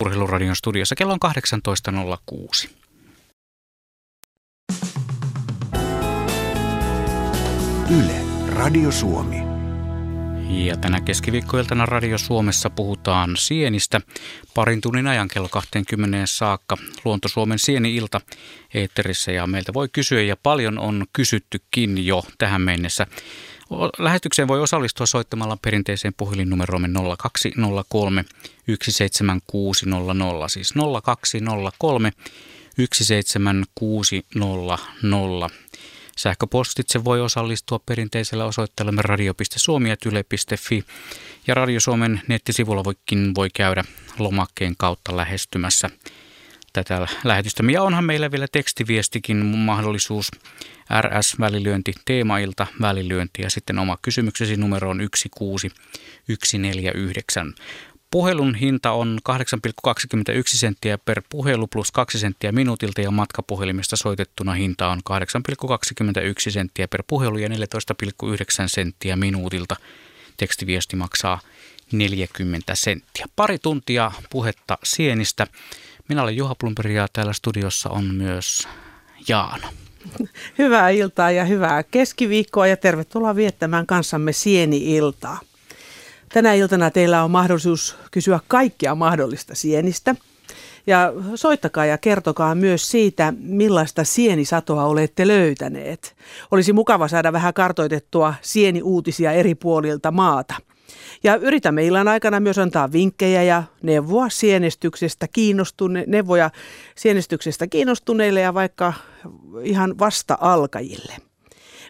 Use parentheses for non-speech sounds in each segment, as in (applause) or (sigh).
Urheiluradion studiossa kello on 18.06. Yle, Radio Suomi. Ja tänä keskiviikkoiltana Radio Suomessa puhutaan sienistä parin tunnin ajan kello 20 saakka. Luonto Suomen sieni-ilta eetterissä ja meiltä voi kysyä ja paljon on kysyttykin jo tähän mennessä. Lähetykseen voi osallistua soittamalla perinteiseen puhelinnumeromme 0203 17600, siis 0203 17600. Sähköpostitse voi osallistua perinteisellä osoitteella radio.suomi.yle.fi ja Radio Suomen nettisivulla voikin voi käydä lomakkeen kautta lähestymässä tätä lähetystä. Ja onhan meillä vielä tekstiviestikin mahdollisuus. RS-välilyönti, teemailta, välilyönti ja sitten oma kysymyksesi numero on 16149. Puhelun hinta on 8,21 senttiä per puhelu plus 2 senttiä minuutilta ja matkapuhelimesta soitettuna hinta on 8,21 senttiä per puhelu ja 14,9 senttiä minuutilta. Tekstiviesti maksaa 40 senttiä. Pari tuntia puhetta sienistä. Minä olen Juha Plumperi ja täällä studiossa on myös Jaana. (laughs) Hyvää iltaa ja hyvää keskiviikkoa ja tervetuloa viettämään kanssamme sieni-iltaa. Tänä iltana teillä on mahdollisuus kysyä kaikkia mahdollista sienistä. Ja soittakaa ja kertokaa myös siitä, millaista sienisatoa olette löytäneet. Olisi mukava saada vähän kartoitettua sieniuutisia eri puolilta maata. Ja yritämme illan aikana myös antaa vinkkejä ja neuvoa sienestyksestä kiinnostune, neuvoja sienestyksestä kiinnostuneille ja vaikka ihan vasta alkajille.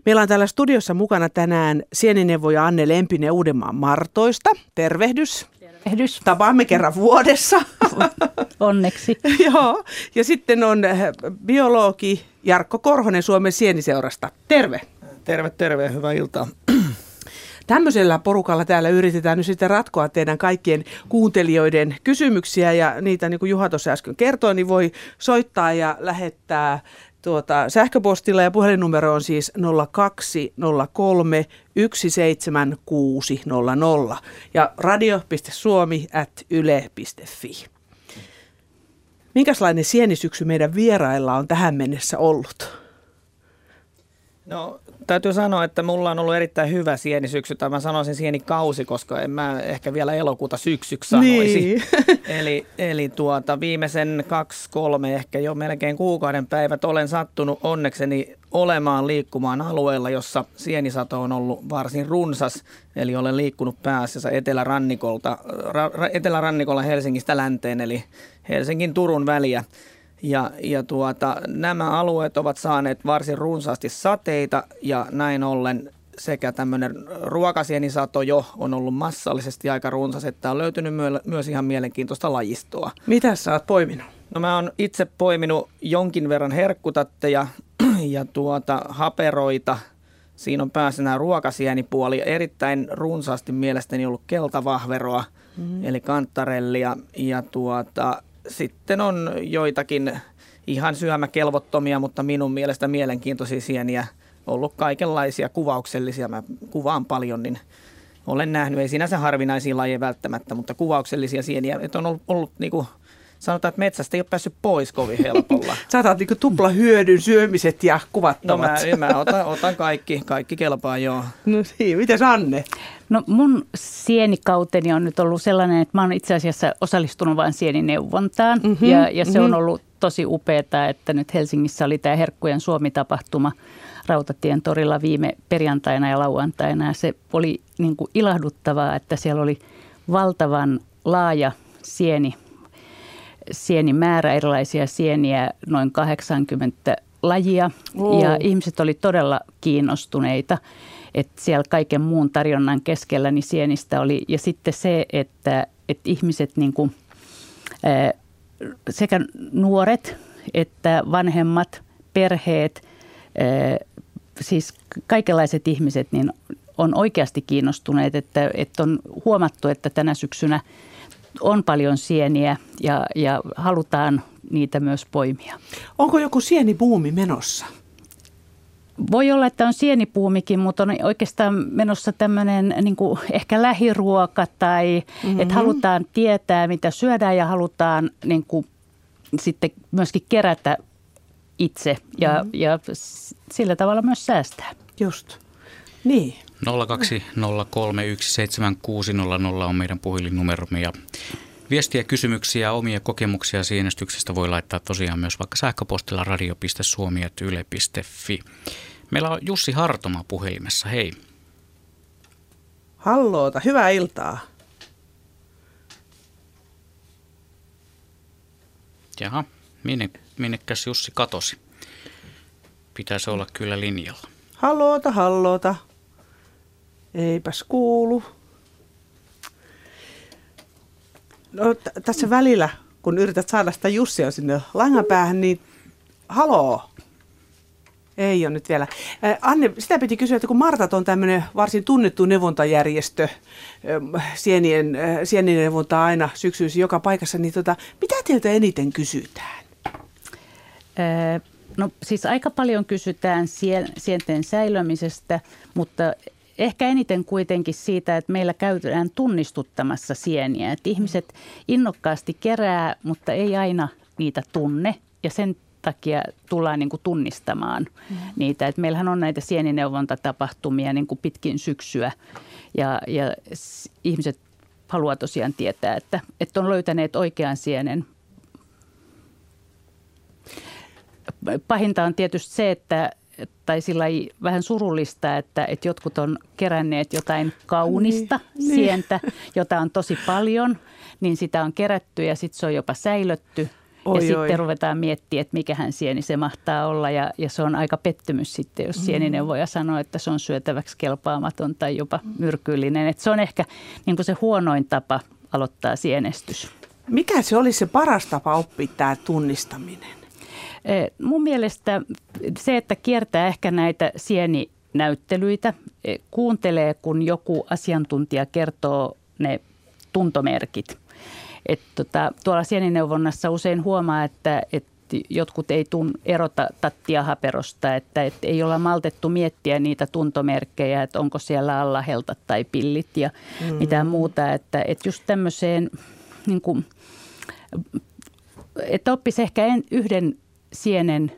Meillä on täällä studiossa mukana tänään sienineuvoja Anne Lempinen Uudenmaan Martoista. Tervehdys. Tervehdys. Tapaamme kerran vuodessa. Onneksi. (laughs) Joo. Ja sitten on biologi Jarkko Korhonen Suomen sieniseurasta. Terve. Terve, terve. Hyvää iltaa. Tämmöisellä porukalla täällä yritetään nyt sitten ratkoa teidän kaikkien kuuntelijoiden kysymyksiä ja niitä niin kuin Juha tuossa äsken kertoi, niin voi soittaa ja lähettää tuota, sähköpostilla ja puhelinnumero on siis 0203 17600 ja radio.suomi at yle.fi. Minkälainen sienisyksy meidän vierailla on tähän mennessä ollut? No täytyy sanoa, että mulla on ollut erittäin hyvä sienisyksy, tai mä sanoisin sienikausi, koska en mä ehkä vielä elokuuta syksyksi sanoisi. Niin. (laughs) eli eli tuota, viimeisen kaksi, kolme, ehkä jo melkein kuukauden päivät olen sattunut onnekseni olemaan liikkumaan alueella, jossa sienisato on ollut varsin runsas. Eli olen liikkunut pääasiassa etelärannikolta, ra, etelärannikolla Helsingistä länteen, eli Helsingin Turun väliä. Ja, ja tuota, nämä alueet ovat saaneet varsin runsaasti sateita ja näin ollen sekä tämmöinen ruokasienisato jo on ollut massallisesti aika runsas, että on löytynyt myö- myös ihan mielenkiintoista lajistoa. Mitä sä oot poiminut? No mä oon itse poiminut jonkin verran herkkutatteja (clears throat) ja tuota, haperoita. Siinä on päässä nämä ruokasienipuoli. Erittäin runsaasti mielestäni ollut keltavahveroa, mm. eli kantarellia ja tuota, sitten on joitakin ihan syömäkelvottomia, mutta minun mielestä mielenkiintoisia sieniä ollut kaikenlaisia kuvauksellisia. Mä kuvaan paljon, niin olen nähnyt, ei sinänsä harvinaisia lajeja välttämättä, mutta kuvauksellisia sieniä. Että on ollut, ollut niin kuin sanotaan, että metsästä ei ole päässyt pois kovin helpolla. (laughs) Sä niin tupla hyödyn syömiset ja kuvattavat. No mä, mä otan, otan kaikki, kaikki kelpaa joo. No niin, miten Anne? No mun sienikauteni on nyt ollut sellainen, että mä oon itse asiassa osallistunut vain sienineuvontaan mm-hmm, ja, ja se mm-hmm. on ollut tosi upeaa, että nyt Helsingissä oli tämä Herkkujen Suomi-tapahtuma Rautatien torilla viime perjantaina ja lauantaina ja se oli niin kuin ilahduttavaa, että siellä oli valtavan laaja sieni sienimäärä, erilaisia sieniä, noin 80 lajia. Oh. Ja ihmiset oli todella kiinnostuneita, että siellä kaiken muun tarjonnan keskellä niin sienistä oli. Ja sitten se, että, että ihmiset niin kuin, sekä nuoret että vanhemmat, perheet, siis kaikenlaiset ihmiset niin on oikeasti kiinnostuneet, että, että on huomattu, että tänä syksynä – on paljon sieniä ja, ja halutaan niitä myös poimia. Onko joku sienibuumi menossa? Voi olla, että on sienipuumikin, mutta on oikeastaan menossa tämmöinen niin ehkä lähiruoka tai mm-hmm. että halutaan tietää, mitä syödään ja halutaan niin kuin, sitten myöskin kerätä itse ja, mm-hmm. ja sillä tavalla myös säästää. Just. Niin. 020317600 on meidän puhelinnumeromme ja viestiä, kysymyksiä, omia kokemuksia sienestyksestä voi laittaa tosiaan myös vaikka sähköpostilla radio.suomi.yle.fi. Meillä on Jussi Hartoma puhelimessa, hei. Halloota, hyvää iltaa. Jaha, minne, minnekäs Jussi katosi? Pitäisi olla kyllä linjalla. Halloota, halloota. Eipäs kuulu. No, t- tässä välillä, kun yrität saada sitä Jussia sinne langan päähän, niin haloo. Ei ole nyt vielä. Anne, sitä piti kysyä, että kun Martat on tämmöinen varsin tunnettu neuvontajärjestö, sienien, sienien neuvontaa aina syksyisin joka paikassa, niin tota, mitä teiltä eniten kysytään? No siis aika paljon kysytään sienten säilömisestä, mutta ehkä eniten kuitenkin siitä, että meillä käytetään tunnistuttamassa sieniä. Että ihmiset innokkaasti kerää, mutta ei aina niitä tunne ja sen takia tullaan niin kuin tunnistamaan mm. niitä. Et meillähän on näitä sienineuvontatapahtumia niin kuin pitkin syksyä ja, ja ihmiset haluaa tosiaan tietää, että, että on löytäneet oikean sienen. Pahinta on tietysti se, että tai sillä vähän surullista, että, että jotkut on keränneet jotain kaunista niin, sientä, niin. jota on tosi paljon, niin sitä on kerätty ja sitten se on jopa säilötty – Oi, ja sitten ruvetaan miettimään, että mikähän sieni se mahtaa olla ja, ja se on aika pettymys sitten, jos mm. sienineuvoja sanoo, että se on syötäväksi kelpaamaton tai jopa myrkyllinen. Että se on ehkä niin kuin se huonoin tapa aloittaa sienestys. Mikä se olisi se paras tapa oppia tämä tunnistaminen? E, mun mielestä se, että kiertää ehkä näitä sieninäyttelyitä, e, kuuntelee kun joku asiantuntija kertoo ne tuntomerkit – et tota, tuolla sienineuvonnassa usein huomaa, että, että jotkut ei tun erota tattia haperosta, että, että ei olla maltettu miettiä niitä tuntomerkkejä, että onko siellä alla heltat tai pillit ja mm. mitään muuta. Että, että just tämmöiseen, niin kuin, että oppisi ehkä en, yhden sienen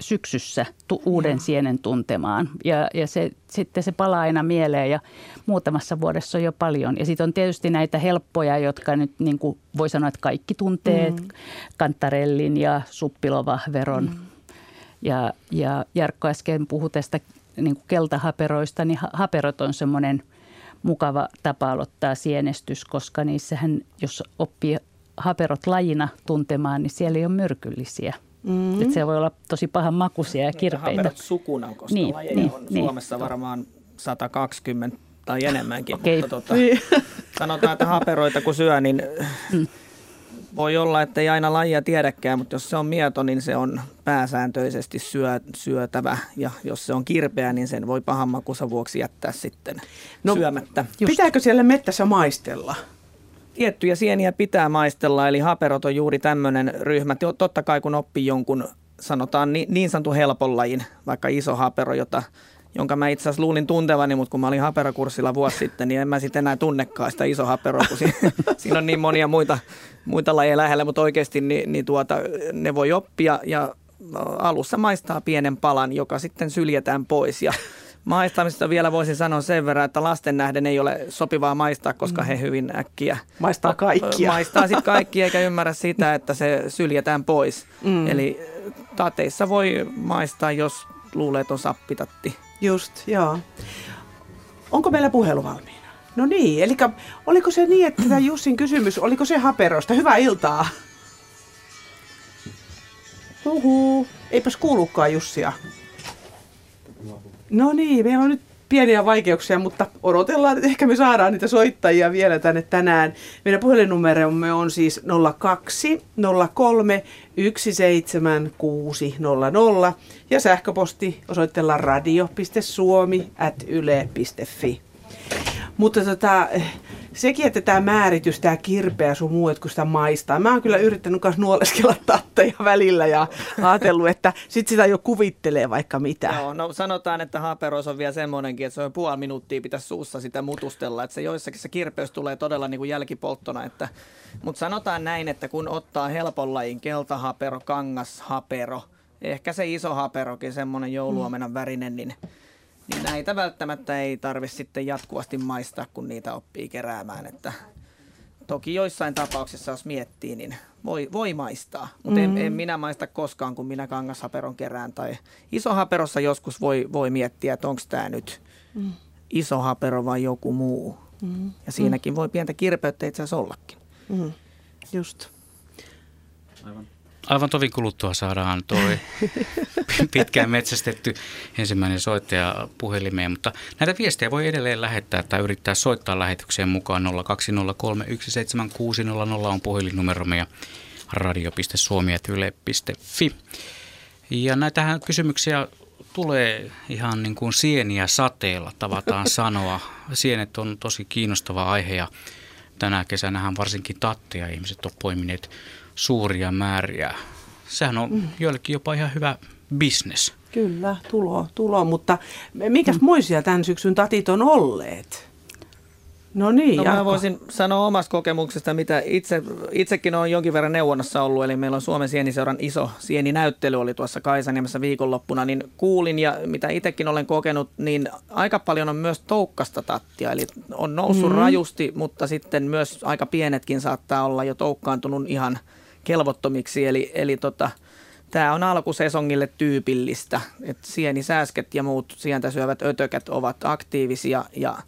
syksyssä tu, uuden sienen tuntemaan. Ja, ja se, sitten se palaa aina mieleen ja muutamassa vuodessa on jo paljon. Ja sitten on tietysti näitä helppoja, jotka nyt niin kuin voi sanoa, että kaikki tuntee. Mm. Kantarellin ja suppilovahveron. Mm. Ja, ja Jarkko äsken puhui tästä niin kuin keltahaperoista, niin haperot on semmoinen mukava tapa aloittaa sienestys, koska niissähän, jos oppii haperot lajina tuntemaan, niin siellä ei ole myrkyllisiä – Mm-hmm. Että se voi olla tosi pahan makuisia ja kirpeitä. Niin, sukuna, koska niin, lajeja niin, on niin. Suomessa varmaan 120 tai enemmänkin. Okay. Mutta tuota, niin. sanotaan, että haperoita kun syö, niin mm. voi olla, että ei aina lajia tiedäkään, mutta jos se on mieto, niin se on pääsääntöisesti syö, syötävä. Ja jos se on kirpeä, niin sen voi pahan makusa vuoksi jättää sitten no, syömättä. Just. Pitääkö siellä mettässä maistella? Tiettyjä sieniä pitää maistella, eli haperot on juuri tämmöinen ryhmä. Totta kai kun oppii jonkun, sanotaan niin, niin sanotun helpon lajin, vaikka iso hapero, jota, jonka mä itse asiassa luulin tuntevani, mutta kun mä olin haperokurssilla vuosi sitten, niin en mä sitten enää tunnekaan sitä iso haperoa, kun siinä, (laughs) siinä on niin monia muita, muita lajeja lähellä, mutta oikeasti niin, niin tuota, ne voi oppia ja alussa maistaa pienen palan, joka sitten syljetään pois ja Maistamisesta vielä voisin sanoa sen verran, että lasten nähden ei ole sopivaa maistaa, koska he hyvin äkkiä maistaa kaikkia. Maistaa sitten (laughs) kaikki eikä ymmärrä sitä, että se syljetään pois. Mm. Eli tateissa voi maistaa, jos luulee, että on sappitatti. Just, joo. Onko meillä puhelu valmiina? No niin, eli oliko se niin, että tämä Jussin kysymys, oliko se haperosta? Hyvää iltaa. Huhu, eipäs kuulukaan Jussia. No niin, meillä on nyt pieniä vaikeuksia, mutta odotellaan, että ehkä me saadaan niitä soittajia vielä tänne tänään. Meidän puhelinnumeromme on siis 02 03 17600 ja sähköposti osoitellaan radio.suomi at yle.fi. Mutta tota, sekin, että tämä määritys, tämä kirpeä sun muu, että kun sitä maistaa. Mä oon kyllä yrittänyt myös nuoleskella tatteja välillä ja ajatellut, että sit sitä jo kuvittelee vaikka mitä. Joo, no sanotaan, että haperos on vielä semmoinenkin, että se on puoli minuuttia pitäisi suussa sitä mutustella, että se joissakin se kirpeys tulee todella niin kuin jälkipolttona, että, mutta sanotaan näin, että kun ottaa helpon lajin keltahapero, kangashapero, ehkä se iso haperokin, semmoinen jouluomenan värinen, niin niin näitä välttämättä ei tarvitse sitten jatkuvasti maistaa, kun niitä oppii keräämään. Että toki joissain tapauksissa, jos miettii, niin voi, voi maistaa. Mutta mm-hmm. en, en minä maista koskaan, kun minä kangashaperon kerään. Tai isohaperossa joskus voi, voi miettiä, että onko tämä nyt mm. iso hapero vai joku muu. Mm-hmm. Ja siinäkin voi pientä kirpeyttä itse asiassa ollakin. Mm. Just. Aivan. Aivan tovin kuluttua saadaan tuo (laughs) pitkään metsästetty ensimmäinen soittaja puhelimeen, mutta näitä viestejä voi edelleen lähettää tai yrittää soittaa lähetykseen mukaan 020317600 on puhelinnumeromme ja radio.suomi.yle.fi. Ja näitähän kysymyksiä tulee ihan niin kuin sieniä sateella, tavataan (laughs) sanoa. Sienet on tosi kiinnostava aihe ja tänä kesänähän varsinkin tatteja ihmiset on poimineet suuria määriä. Sehän on mm. joillekin jopa ihan hyvä business. Kyllä, tulo, tulo. mutta mikäs mm. muisia tämän syksyn tatit on olleet? No niin, no, mä voisin sanoa omasta kokemuksesta, mitä itse, itsekin olen jonkin verran neuvonnassa ollut, eli meillä on Suomen sieniseuran iso sieninäyttely oli tuossa Kaisaniemessä viikonloppuna, niin kuulin ja mitä itsekin olen kokenut, niin aika paljon on myös toukkasta tattia, eli on noussut mm-hmm. rajusti, mutta sitten myös aika pienetkin saattaa olla jo toukkaantunut ihan – kelvottomiksi. Eli, eli tota, tämä on alkusesongille tyypillistä, että sienisääsket ja muut sientä syövät ötökät ovat aktiivisia ja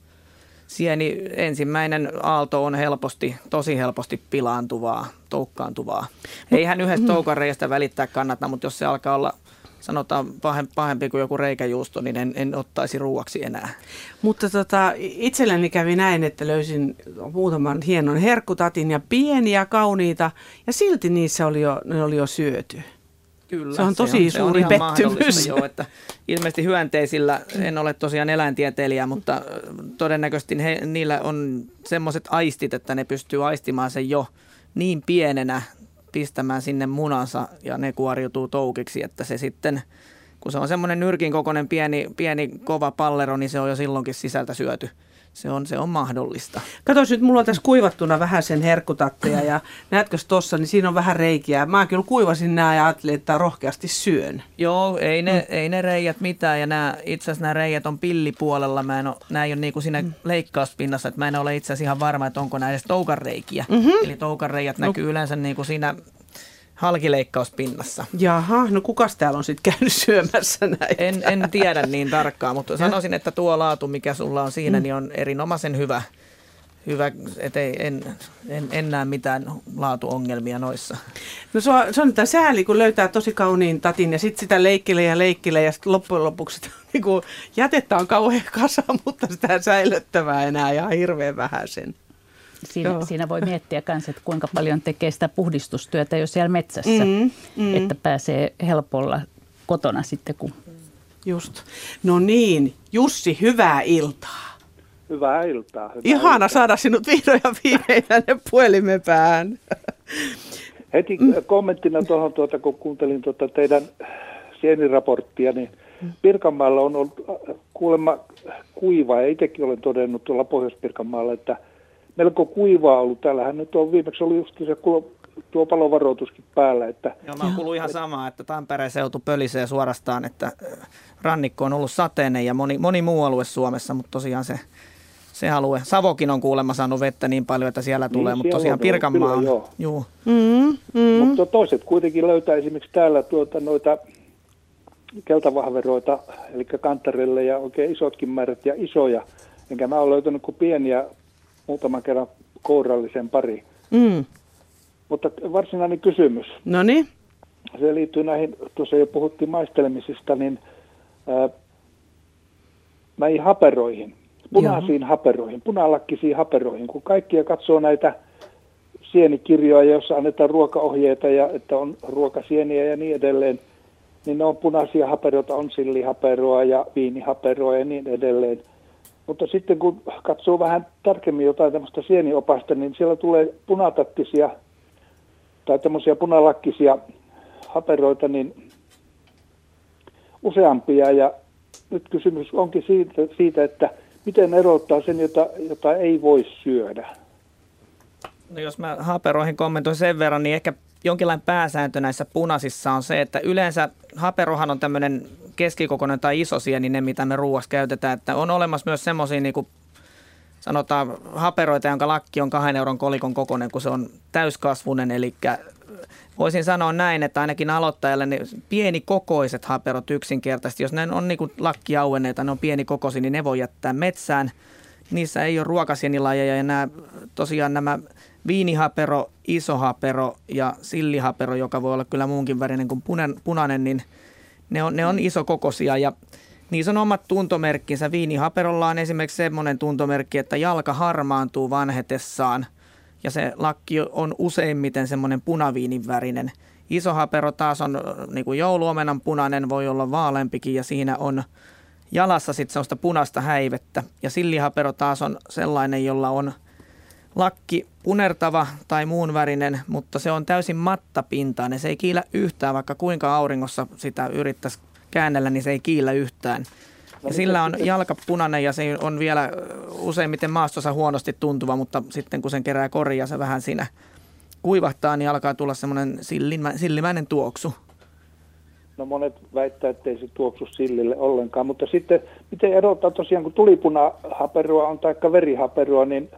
sieni ensimmäinen aalto on helposti, tosi helposti pilaantuvaa, toukkaantuvaa. Eihän yhdestä toukareista välittää kannata, mutta jos se alkaa olla sanotaan pahempi kuin joku reikäjuusto, niin en, en ottaisi ruuaksi enää. Mutta tota, itselleni kävi näin, että löysin muutaman hienon herkkutatin ja pieniä, kauniita, ja silti niissä oli jo, ne oli jo syöty. Kyllä, se on tosi se on, suuri se on pettymys. Jo, että ilmeisesti hyönteisillä, en ole tosiaan eläintieteilijä, mutta todennäköisesti he, niillä on semmoiset aistit, että ne pystyy aistimaan sen jo niin pienenä pistämään sinne munansa ja ne kuoriutuu toukiksi, että se sitten, kun se on semmoinen nyrkin kokoinen pieni, pieni kova pallero, niin se on jo silloinkin sisältä syöty. Se on, se on mahdollista. Kato nyt, mulla on tässä kuivattuna vähän sen herkkutatteja ja näetkö tuossa, niin siinä on vähän reikiä. Mä kyllä kuivasin nämä ja ajattelin, että rohkeasti syön. Joo, ei ne, mm. ei ne reijät mitään ja nämä, itse asiassa nämä reijät on pillipuolella. Mä en ole, nämä ei ole niin kuin siinä mm. leikkauspinnassa, että mä en ole itse asiassa ihan varma, että onko nämä edes toukareikiä. Mm-hmm. Eli toukareijat no. näkyy yleensä niin kuin siinä halkileikkauspinnassa. Jaha, no kukas täällä on sitten käynyt syömässä näitä? En, en tiedä niin tarkkaan, mutta sanoisin, että tuo laatu, mikä sulla on siinä, mm. niin on erinomaisen hyvä. Hyvä, ettei, en, en, en näe mitään laatuongelmia noissa. No se on, se on sääli, kun löytää tosi kauniin tatin ja sitten sitä leikkelee ja leikkelee ja sitten loppujen lopuksi (laughs) niin jätettä on kauhean kasa, mutta sitä säilyttävää enää ihan hirveän vähän sen. Siinä, siinä voi miettiä myös, että kuinka paljon tekee sitä puhdistustyötä jo siellä metsässä, mm, mm. että pääsee helpolla kotona sitten. Kun... Just. No niin, Jussi, hyvää iltaa. Hyvää iltaa. Hyvää Ihana iltaa. saada sinut vihdoin ja viimein tänne puhelimen päähän. Heti mm. kommenttina tuohon, tuota, kun kuuntelin tuota teidän sieniraporttia, niin Pirkanmaalla on ollut kuulemma kuiva, ja itsekin olen todennut tuolla Pohjois-Pirkanmaalla, että – melko kuivaa ollut. Täällähän nyt on viimeksi ollut just se tuo palovaroituskin päällä. Että... Joo, mä oon ihan samaa, että Tampereen seutu pölisee suorastaan, että äh, rannikko on ollut sateinen ja moni, moni muu alue Suomessa, mutta tosiaan se, se alue, Savokin on kuulemma saanut vettä niin paljon, että siellä niin, tulee, mutta tosiaan on, Pirkanmaa on. Joo. Juu. Mm, mm. Mutta toiset kuitenkin löytää esimerkiksi täällä tuota noita keltavahveroita, eli kantarelle ja oikein isotkin määrät ja isoja. Enkä mä ole löytänyt kuin pieniä muutaman kerran kourallisen pari. Mm. Mutta varsinainen kysymys. No niin. Se liittyy näihin, tuossa jo puhuttiin maistelemisista, niin ää, näihin haperoihin, punaisiin Joo. haperoihin, punalakkisiin haperoihin. Kun kaikkia katsoo näitä sienikirjoja, joissa annetaan ruokaohjeita ja että on ruokasieniä ja niin edelleen, niin ne on punaisia haperoita, on sillihaperoa ja viinihaperoa ja niin edelleen. Mutta sitten kun katsoo vähän tarkemmin jotain tämmöistä sieniopasta, niin siellä tulee punatattisia tai tämmöisiä punalakkisia haperoita, niin useampia. Ja nyt kysymys onkin siitä, siitä että miten erottaa sen, jota, jota ei voi syödä. No jos mä haperoihin kommentoin sen verran, niin ehkä jonkinlainen pääsääntö näissä punaisissa on se, että yleensä haperohan on tämmöinen keskikokoinen tai iso sieninen, mitä me ruuassa käytetään. Että on olemassa myös semmoisia niin sanotaan haperoita, jonka lakki on kahden euron kolikon kokoinen, kun se on täyskasvunen. Eli voisin sanoa näin, että ainakin aloittajalle ne pienikokoiset haperot yksinkertaisesti, jos ne on niin kuin lakkiauenneita, ne on pienikokoisia, niin ne voi jättää metsään. Niissä ei ole ruokasienilajeja ja nämä, tosiaan nämä viinihapero, isohapero ja sillihapero, joka voi olla kyllä muunkin värinen kuin punainen, niin ne on, ne on isokokoisia ja Niissä on omat tuntomerkkinsä. Viinihaperolla on esimerkiksi semmoinen tuntomerkki, että jalka harmaantuu vanhetessaan ja se lakki on useimmiten semmoinen punaviinin värinen. Iso hapero taas on niin kuin jouluomenan punainen, voi olla vaaleampikin ja siinä on jalassa sitten sellaista punaista häivettä. Ja sillihapero taas on sellainen, jolla on lakki punertava tai muun värinen, mutta se on täysin mattapintainen. Se ei kiillä yhtään, vaikka kuinka auringossa sitä yrittäisi käännellä, niin se ei kiillä yhtään. No ja sillä on jalka punainen ja se on vielä useimmiten maastossa huonosti tuntuva, mutta sitten kun sen kerää koria se vähän siinä kuivahtaa, niin alkaa tulla semmoinen sillimäinen tuoksu. No monet väittää, että ei se tuoksu sillille ollenkaan, mutta sitten miten erottaa tosiaan, kun tulipunahaperua on taikka verihaperua, niin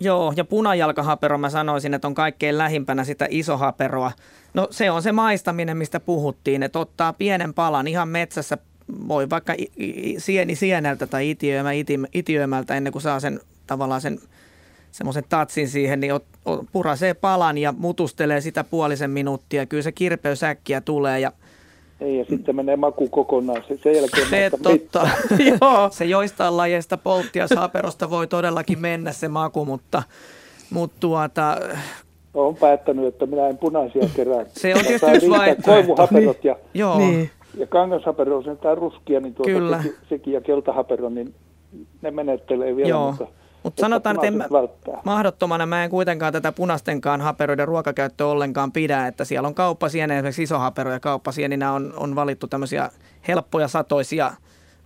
Joo, ja punajalkahapero mä sanoisin, että on kaikkein lähimpänä sitä isohaperoa. No se on se maistaminen, mistä puhuttiin, että ottaa pienen palan ihan metsässä, voi vaikka sieni sieneltä tai itiöimä itiöimältä ennen kuin saa sen tavallaan sen semmoisen tatsin siihen, niin purasee palan ja mutustelee sitä puolisen minuuttia. Kyllä se kirpeysäkkiä tulee ja ei, ja sitten menee maku kokonaan. Se, sen jälkeen se totta. (laughs) Joo. Se joistain lajeista polttia saaperosta voi todellakin mennä se maku, mutta, mutta tuota... Olen päättänyt, että minä en punaisia kerää. Se on tietysti yksi vaihtoehto. Koivuhaperot ja, niin. Joo. Niin. ja kangashapero on sentään ruskia, niin tuota Kyllä. Sekin, sekin ja keltahapero, niin ne menettelee vielä. Joo. Mutta mutta sanotaan, että en mahdottomana mä en kuitenkaan tätä punastenkaan haperoiden ruokakäyttöä ollenkaan pidä, että siellä on kauppasieni, esimerkiksi iso hapero ja kauppasieninä on, on valittu tämmöisiä helppoja satoisia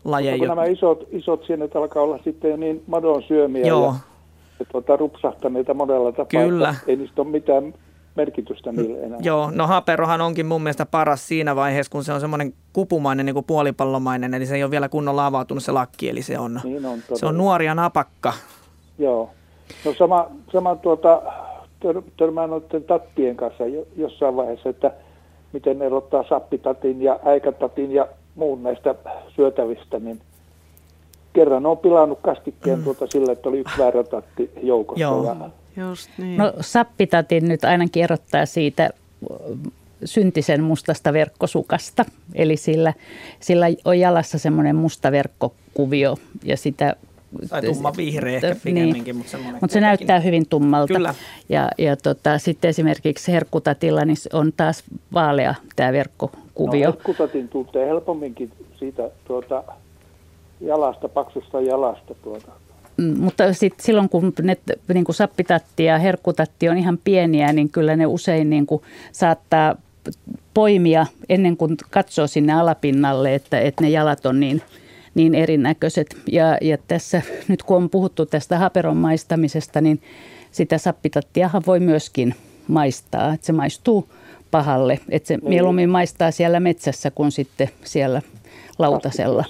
lajeja. Mutta nämä isot, isot sienet alkaa olla sitten niin madon syömiä Joo. ja, ja tuota, rupsahtaneita monella tapaa. Kyllä. Ei niistä ole mitään merkitystä niille enää. Joo, no haperohan onkin mun mielestä paras siinä vaiheessa, kun se on semmoinen kupumainen, niin kuin puolipallomainen, eli se ei ole vielä kunnolla avautunut se lakki, eli se on, niin on se on nuoria napakka. Joo. No sama, sama tuota, tör, törmään noiden tattien kanssa jossain vaiheessa, että miten erottaa sappitatin ja äikätatin ja muun näistä syötävistä, niin kerran on pilannut kastikkeen mm. tuota sillä, että oli yksi väärä tatti joukossa. Joo. Ja... Just niin. No sappitatin nyt ainakin erottaa siitä syntisen mustasta verkkosukasta. Eli sillä, sillä on jalassa semmoinen musta verkkokuvio ja sitä tai tumma vihreä ehkä niin. pikemminkin, niin. mutta semmoinen. Mutta se näyttää hyvin tummalta. Kyllä. Ja, ja tota, sitten esimerkiksi herkkutatilla niin on taas vaalea tämä verkkokuvio. No, herkkutatin tuntee helpomminkin siitä tuota, jalasta, paksusta jalasta. Tuota. Mm, mutta sitten silloin, kun ne niin kuin sappitatti ja herkkutatti on ihan pieniä, niin kyllä ne usein niin kuin saattaa poimia ennen kuin katsoo sinne alapinnalle, että, että ne jalat on niin – niin erinäköiset. Ja, ja tässä nyt kun on puhuttu tästä haperon maistamisesta, niin sitä sappitattiahan voi myöskin maistaa, että se maistuu pahalle. Että se niin. mieluummin maistaa siellä metsässä kuin sitten siellä lautasella.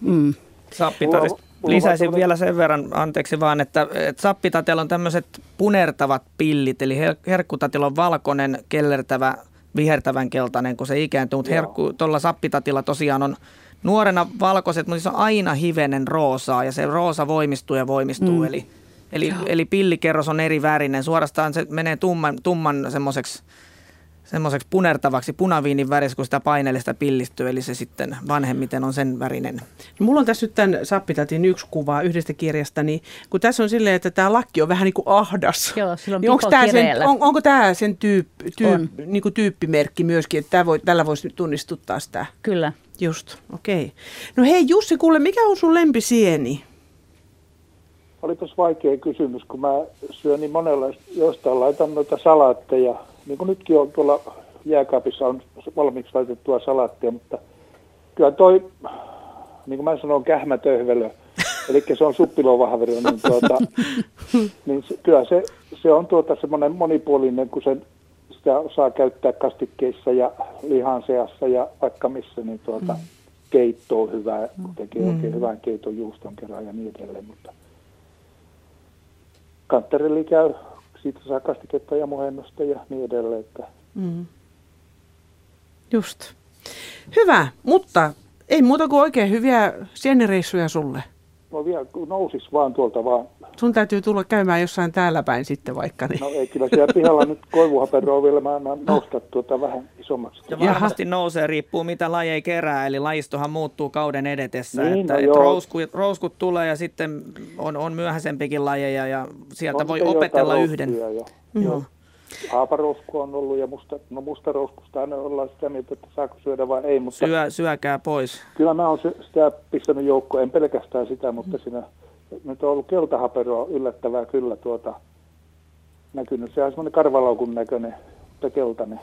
Mm. Sappitatista lisäisin vielä sen verran, anteeksi vaan, että, että sappitatilla on tämmöiset punertavat pillit, eli herkkutatilla on valkoinen, kellertävä, vihertävän keltainen, kun se ikääntyy, mutta herkku, tuolla sappitatilla tosiaan on nuorena valkoiset, mutta se on aina hivenen roosaa ja se roosa voimistuu ja voimistuu. Mm. Eli, eli, eli pillikerros on eri värinen. Suorastaan se menee tumman, tumman semmoiseksi semmoiseksi punertavaksi punaviinin värissä, kun sitä paineellista pillistyy, eli se sitten vanhemmiten on sen värinen. No, mulla on tässä nyt tämän Sappitatin yksi kuva yhdestä kirjasta, niin kun tässä on silleen, että tämä lakki on vähän niin kuin ahdas. Joo, silloin niin onko tämä sen, on, onko tämä sen tyyp, tyyp, niin kuin tyyppimerkki myöskin, että tämä voi, tällä voisi tunnistuttaa sitä? Kyllä. Just, okei. Okay. No hei Jussi, kuule, mikä on sun lempisieni? olipas vaikea kysymys, kun mä syön niin monella, jostain laitan noita salaatteja, niin kuin nytkin on tuolla jääkaapissa on valmiiksi laitettua salaattia, mutta kyllä toi, niin kuin mä sanon, kähmätöhvelö, (laughs) eli se on suppilovahveri, niin, tuota, niin se, kyllä se, se on tuota semmoinen monipuolinen, kun se, sitä osaa käyttää kastikkeissa ja lihan seassa ja vaikka missä, niin tuota, mm. keitto on hyvä, kun tekee mm. oikein hyvän keiton juuston kerran ja niin edelleen, mutta kantterelli käy, siitä saa kastiketta ja muhennusta ja niin edelleen. Että. Mm. Just. Hyvä, mutta ei muuta kuin oikein hyviä sienireissuja sulle. No vielä nousis vaan tuolta vaan. Sun täytyy tulla käymään jossain täällä päin sitten vaikka. Niin. No ei kyllä siellä pihalla nyt koivuhaperoa vielä mä annan nousta tuota vähän isommaksi. Ja varmasti nousee, riippuu mitä lajeja kerää, eli lajistohan muuttuu kauden edetessä. Niin, että, no että rouskut, rouskut tulee ja sitten on, on myöhäisempikin lajeja ja sieltä on voi opetella yhden. Jo. Mm. Joo. Haaparousku on ollut ja musta, no mustarouskusta aina ollaan sitä mieltä, että saako syödä vai ei. Mutta Syö, syökää pois. Kyllä mä oon sitä pistänyt joukkoon, en pelkästään sitä, mutta siinä nyt on ollut keltahaperoa yllättävää kyllä tuota näkynyt. Se on semmoinen karvalaukun näköinen, mutta keltainen.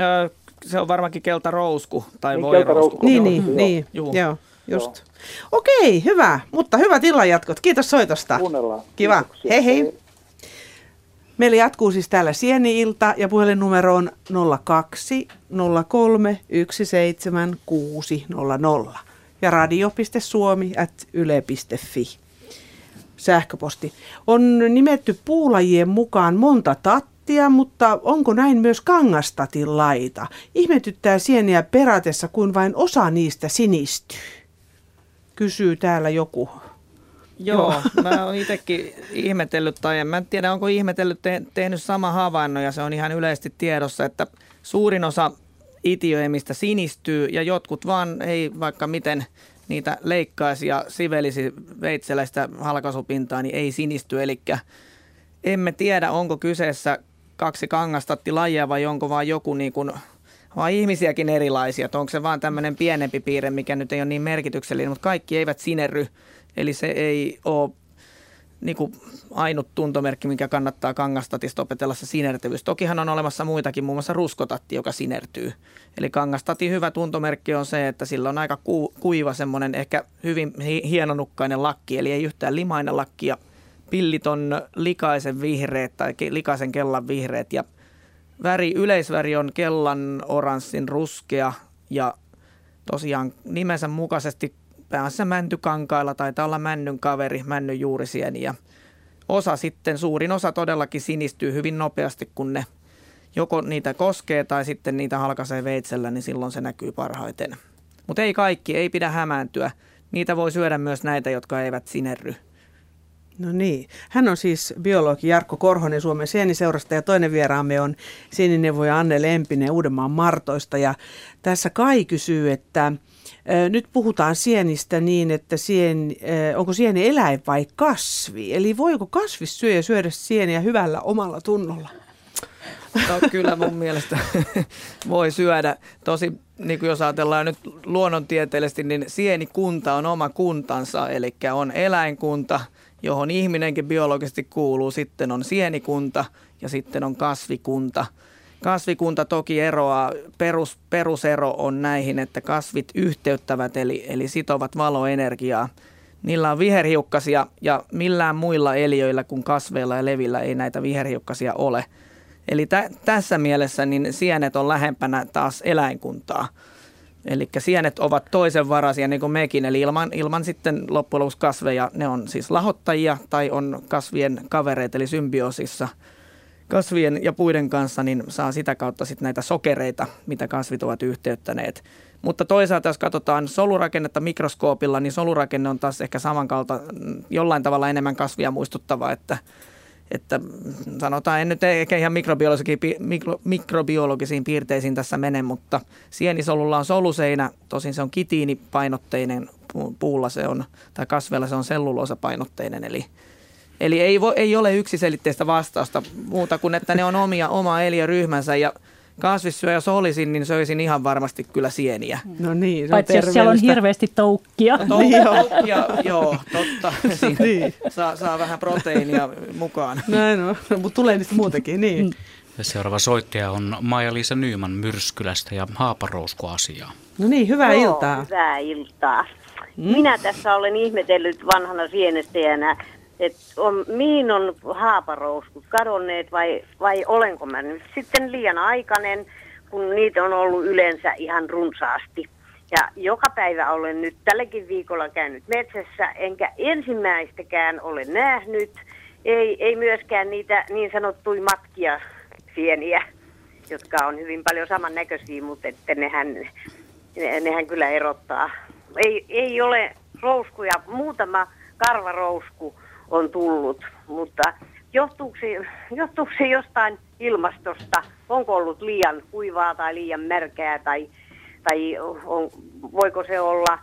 Öö, se on varmaankin keltarousku tai niin, voirousku. Niin, niin, niin, joo. joo. Just. Joo. Okei, hyvä. Mutta hyvä tilan jatkot. Kiitos soitosta. Kuunnellaan. Kiva. Kiitoksia. Hei hei. Meillä jatkuu siis täällä Sieni-ilta ja puhelinnumero on 02 03 17600 ja radio.suomi at yle.fi. Sähköposti. On nimetty puulajien mukaan monta tattia, mutta onko näin myös kangastatin laita? Ihmetyttää sieniä perätessä, kun vain osa niistä sinistyy. Kysyy täällä joku Joo, (laughs) mä oon itsekin ihmetellyt, tai en mä tiedä onko ihmetellyt, te- tehnyt sama havainnon, ja se on ihan yleisesti tiedossa, että suurin osa itiöimistä sinistyy, ja jotkut vaan ei vaikka miten niitä leikkaisi ja sivelisi veitseläistä halkaisupintaa, niin ei sinisty. Eli emme tiedä, onko kyseessä kaksi kangastattilajia vai onko vaan joku niin kuin, vaan ihmisiäkin erilaisia. Että onko se vaan tämmöinen pienempi piirre, mikä nyt ei ole niin merkityksellinen, mutta kaikki eivät sinerry Eli se ei ole niin kuin ainut tuntomerkki, mikä kannattaa kangastatista opetella se sinertyvyys. Tokihan on olemassa muitakin, muun muassa ruskotatti, joka sinertyy. Eli kangastatin hyvä tuntomerkki on se, että sillä on aika ku, kuiva semmoinen ehkä hyvin hienonukkainen lakki, eli ei yhtään limainen lakki ja pillit on likaisen vihreät tai likaisen kellan vihreät ja väri, yleisväri on kellan oranssin ruskea ja tosiaan nimensä mukaisesti päässä mäntykankailla, taitaa olla männyn kaveri, männyn juurisieni ja osa sitten, suurin osa todellakin sinistyy hyvin nopeasti, kun ne joko niitä koskee tai sitten niitä halkaisee veitsellä, niin silloin se näkyy parhaiten. Mutta ei kaikki, ei pidä hämääntyä. Niitä voi syödä myös näitä, jotka eivät sinerry. No niin. Hän on siis biologi Jarkko Korhonen Suomen sieniseurasta ja toinen vieraamme on sienineuvoja Anne Lempinen Uudenmaan Martoista. Ja tässä Kai kysyy, että nyt puhutaan sienistä niin, että sien, onko sieni eläin vai kasvi? Eli voiko kasvissyöjä syödä sieniä hyvällä omalla tunnolla? No, kyllä mun mielestä (laughs) voi syödä. Tosi, niin kuin jos ajatellaan nyt luonnontieteellisesti, niin sienikunta on oma kuntansa, eli on eläinkunta, johon ihminenkin biologisesti kuuluu, sitten on sienikunta ja sitten on kasvikunta – Kasvikunta toki eroaa, perus, perusero on näihin, että kasvit yhteyttävät eli, eli sitovat valoenergiaa. Niillä on viherhiukkasia ja millään muilla eliöillä kuin kasveilla ja levillä ei näitä viherhiukkasia ole. Eli tä, tässä mielessä niin sienet on lähempänä taas eläinkuntaa. Eli sienet ovat toisen varasia niin kuin mekin, eli ilman, ilman sitten loppujen lopuksi kasveja, ne on siis lahottajia tai on kasvien kavereita, eli symbioosissa – kasvien ja puiden kanssa, niin saa sitä kautta sitten näitä sokereita, mitä kasvit ovat yhteyttäneet. Mutta toisaalta, jos katsotaan solurakennetta mikroskoopilla, niin solurakenne on taas ehkä samankalta jollain tavalla enemmän kasvia muistuttava, että, että sanotaan, en nyt ehkä ihan mikrobiologisiin, mikro, mikrobiologisiin piirteisiin tässä mene, mutta sienisolulla on soluseinä, tosin se on kitiinipainotteinen puulla se on, tai kasveilla se on selluloosapainotteinen, eli Eli ei, vo, ei ole yksiselitteistä vastausta muuta kuin, että ne on omia, oma eliöryhmänsä ja kasvissyöjä, jos olisin, niin söisin ihan varmasti kyllä sieniä. No niin, se on Paitsi jos siellä on hirveästi toukkia. Niin joo. Ja, joo, totta. (laughs) Siinä Niin. saa, saa vähän proteiinia mukaan. Näin on, mutta tulee niistä muutenkin, niin. Ja seuraava soittaja on Maija-Liisa Nyyman Myrskylästä ja Haaparousku-asiaa. No niin, hyvää Joo, iltaa. Hyvää iltaa. Mm. Minä tässä olen ihmetellyt vanhana sienestäjänä, että on, mihin on haaparouskut kadonneet vai, vai olenko mä nyt sitten liian aikainen, kun niitä on ollut yleensä ihan runsaasti. Ja joka päivä olen nyt tälläkin viikolla käynyt metsässä, enkä ensimmäistäkään ole nähnyt, ei, ei myöskään niitä niin sanottuja matkia sieniä, jotka on hyvin paljon samannäköisiä, mutta että nehän, ne- nehän kyllä erottaa. Ei, ei ole rouskuja, muutama karvarousku on tullut, mutta johtuuko se, jostain ilmastosta? Onko ollut liian kuivaa tai liian märkää tai, tai on, voiko se olla,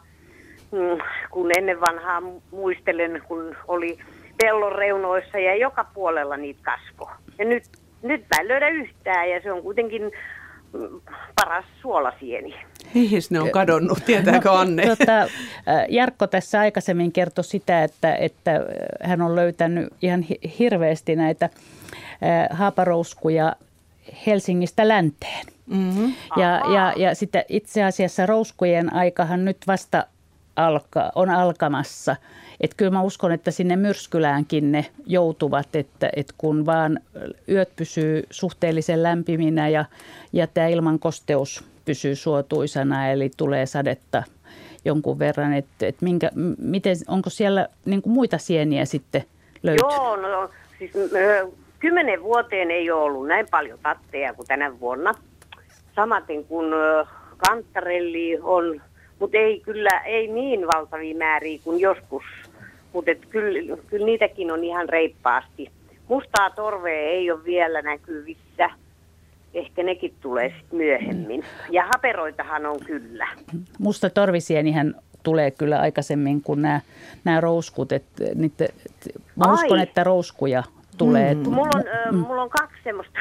mm, kun ennen vanhaa muistelen, kun oli pellon reunoissa ja joka puolella niitä kasvo. Ja nyt, nyt mä en löydä yhtään ja se on kuitenkin paras suolasieni. Mihin ne on kadonnut, tietääkö Anne? Tota, äh, Jarkko tässä aikaisemmin kertoi sitä, että, että hän on löytänyt ihan hi- hirveästi näitä haaparouskuja Helsingistä länteen. Mm-hmm. Ja, ja, ja sitten itse asiassa rouskujen aikahan nyt vasta alka, on alkamassa. Että kyllä mä uskon, että sinne myrskyläänkin ne joutuvat, että, että kun vaan yöt pysyy suhteellisen lämpiminä ja, ja tämä ilman kosteus pysyy suotuisana, eli tulee sadetta jonkun verran, että, että minkä, miten, onko siellä niin kuin muita sieniä sitten löytynyt? Joo, no siis kymmenen vuoteen ei ole ollut näin paljon tatteja kuin tänä vuonna. Samaten kuin kantarelli on, mutta ei kyllä ei niin valtavia määriä kuin joskus. Mutta kyllä, kyllä niitäkin on ihan reippaasti. Mustaa torvea ei ole vielä näkyvissä. Ehkä nekin tulee sitten myöhemmin. Ja haperoitahan on kyllä. Musta torvisienihän tulee kyllä aikaisemmin kuin nämä, nämä rouskut. Että niitä, mä Ai. uskon, että rouskuja tulee. Mm. Mulla on, ö, mulla on kaksi semmoista,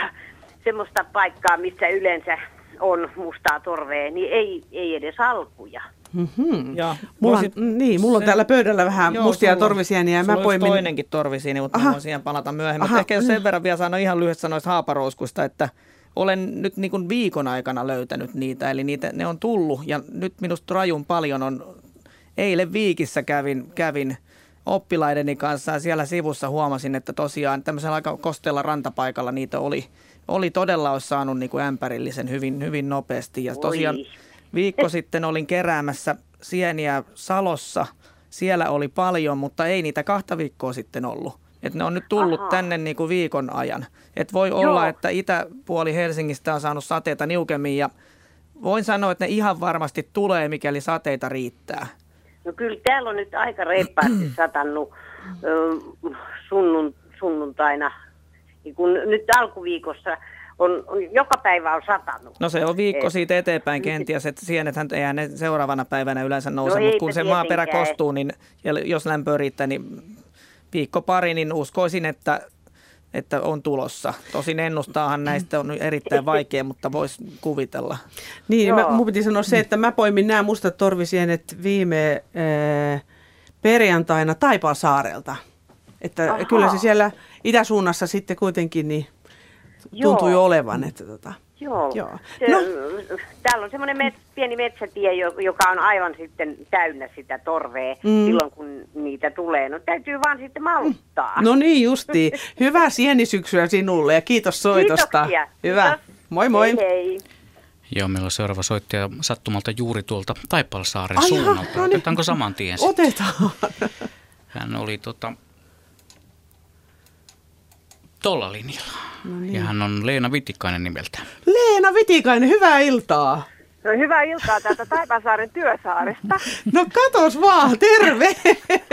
semmoista paikkaa, missä yleensä on mustaa torvea, niin ei, ei edes alkuja. Mm-hmm. Ja Mulla on, voisit- niin, mulla on se- täällä pöydällä vähän Joo, mustia sulla torvisieniä ja sulla mä poimin... toinenkin torvisieni, mutta Aha. voin siihen palata myöhemmin. Aha. Ehkä jos sen verran vielä sanon ihan lyhyesti sanoista haaparouskuista, että olen nyt niin kuin viikon aikana löytänyt niitä, eli niitä, ne on tullut ja nyt minusta rajun paljon on, eilen Viikissä kävin, kävin oppilaideni kanssa ja siellä sivussa huomasin, että tosiaan tämmöisellä aika kosteella rantapaikalla niitä oli, oli todella olisi saanut niin kuin ämpärillisen hyvin, hyvin nopeasti ja tosiaan Oi. Viikko sitten olin keräämässä sieniä Salossa. Siellä oli paljon, mutta ei niitä kahta viikkoa sitten ollut. Et ne on nyt tullut Ahaa. tänne niin kuin viikon ajan. Et voi Joo. olla, että itäpuoli Helsingistä on saanut sateita niukemmin ja voin sanoa, että ne ihan varmasti tulee, mikäli sateita riittää. No kyllä täällä on nyt aika reippaasti (clears throat) satannut sunnun, sunnuntaina. Niin kun nyt alkuviikossa on, on, joka päivä on satanut. No se on viikko Et- siitä eteenpäin kenties, että sienethän eihän ne seuraavana päivänä yleensä nouse, No mutta kun se maaperä kostuu, niin ja jos lämpö riittää, niin viikko pari, niin uskoisin, että, että on tulossa. Tosin ennustaahan näistä on erittäin vaikea, mutta voisi kuvitella. Niin, mä, mun piti sanoa se, että mä poimin nämä mustat torvisienet viime äh, perjantaina Taipalsaarelta. Että Ahaa. kyllä se siellä itäsuunnassa sitten kuitenkin niin tuntui Joo. olevan. Että tota. Joo. Joo. Se, No. Täällä on semmoinen met, pieni metsätie, jo- joka on aivan sitten täynnä sitä torvea Mm. silloin, kun niitä tulee. No täytyy vaan sitten malttaa. No niin justi. Hyvää (laughs) sienisyksyä sinulle ja kiitos soitosta. Kiitoksia. Hyvä. Kiitos. Moi moi. Hei, hei. Joo, meillä on seuraava soittaja sattumalta juuri tuolta Taipalsaaren Ai jaha, suunnalta. no niin. Otetaanko saman tien? Otetaan. Hän oli tota, tolla linjalla. No niin. Ja hän on Leena Vitikainen nimeltään. Leena Vitikainen, hyvää iltaa. No hyvää iltaa täältä Taipasaaren työsaaresta. (laughs) No katos vaan, terve.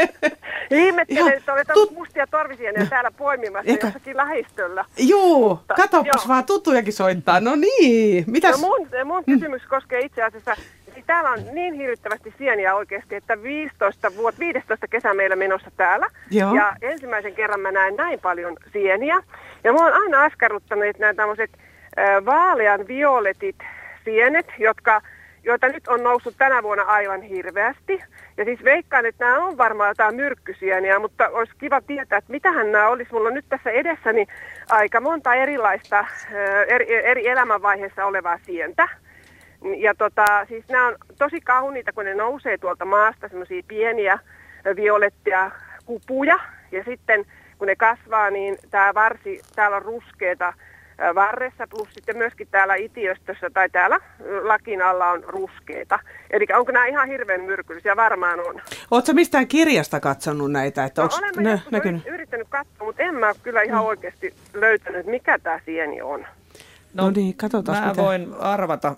(laughs) Ihmettelen, että olet tut- ollut mustia torvisieniä täällä poimimassa Eikä- jossakin lähistöllä. Joo, katopas joo. vaan tuttujakin soittaa. No niin, mitäs? No mun, mun kysymys koskee itse asiassa, siis täällä on niin hirvittävästi sieniä oikeasti, että 15 vuotta, 15 kesä meillä menossa täällä. Joo. Ja ensimmäisen kerran mä näen näin paljon sieniä. Ja mua on aina askarruttanut nämä tämmöiset vaalean violetit sienet, jotka, joita nyt on noussut tänä vuonna aivan hirveästi. Ja siis veikkaan, että nämä on varmaan jotain myrkkysieniä, mutta olisi kiva tietää, että mitähän nämä olisi. Mulla on nyt tässä edessäni aika monta erilaista eri, eri elämänvaiheessa olevaa sientä. Ja tota, siis nämä on tosi kauniita, kun ne nousee tuolta maasta, semmoisia pieniä violettia kupuja. Ja sitten kun ne kasvaa, niin tämä varsi, täällä on ruskeita varressa, plus sitten myöskin täällä itiöstössä tai täällä lakin alla on ruskeita. Eli onko nämä ihan hirveän myrkyllisiä? Varmaan on. Oletko mistään kirjasta katsonut näitä? Että no, olen ne, näkynyt? yrittänyt katsoa, mutta en mä kyllä ihan mm. oikeasti löytänyt, mikä tämä sieni on. No, no niin, katsotaan. Mä mitä. voin arvata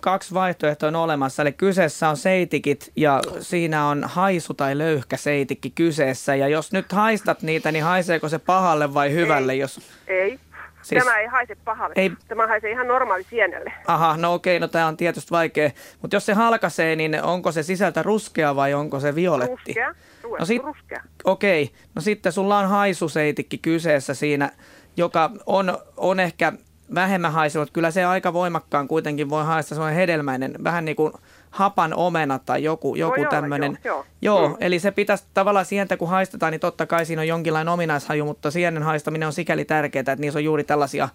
kaksi vaihtoehtoa on olemassa. Eli kyseessä on seitikit ja siinä on haisu tai löyhkä seitikki kyseessä. Ja jos nyt haistat niitä, niin haiseeko se pahalle vai hyvälle? Ei. Jos... ei. Siis... Tämä ei haise pahalle. Ei... Tämä haisee ihan normaali sienelle. Aha, no okei, no tämä on tietysti vaikea. Mutta jos se halkaisee, niin onko se sisältä ruskea vai onko se violetti? Ruskea. no sit... ruskea. Okei, no sitten sulla on haisuseitikki kyseessä siinä, joka on, on ehkä vähemmän haisevat. Kyllä se aika voimakkaan kuitenkin voi haista on hedelmäinen, vähän niin kuin hapan omena tai joku, joku no tämmöinen. Joo, joo. joo mm. eli se pitäisi tavallaan sientä kun haistetaan, niin totta kai siinä on jonkinlainen ominaishaju, mutta sienen haistaminen on sikäli tärkeää, että niissä on juuri tällaisia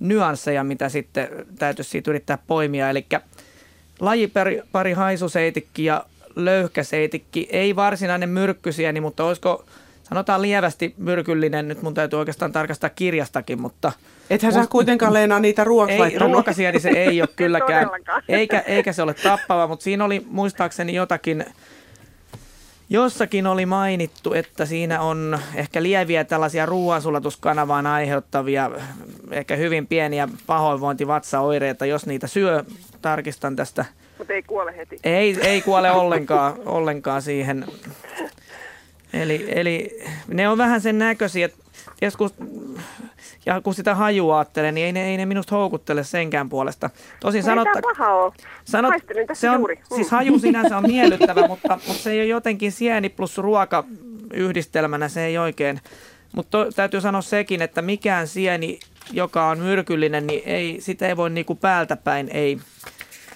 nyansseja, mitä sitten täytyisi siitä yrittää poimia. Eli lajipari pari haisuseitikki ja löyhkäseitikki, ei varsinainen myrkkysieni, mutta olisiko sanotaan lievästi myrkyllinen, nyt mun täytyy oikeastaan tarkastaa kirjastakin, mutta... Ethän sä kuitenkaan Leena niitä ruoksi Ei, ruokasia, niin se ei ole (laughs) kylläkään, eikä, eikä se ole tappava, mutta siinä oli muistaakseni jotakin, jossakin oli mainittu, että siinä on ehkä lieviä tällaisia ruoansulatuskanavaan aiheuttavia, ehkä hyvin pieniä pahoinvointivatsaoireita, jos niitä syö, tarkistan tästä. Mutta ei kuole heti. Ei, ei kuole ollenkaan, ollenkaan siihen Eli, eli ne on vähän sen näköisiä, että joskus, ja kun sitä hajua ajattelee, niin ei ne, ei ne minusta houkuttele senkään puolesta. Tosin sanotta. Sanot, se on, juuri. Siis haju sinänsä on miellyttävä, mutta, mutta se ei ole jotenkin sieni plus ruoka yhdistelmänä, se ei oikein. Mutta täytyy sanoa sekin, että mikään sieni, joka on myrkyllinen, niin ei, sitä ei voi niinku päältä päin, ei,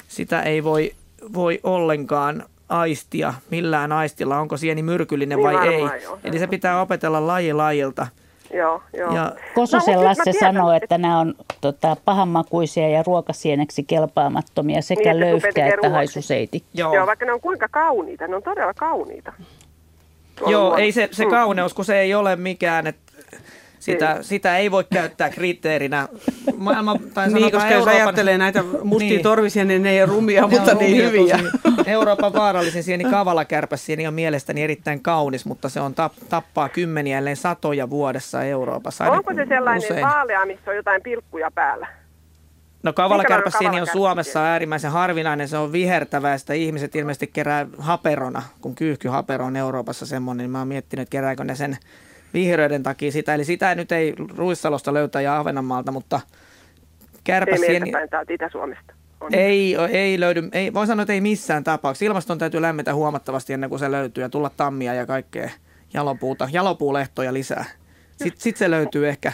sitä ei voi, voi ollenkaan aistia millään aistilla, onko sieni myrkyllinen niin vai ei. Jo. Eli se pitää opetella laji lajilta. Joo, joo. Ja... Kososen no, Lasse sanoo, että, että nämä on tota, pahanmakuisia ja ruokasieneksi kelpaamattomia sekä niin, löyhkä että haisuseiti. Joo. joo, vaikka ne on kuinka kauniita, ne on todella kauniita. Joo, ei se, se mm. kauneus, kun se ei ole mikään, että sitä, niin. sitä ei voi käyttää kriteerinä. Maailma, tai niin, koska Euroopan... jos ajattelee näitä mustia niin. torvisia, niin ne ei ole rumia, mutta ne niin hyviä. Tosi. Euroopan vaarallisin sieni kavalakärpäsieni on mielestäni erittäin kaunis, mutta se on tap, tappaa kymmeniä, ellei satoja vuodessa Euroopassa. Onko se sellainen usein. vaalea, missä on jotain pilkkuja päällä? No kavalakärpäsieni on Suomessa äärimmäisen harvinainen, se on vihertävä ja sitä ihmiset ilmeisesti kerää haperona, kun kyyhkyhapero on Euroopassa semmoinen, niin mä oon miettinyt, että kerääkö ne sen vihreiden takia sitä. Eli sitä nyt ei Ruissalosta löytä ja Ahvenanmaalta, mutta kärpäsieni... Ei Itä-Suomesta. Ei, ei löydy, ei, voin sanoa, että ei missään tapauksessa. Ilmaston täytyy lämmetä huomattavasti ennen kuin se löytyy ja tulla tammia ja kaikkea jalopuuta, jalopuulehtoja lisää. Sitten sit se löytyy ehkä.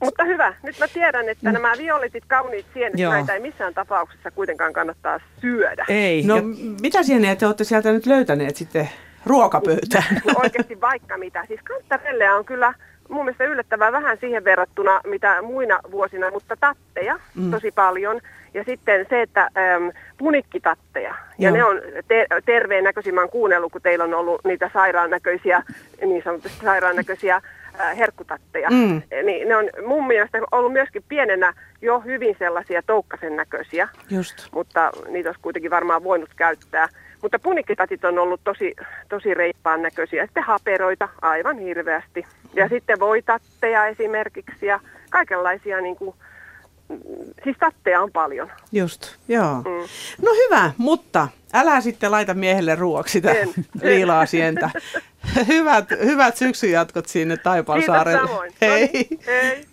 Mutta hyvä. Nyt mä tiedän, että mm. nämä violetit, kauniit sienet, Joo. näitä ei missään tapauksessa kuitenkaan kannattaa syödä. Ei. No ja... mitä sieniä te olette sieltä nyt löytäneet sitten ruokapöytään. Oikeasti vaikka mitä. Siis kantarelleä on kyllä mun mielestä yllättävän vähän siihen verrattuna, mitä muina vuosina, mutta tatteja mm. tosi paljon. Ja sitten se, että äm, punikkitatteja, ja Joo. ne on te- terveen näköisiä, mä oon kuunnellut, kun teillä on ollut niitä sairaan näköisiä, niin sanotusti sairaan näköisiä äh, herkkutatteja. Mm. Niin ne on mun mielestä ollut myöskin pienenä jo hyvin sellaisia toukkasen näköisiä, Just. mutta niitä olisi kuitenkin varmaan voinut käyttää. Mutta punikkitatit on ollut tosi, tosi reippaan näköisiä. Sitten haperoita aivan hirveästi. Ja sitten voitatteja esimerkiksi ja kaikenlaisia niin kuin, siis tatteja on paljon. Just, joo. Mm. No hyvä, mutta älä sitten laita miehelle ruoksi sitä (laughs) liilaa sientä. hyvät, hyvät syksyn jatkot sinne Taipalsaarelle. Kiitos samoin. Hei. Noniin, hei.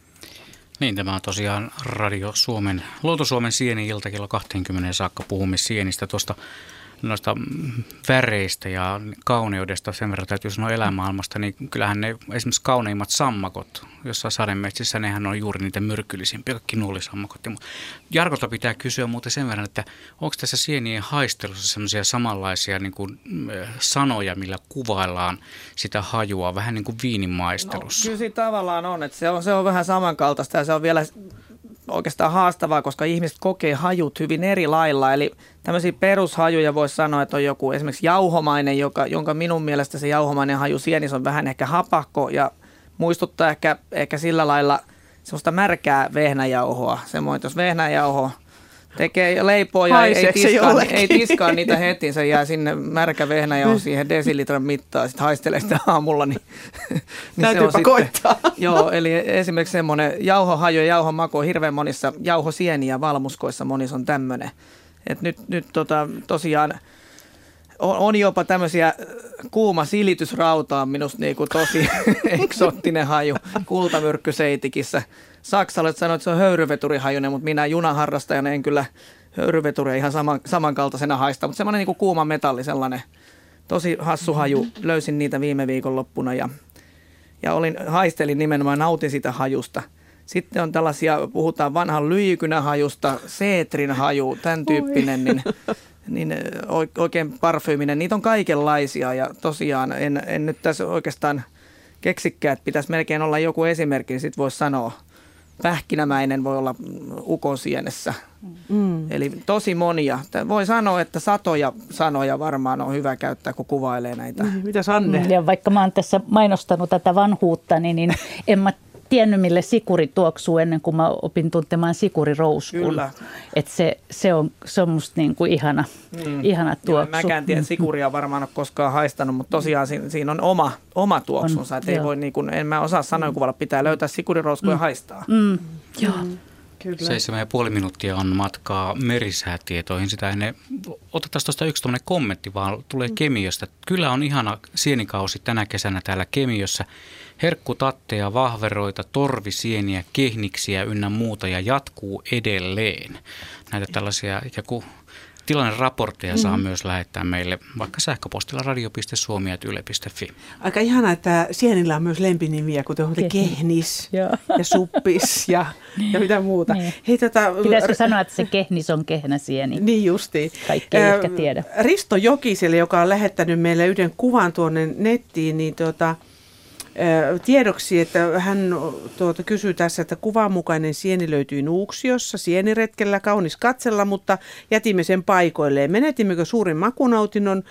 Niin, tämä on tosiaan Radio Suomen, Luoto Suomen sieni ilta kello 20 saakka puhumme sienistä tuosta noista väreistä ja kauneudesta sen verran täytyy sanoa elämaailmasta, niin kyllähän ne esimerkiksi kauneimmat sammakot, jossa sademetsissä, nehän on juuri niitä myrkyllisimpiä, kaikki nuolisammakot. Jarkolta pitää kysyä muuten sen verran, että onko tässä sienien haistelussa sellaisia samanlaisia niin kuin, sanoja, millä kuvaillaan sitä hajua, vähän niin kuin viinin maistelussa? No, kyllä siinä tavallaan on, että se on, se on vähän samankaltaista ja se on vielä oikeastaan haastavaa, koska ihmiset kokee hajut hyvin eri lailla. Eli tämmöisiä perushajuja voisi sanoa, että on joku esimerkiksi jauhomainen, joka, jonka minun mielestä se jauhomainen haju sienis on vähän ehkä hapakko ja muistuttaa ehkä, ehkä sillä lailla semmoista märkää vehnäjauhoa. Semmoinen, jos vehnäjauho tekee leipoa ja ei tiskaa, ei tiskaa niitä heti, se jää sinne märkä vehnä ja on siihen desilitran mittaan, sitten haistelee sitä aamulla. Niin, (laughs) niin se on koittaa. (laughs) joo, eli esimerkiksi semmoinen jauhohaju ja jauhomaku on hirveän monissa, jauhosieniä valmuskoissa monissa on tämmöinen. Et nyt, nyt tota, tosiaan on, on jopa tämmöisiä kuuma silitysrauta on minusta niin kuin tosi (laughs) eksottinen haju kultamyrkkyseitikissä saksalaiset sanoivat, että se on höyryveturihajunen, mutta minä junaharrastajana en kyllä höyryveturia ihan saman, samankaltaisena haista, mutta semmoinen niin kuuma metalli, sellainen tosi hassu haju. Löysin niitä viime viikon loppuna ja, ja olin, haistelin nimenomaan, nautin sitä hajusta. Sitten on tällaisia, puhutaan vanhan lyijykynähajusta, seetrin haju, tämän tyyppinen, niin, niin oikein parfyyminen. Niitä on kaikenlaisia ja tosiaan en, en nyt tässä oikeastaan keksikään, että pitäisi melkein olla joku esimerkki, niin sitten voisi sanoa – pähkinämäinen voi olla ukosienessä. Mm. Eli tosi monia. Voi sanoa, että satoja sanoja varmaan on hyvä käyttää, kun kuvailee näitä. Mitä Sanne? Ja vaikka mä oon tässä mainostanut tätä vanhuutta, niin, niin en mä tiennyt, mille sikuri tuoksuu ennen kuin mä opin tuntemaan sikurirouskun. Kyllä. Et se, se, on, se on musta niin kuin ihana, mm. ihana tuoksu. Joo, mäkään tiedä, sikuria varmaan ole koskaan haistanut, mutta tosiaan siinä, siinä on oma, oma tuoksunsa. On, ei voi niin kuin, en mä osaa sanoa kuvalla, pitää löytää sikurirouskua mm. ja haistaa. Mm. Joo. Mm. Kyllä. Seitsemän ja puoli minuuttia on matkaa merisäätietoihin. Sitä ennen, otetaan tuosta yksi kommentti vaan, tulee mm. Kemiöstä. Kyllä on ihana sienikausi tänä kesänä täällä Kemiössä herkkutatteja, vahveroita, torvisieniä, kehniksiä ynnä muuta ja jatkuu edelleen. Näitä tällaisia ikään kuin tilanneraportteja saa mm. myös lähettää meille vaikka sähköpostilla radio.suomi.yle.fi. Aika ihana, että sienillä on myös lempinimiä, kuten Kehni. kehnis (laughs) ja suppis ja, ja mitä muuta. Niin. Hei, tota, Pitäisikö r- sanoa, että se kehnis on kehnä sieni? (laughs) Niin justiin. Kaikki ei äh, ehkä tiedä. Risto Jokiselle, joka on lähettänyt meille yhden kuvan tuonne nettiin, niin tota, tiedoksi, että hän tuota, kysyy tässä, että kuvanmukainen sieni löytyi Nuuksiossa, sieniretkellä, kaunis katsella, mutta jätimme sen paikoilleen. Menetimmekö suurin makunautinnon?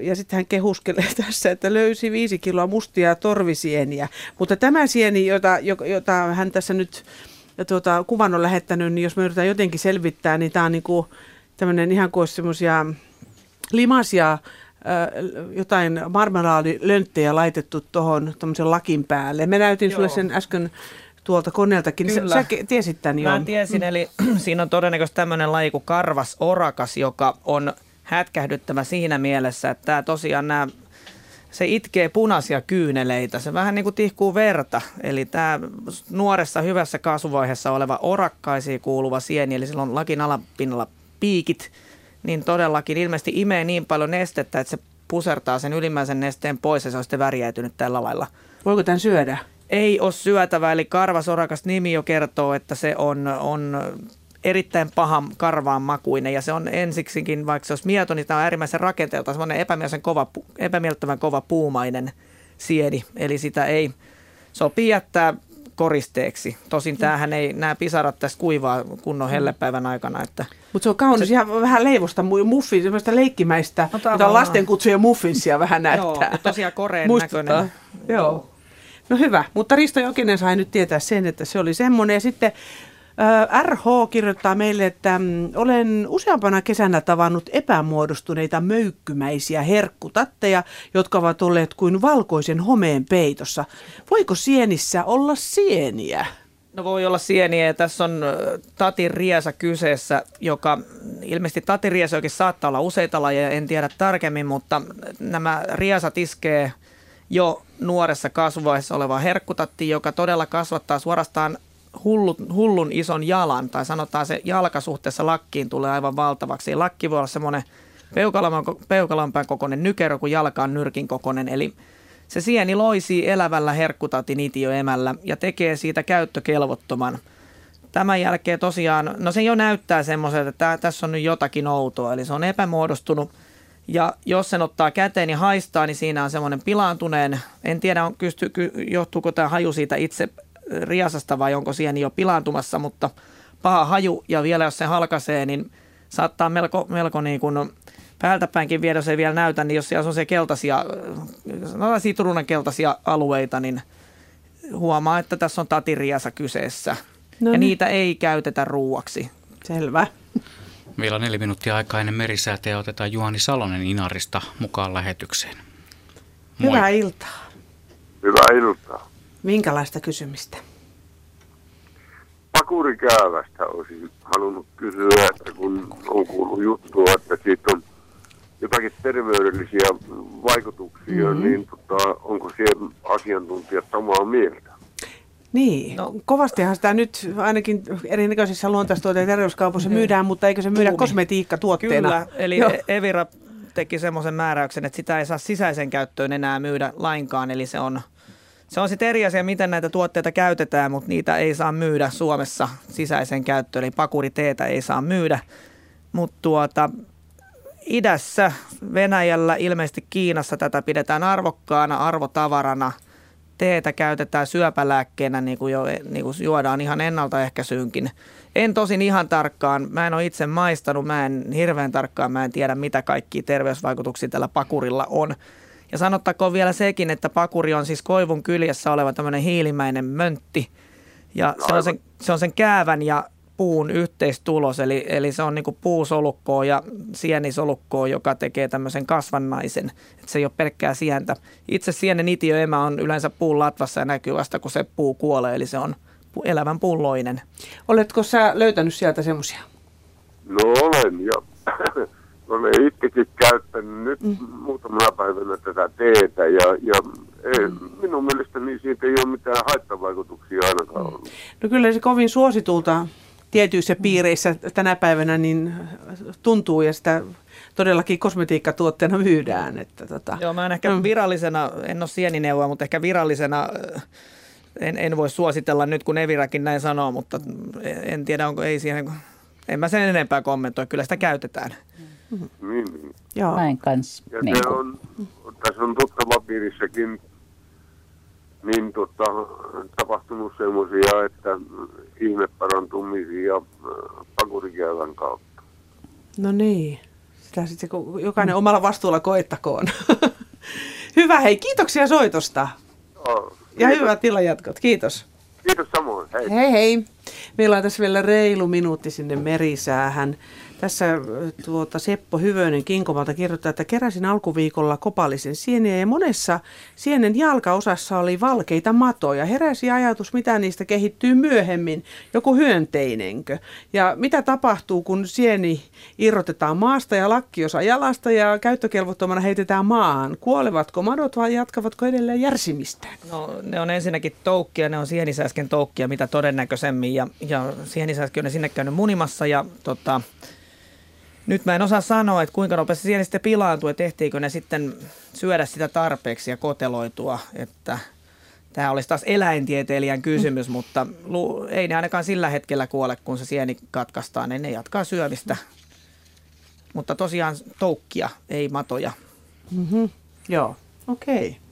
Ja sitten hän kehuskelee (laughs) tässä, että löysi viisi kiloa mustia torvisieniä. Mutta tämä sieni, jota, jota hän tässä nyt tuota, kuvan on lähettänyt, niin jos me yritetään jotenkin selvittää, niin tämä on niinku tämmöinen ihan kuin semmoisia limasia jotain marmelaadilönttejä laitettu tuohon lakin päälle. Me näytin Joo. sulle sen äsken tuolta koneeltakin. Kyllä. Sä, sä tiesit tämän jo. Mä tiesin, eli (clears throat) siinä on todennäköisesti tämmöinen laji kuin karvas orakas, joka on hätkähdyttävä siinä mielessä, että tämä tosiaan nämä se itkee punaisia kyyneleitä. Se vähän niin kuin tihkuu verta. Eli tämä nuoressa hyvässä kasvuvaiheessa oleva orakkaisiin kuuluva sieni, eli sillä on lakin alapinnalla piikit – niin todellakin ilmeisesti imee niin paljon nestettä, että se pusertaa sen ylimmäisen nesteen pois ja se on sitten värjäytynyt tällä lailla. Voiko tämän syödä? Ei ole syötävä, eli karvasorakas nimi jo kertoo, että se on, on erittäin pahan karvaan makuinen ja se on ensiksikin, vaikka se olisi mieto, niin tämä on äärimmäisen rakenteelta semmoinen epämieltävän kova, epämiellyttävän kova puumainen sieni, eli sitä ei sopii jättää koristeeksi. Tosin tämähän ei, nämä pisarat tässä kuivaa kunnon hellepäivän aikana. Että Mutta se on kaunis, se, ihan vähän leivosta muffin, semmoista leikkimäistä, no, jota lastenkutsuja muffinsia vähän näyttää. Joo, tosiaan koreen näköinen. Joo. No hyvä, mutta Risto Jokinen sai nyt tietää sen, että se oli semmoinen. Ja sitten RH kirjoittaa meille, että mm, olen useampana kesänä tavannut epämuodostuneita möykkymäisiä herkkutatteja, jotka ovat olleet kuin valkoisen homeen peitossa. Voiko sienissä olla sieniä? No voi olla sieniä ja tässä on tatin riesa kyseessä, joka ilmeisesti tatin riesoikin saattaa olla useita lajeja, en tiedä tarkemmin, mutta nämä riesat iskee jo nuoressa kasvuvaiheessa oleva herkkutatti, joka todella kasvattaa suorastaan hullun, hullun ison jalan, tai sanotaan se jalka suhteessa lakkiin tulee aivan valtavaksi. Lakki voi olla semmoinen peukalampään kokoinen nykero, kun jalka on nyrkin kokoinen. Eli se sieni loisii elävällä herkkutatin itioemällä ja tekee siitä käyttökelvottoman. Tämän jälkeen tosiaan, no se jo näyttää semmoiselta, että tässä on nyt jotakin outoa, eli se on epämuodostunut. Ja jos sen ottaa käteen ja haistaa, niin siinä on semmoinen pilaantuneen, en tiedä on, johtuuko tämä haju siitä itse riasasta vai onko sieni jo pilaantumassa, mutta paha haju ja vielä jos se halkaisee, niin saattaa melko, melko niin kuin päältä päinkin viedä, jos ei vielä näytä, niin jos siellä on se keltaisia, no sitruunan keltaisia alueita, niin huomaa, että tässä on tatiriasa kyseessä. No niin. Ja niitä ei käytetä ruuaksi. Selvä. Meillä on neljä minuuttia aikaa ennen merisäätä ja otetaan Juhani Salonen Inarista mukaan lähetykseen. Moi. Hyvää iltaa. Hyvää iltaa. Minkälaista kysymistä? Pakurikäävästä olisin halunnut kysyä, että kun on kuullut juttua, että siitä on jotakin terveydellisiä vaikutuksia, mm-hmm. niin tota, onko siellä asiantuntijat samaa mieltä? Niin, no. kovastihan sitä nyt ainakin erinäköisissä luontaistuote- ja terveyskaupoissa mm-hmm. myydään, mutta eikö se myydä Kuumi. kosmetiikkatuotteena? Kyllä, eli Joo. Evira teki semmoisen määräyksen, että sitä ei saa sisäisen käyttöön enää myydä lainkaan, eli se on, se on sitten eri asia, miten näitä tuotteita käytetään, mutta niitä ei saa myydä Suomessa sisäisen käyttöön, eli pakuriteetä ei saa myydä, mutta tuota, idässä, Venäjällä, ilmeisesti Kiinassa tätä pidetään arvokkaana, arvotavarana. Teetä käytetään syöpälääkkeenä, niin kuin, jo, niin kuin juodaan ihan ennaltaehkäisyynkin. En tosin ihan tarkkaan, mä en ole itse maistanut, mä en hirveän tarkkaan, mä en tiedä mitä kaikki terveysvaikutuksia tällä pakurilla on. Ja sanottakoon vielä sekin, että pakuri on siis koivun kyljessä oleva tämmöinen hiilimäinen möntti. Ja se on, sen, se on sen käävän ja puun yhteistulos, eli, eli se on niin kuin puusolukkoa ja sienisolukkoa, joka tekee tämmöisen kasvannaisen, että se ei ole pelkkää sientä. Itse sienen itiöemä on yleensä puun latvassa ja näkyy vasta, kun se puu kuolee, eli se on elävän pulloinen. Oletko sä löytänyt sieltä semmoisia? No olen ja olen itsekin käyttänyt nyt mm. muutamana päivänä tätä teetä ja, ja ei, mm. minun mielestäni siitä ei ole mitään haittavaikutuksia ainakaan ollut. No kyllä se kovin suositulta tietyissä piireissä tänä päivänä niin tuntuu ja sitä todellakin kosmetiikkatuotteena myydään. Että tota. Joo, mä en ehkä mm. virallisena, en ole sienineuvoa, mutta ehkä virallisena äh, en, en voi suositella nyt, kun Evirakin näin sanoo, mutta en tiedä, onko ei siihen, en mä sen enempää kommentoi, kyllä sitä käytetään. Mm-hmm. Niin, niin. Joo. Mä en kans. Ja niin se on, tässä on tuttava piirissäkin niin tota, tapahtunut semmoisia, että ihmeparantumisia äh, pakurikäyvän kautta. No niin, sitä sitten kun jokainen mm. omalla vastuulla koettakoon. (laughs) Hyvä, hei, kiitoksia soitosta. Joo, ja hyvät jatkot, kiitos. Kiitos samoin, hei. Hei hei. Meillä on tässä vielä reilu minuutti sinne merisäähän. Tässä tuota, Seppo Hyvönen Kinkomalta kirjoittaa, että keräsin alkuviikolla kopallisen sieniä ja monessa sienen jalkaosassa oli valkeita matoja. Heräsi ajatus, mitä niistä kehittyy myöhemmin, joku hyönteinenkö. Ja mitä tapahtuu, kun sieni irrotetaan maasta ja lakkiosa jalasta ja käyttökelvottomana heitetään maahan? Kuolevatko madot vai jatkavatko edelleen järsimistä? No ne on ensinnäkin toukkia, ne on sienisäsken toukkia mitä todennäköisemmin ja, ja sienisäsken on sinne käynyt munimassa ja tota, nyt mä en osaa sanoa, että kuinka nopeasti siellä sitten pilaantuu, että tehtiinkö ne sitten syödä sitä tarpeeksi ja koteloitua, että tämä olisi taas eläintieteilijän kysymys, mutta ei ne ainakaan sillä hetkellä kuole, kun se sieni katkaistaan, niin ne jatkaa syömistä. Mutta tosiaan toukkia, ei matoja. Mm-hmm. Joo, okei. Okay.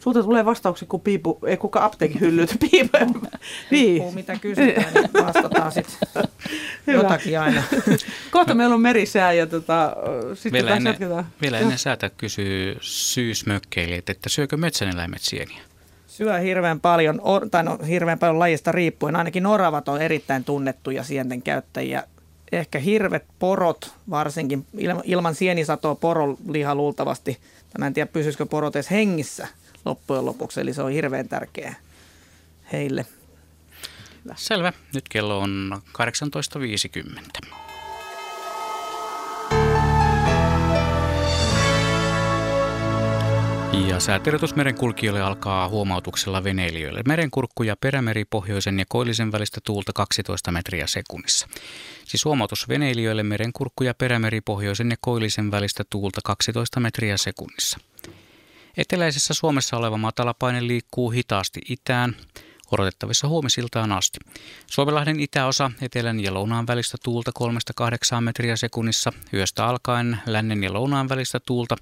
Sulta tulee vastauksia, kun piipu, ei kuka apteekin hyllyt (laughs) piipu. (laughs) niin. mitä kysytään, niin vastataan sitten (laughs) jotakin aina. Kohta meillä on merisää ja tota, sitten vielä, ennen, vielä ennen säätä kysyy syysmökkeilijät, että syökö metsäneläimet sieniä? Syö hirveän paljon, tai no, hirveän paljon lajista riippuen. Ainakin oravat on erittäin tunnettuja sienten käyttäjiä. Ehkä hirvet, porot, varsinkin ilman sienisatoa poroliha luultavasti. Mä en tiedä, pysyisikö porot edes hengissä loppujen lopuksi. Eli se on hirveän tärkeää heille. Hyvä. Selvä. Nyt kello on 18.50. Ja säätiedotus merenkulkijoille alkaa huomautuksella veneilijöille. Merenkurkku ja perämeri pohjoisen ja koillisen välistä tuulta 12 metriä sekunnissa. Siis huomautus veneilijöille merenkurkku ja perämeri pohjoisen ja koillisen välistä tuulta 12 metriä sekunnissa. Eteläisessä Suomessa oleva matalapaine liikkuu hitaasti itään odotettavissa huomisiltaan asti. Suomenlahden itäosa etelän ja lounaan välistä tuulta 3-8 metriä sekunnissa, yöstä alkaen lännen ja lounaan välistä tuulta,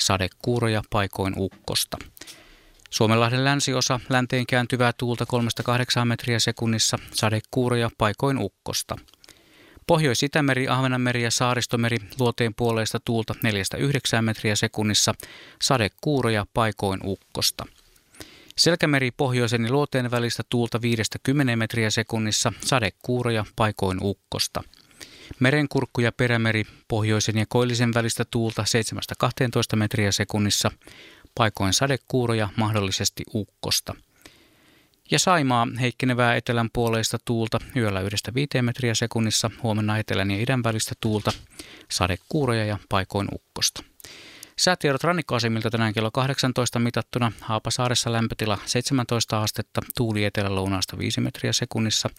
sadekuuroja paikoin ukkosta. Suomenlahden länsiosa länteen kääntyvää tuulta 3-8 metriä sekunnissa, sadekuuroja paikoin ukkosta. Pohjois-Itämeri, Ahvenanmeri ja Saaristomeri luoteen puoleista tuulta 4-9 metriä sekunnissa, sadekuuroja paikoin ukkosta. Selkämeri pohjoisen ja luoteen välistä tuulta 5-10 metriä sekunnissa, sadekuuroja paikoin ukkosta. Merenkurkku ja perämeri pohjoisen ja koillisen välistä tuulta 7-12 metriä sekunnissa, paikoin sadekuuroja mahdollisesti ukkosta. Ja Saimaa heikkenevää etelän puoleista tuulta yöllä 1-5 metriä sekunnissa, huomenna etelän ja idän välistä tuulta, sadekuuroja ja paikoin ukkosta. Säätiedot rannikkoasemilta tänään kello 18 mitattuna. Haapasaaressa lämpötila 17 astetta, tuuli etelä-lounaasta 5 metriä sekunnissa,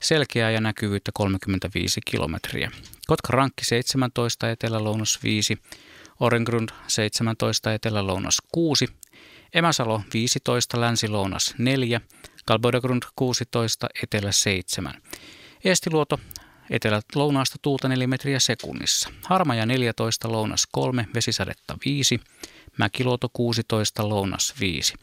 selkeää ja näkyvyyttä 35 kilometriä. Kotka Rankki 17, etelä-lounas 5, Orengrund 17, etelä-lounas 6, Emäsalo 15, länsi-lounas 4, Kalbodegrund 16, etelä 7. Estiluoto Etelä-lounaasta tuulta 4 metriä sekunnissa. Harmaja 14, lounas 3, vesisadetta 5. Mäkiluoto 16, lounas 5.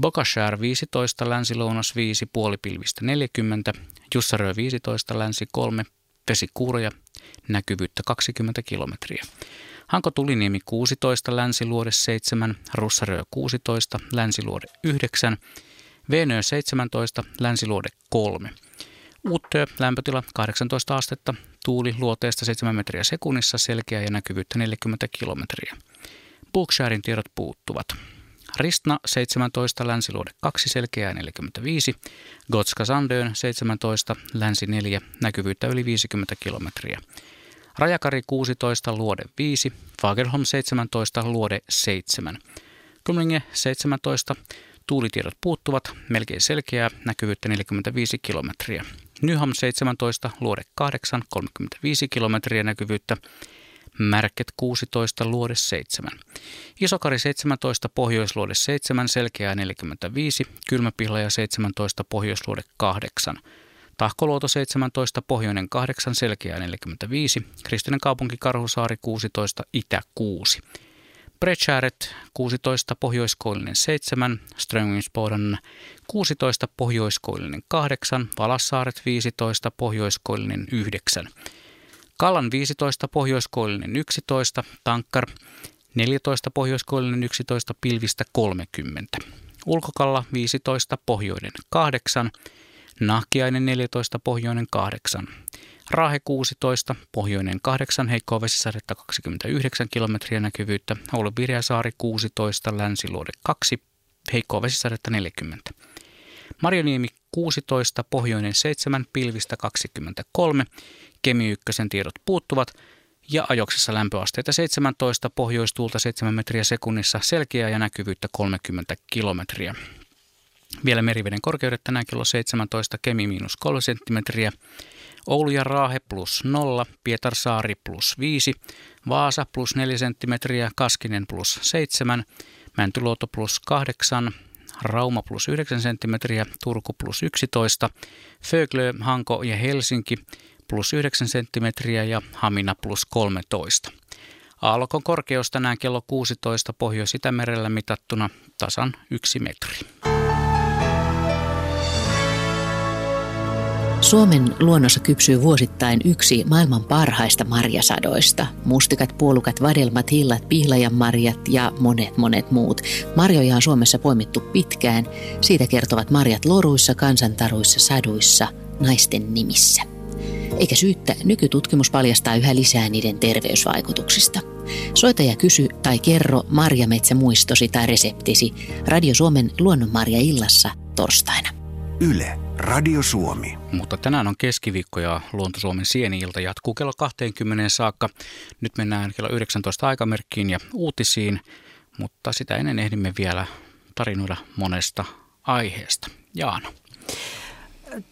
Bokashär 15, länsi-lounas 5, puolipilvistä 40. Jussarö 15, länsi 3, vesikuuroja, näkyvyyttä 20 kilometriä. Hanko Tuliniemi 16, länsiluode 7, Russarö 16, länsiluode 9, Venö 17, länsiluode 3. Uttö, lämpötila 18 astetta, tuuli luoteesta 7 metriä sekunnissa, selkeä ja näkyvyyttä 40 kilometriä. Bookshirein tiedot puuttuvat. Ristna 17, länsiluode 2, selkeää 45, Gotska Sandön 17, länsi 4, näkyvyyttä yli 50 kilometriä. Rajakari 16, luode 5, Fagerholm 17, luode 7. Kumlinge 17, tuulitiedot puuttuvat, melkein selkeää, näkyvyyttä 45 kilometriä. Nyham 17, luode 8, 35 kilometriä näkyvyyttä. Märket 16, luode 7. Isokari 17, pohjoisluode 7, selkeää 45, Kylmäpihlaja 17, pohjoisluode 8. Tahkoluoto 17, pohjoinen 8, selkeää 45, Kristinen kaupunki Karhusaari 16, itä 6. Brecháret 16, pohjoiskoillinen 7, Strömingsboden 16, pohjoiskoillinen 8, Valassaaret 15, pohjoiskoillinen 9. Kallan 15, pohjoiskoillinen 11, Tankkar 14, pohjoiskoillinen 11, pilvistä 30. Ulkokalla 15, pohjoinen 8, Nahkiainen 14, pohjoinen 8. Raahe 16, pohjoinen 8, heikkoa vesisadetta 29 kilometriä näkyvyyttä, Oulu Virjasaari 16, länsiluode 2, heikkoa vesisadetta 40. Marjoniemi 16, pohjoinen 7, pilvistä 23, Kemi 1 tiedot puuttuvat ja ajoksessa lämpöasteita 17, pohjoistuulta 7 metriä sekunnissa, selkeää ja näkyvyyttä 30 kilometriä. Vielä meriveden korkeudet tänään kello 17, Kemi miinus 3 senttimetriä, Oulu ja Raahe plus 0, Pietarsaari plus 5, Vaasa plus 4 senttimetriä, Kaskinen plus 7, Mäntyluoto plus 8, Rauma plus 9 senttimetriä, Turku plus 11, Föglö, Hanko ja Helsinki plus 9 senttimetriä ja Hamina plus 13. Aallokon korkeus tänään kello 16 Pohjois-Itämerellä mitattuna tasan 1 metri. Suomen luonnossa kypsyy vuosittain yksi maailman parhaista marjasadoista. Mustikat, puolukat, vadelmat, hillat, pihlajanmarjat ja monet monet muut. Marjoja on Suomessa poimittu pitkään. Siitä kertovat marjat loruissa, kansantaruissa, saduissa, naisten nimissä. Eikä syyttä, nykytutkimus paljastaa yhä lisää niiden terveysvaikutuksista. Soita ja kysy tai kerro marjametsä muistosi tai reseptisi Radio Suomen luonnonmarja illassa torstaina. Yle, Radio Suomi. Mutta tänään on keskiviikko ja Luonto Suomen sieni-ilta jatkuu kello 20 saakka. Nyt mennään kello 19 aikamerkkiin ja uutisiin. mutta sitä ennen ehdimme vielä tarinoida monesta aiheesta. Jaana.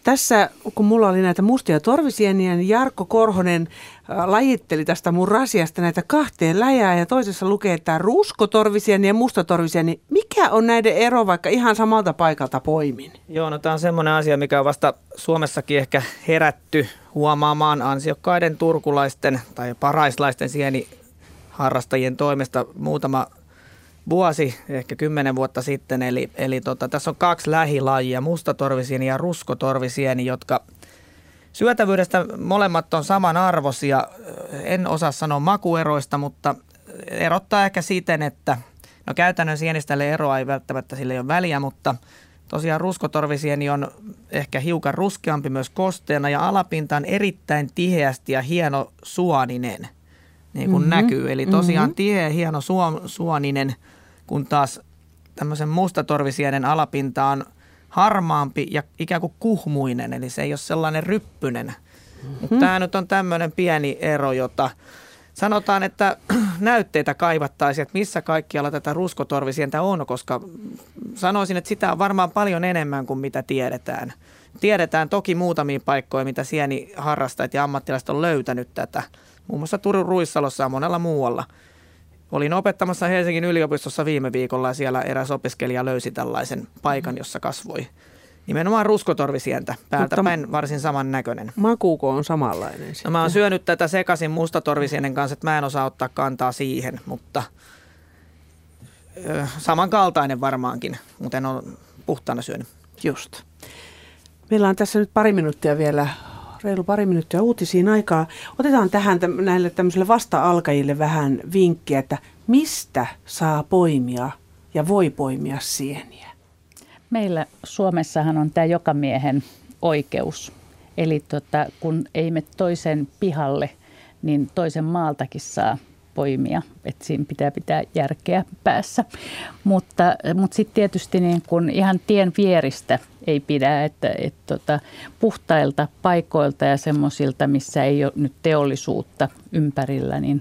Tässä, kun mulla oli näitä mustia torvisieniä, niin Jarkko Korhonen äh, lajitteli tästä mun rasiasta näitä kahteen läjää ja toisessa lukee, että ruskotorvisieni ja mustatorvisieni. Mikä on näiden ero, vaikka ihan samalta paikalta poimin? Joo, no tämä on semmoinen asia, mikä on vasta Suomessakin ehkä herätty huomaamaan ansiokkaiden turkulaisten tai paraislaisten sieniharrastajien toimesta muutama vuosi, ehkä kymmenen vuotta sitten. Eli, eli tota, tässä on kaksi lähilajia, mustatorvisieni ja ruskotorvisieni, jotka syötävyydestä molemmat on samanarvoisia. En osaa sanoa makueroista, mutta erottaa ehkä siten, että no käytännön sieniställe eroa ei välttämättä sille ole väliä, mutta tosiaan ruskotorvisieni on ehkä hiukan ruskeampi myös kosteena ja alapinta on erittäin tiheästi ja hieno suoninen, niin kuin mm-hmm. näkyy. Eli tosiaan mm-hmm. tiheä, hieno suoninen – kun taas tämmöisen mustatorvisienen alapinta on harmaampi ja ikään kuin kuhmuinen, eli se ei ole sellainen ryppynen. Mm-hmm. Mutta tämä nyt on tämmöinen pieni ero, jota sanotaan, että (clears throat) näytteitä kaivattaisiin, että missä kaikkialla tätä ruskotorvisientä on, koska sanoisin, että sitä on varmaan paljon enemmän kuin mitä tiedetään. Tiedetään toki muutamia paikkoja, mitä sieni harrastajat ja ammattilaiset on löytänyt tätä. Muun muassa Turun Ruissalossa ja monella muualla – Olin opettamassa Helsingin yliopistossa viime viikolla ja siellä eräs opiskelija löysi tällaisen paikan, jossa kasvoi nimenomaan ruskotorvisientä. Päältä Mutta päin varsin saman näköinen. Makuuko on samanlainen? No mä oon syönyt tätä sekaisin mustatorvisienen kanssa, että mä en osaa ottaa kantaa siihen, mutta ö, samankaltainen varmaankin, mutta en ole puhtaana syönyt. Just. Meillä on tässä nyt pari minuuttia vielä reilu pari minuuttia uutisiin aikaa. Otetaan tähän näille tämmöisille vasta-alkajille vähän vinkkiä, että mistä saa poimia ja voi poimia sieniä? Meillä Suomessahan on tämä jokamiehen oikeus. Eli tota, kun ei me toisen pihalle, niin toisen maaltakin saa poimia, että siinä pitää pitää järkeä päässä. Mutta, mutta sitten tietysti niin kun ihan tien vieristä ei pidä, että, että tota, puhtailta paikoilta ja semmoisilta, missä ei ole nyt teollisuutta ympärillä, niin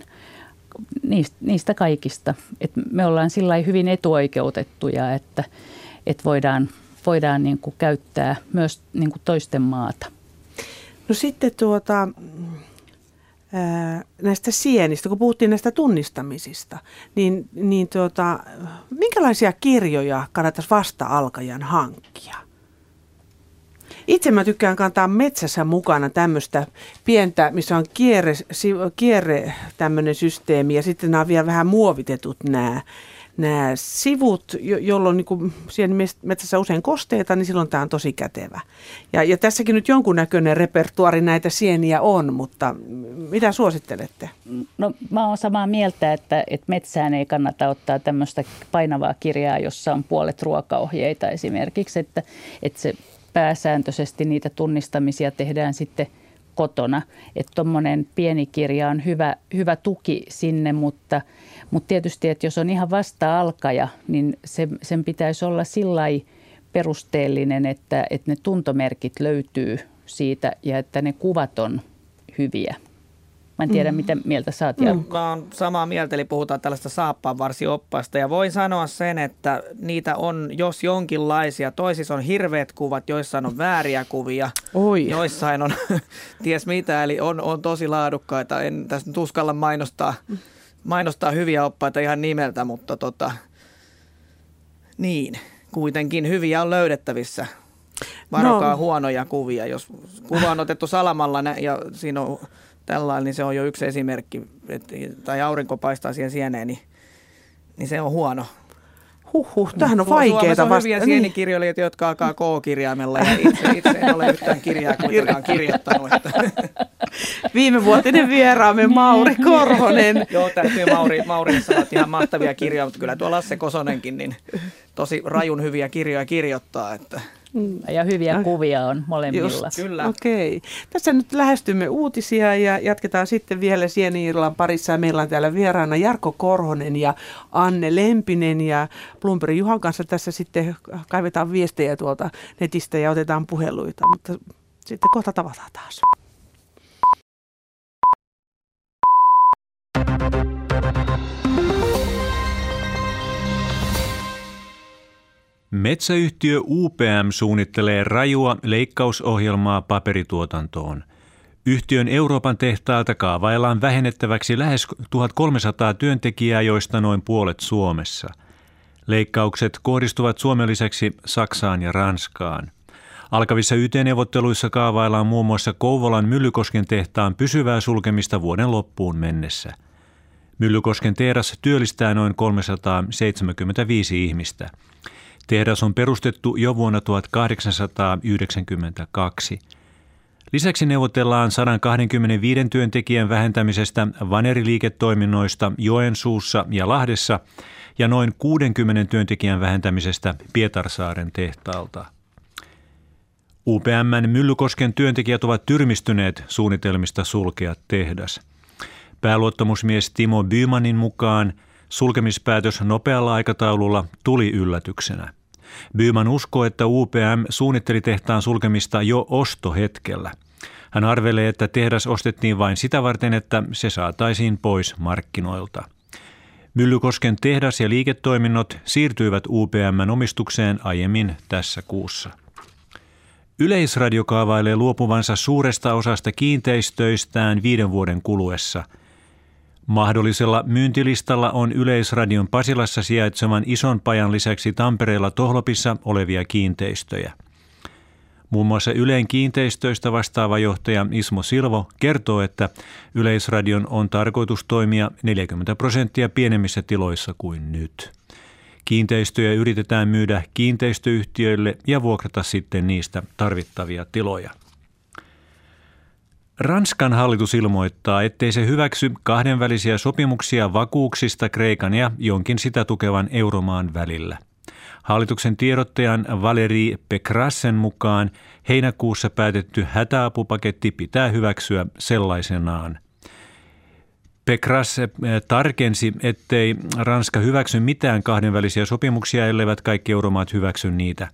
niistä, niistä kaikista. Et me ollaan sillä hyvin etuoikeutettuja, että, että voidaan, voidaan niin kuin käyttää myös niin kuin toisten maata. No sitten tuota, näistä sienistä, kun puhuttiin näistä tunnistamisista, niin, niin tuota, minkälaisia kirjoja kannattaisi vasta-alkajan hankkia? Itse mä tykkään kantaa metsässä mukana tämmöistä pientä, missä on kierre, kierre tämmöinen systeemi ja sitten nämä on vielä vähän muovitetut nämä nämä sivut, jolloin niin kuin siellä metsässä usein kosteita, niin silloin tämä on tosi kätevä. Ja, ja tässäkin nyt jonkunnäköinen repertuari näitä sieniä on, mutta mitä suosittelette? No mä oon samaa mieltä, että, että metsään ei kannata ottaa tämmöistä painavaa kirjaa, jossa on puolet ruokaohjeita esimerkiksi, että, että se pääsääntöisesti niitä tunnistamisia tehdään sitten kotona. Että tuommoinen pieni kirja on hyvä, hyvä tuki sinne, mutta, mutta tietysti, että jos on ihan vasta-alkaja, niin se, sen pitäisi olla sillä perusteellinen, että, että ne tuntomerkit löytyy siitä ja että ne kuvat on hyviä. Mä en tiedä, mm. mitä mieltä sä oot, mm. Mä oon samaa mieltä, eli puhutaan tällaista saappaanvarsioppaasta. Ja voin sanoa sen, että niitä on jos jonkinlaisia. Toisissa on hirveät kuvat, joissain on vääriä kuvia. Oi. Joissain on (laughs) ties mitä, eli on, on tosi laadukkaita. En tässä nyt uskalla mainostaa, mainostaa hyviä oppaita ihan nimeltä, mutta tota, niin, kuitenkin hyviä on löydettävissä. Varokaa no. huonoja kuvia. Jos kuva on otettu salamalla ja siinä on tällainen, niin se on jo yksi esimerkki, että, tai aurinko paistaa siihen sieneen, niin, niin se on huono. Huhhuh, tämähän on vaikeaa vasta. on hyviä niin. sienikirjoilijoita, jotka alkaa K-kirjaimella ja itse, itse en ole yhtään kirjaa kuitenkaan kirjoittanut. Että. Viimevuotinen vieraamme Mauri Korhonen. (laughs) Joo, täytyy Mauri, Mauri sanoa, että ihan mahtavia kirjoja, mutta kyllä tuo Lasse Kosonenkin niin tosi rajun hyviä kirjoja kirjoittaa. Että. Mm. Ja hyviä äh, kuvia on molemmilla. Just, kyllä. Okei. Okay. Tässä nyt lähestymme uutisia ja jatketaan sitten vielä sieni parissa. Meillä on täällä vieraana Jarkko Korhonen ja Anne Lempinen ja Blumberg Juhan kanssa tässä sitten kaivetaan viestejä tuolta netistä ja otetaan puheluita. Mutta sitten kohta tavataan taas. Metsäyhtiö UPM suunnittelee rajua leikkausohjelmaa paperituotantoon. Yhtiön Euroopan tehtaalta kaavaillaan vähennettäväksi lähes 1300 työntekijää, joista noin puolet Suomessa. Leikkaukset kohdistuvat Suomen lisäksi Saksaan ja Ranskaan. Alkavissa YT-neuvotteluissa kaavaillaan muun muassa Kouvolan Myllykosken tehtaan pysyvää sulkemista vuoden loppuun mennessä. Myllykosken tehdas työllistää noin 375 ihmistä. Tehdas on perustettu jo vuonna 1892. Lisäksi neuvotellaan 125 työntekijän vähentämisestä vaneriliiketoiminnoista Joensuussa ja Lahdessa ja noin 60 työntekijän vähentämisestä Pietarsaaren tehtaalta. UPMn Myllykosken työntekijät ovat tyrmistyneet suunnitelmista sulkea tehdas. Pääluottamusmies Timo Bymanin mukaan sulkemispäätös nopealla aikataululla tuli yllätyksenä. Byman uskoo, että UPM suunnitteli tehtaan sulkemista jo ostohetkellä. Hän arvelee, että tehdas ostettiin vain sitä varten, että se saataisiin pois markkinoilta. Myllykosken tehdas ja liiketoiminnot siirtyivät UPMn omistukseen aiemmin tässä kuussa. Yleisradio kaavailee luopuvansa suuresta osasta kiinteistöistään viiden vuoden kuluessa. Mahdollisella myyntilistalla on Yleisradion Pasilassa sijaitsevan ison pajan lisäksi Tampereella Tohlopissa olevia kiinteistöjä. Muun muassa Yleen kiinteistöistä vastaava johtaja Ismo Silvo kertoo, että Yleisradion on tarkoitus toimia 40 prosenttia pienemmissä tiloissa kuin nyt. Kiinteistöjä yritetään myydä kiinteistöyhtiöille ja vuokrata sitten niistä tarvittavia tiloja. Ranskan hallitus ilmoittaa, ettei se hyväksy kahdenvälisiä sopimuksia vakuuksista Kreikan ja jonkin sitä tukevan euromaan välillä. Hallituksen tiedottajan Valeri Pekrassen mukaan heinäkuussa päätetty hätäapupaketti pitää hyväksyä sellaisenaan – Pekras eh, tarkensi, ettei Ranska hyväksy mitään kahdenvälisiä sopimuksia, elleivät kaikki euromaat hyväksy niitä.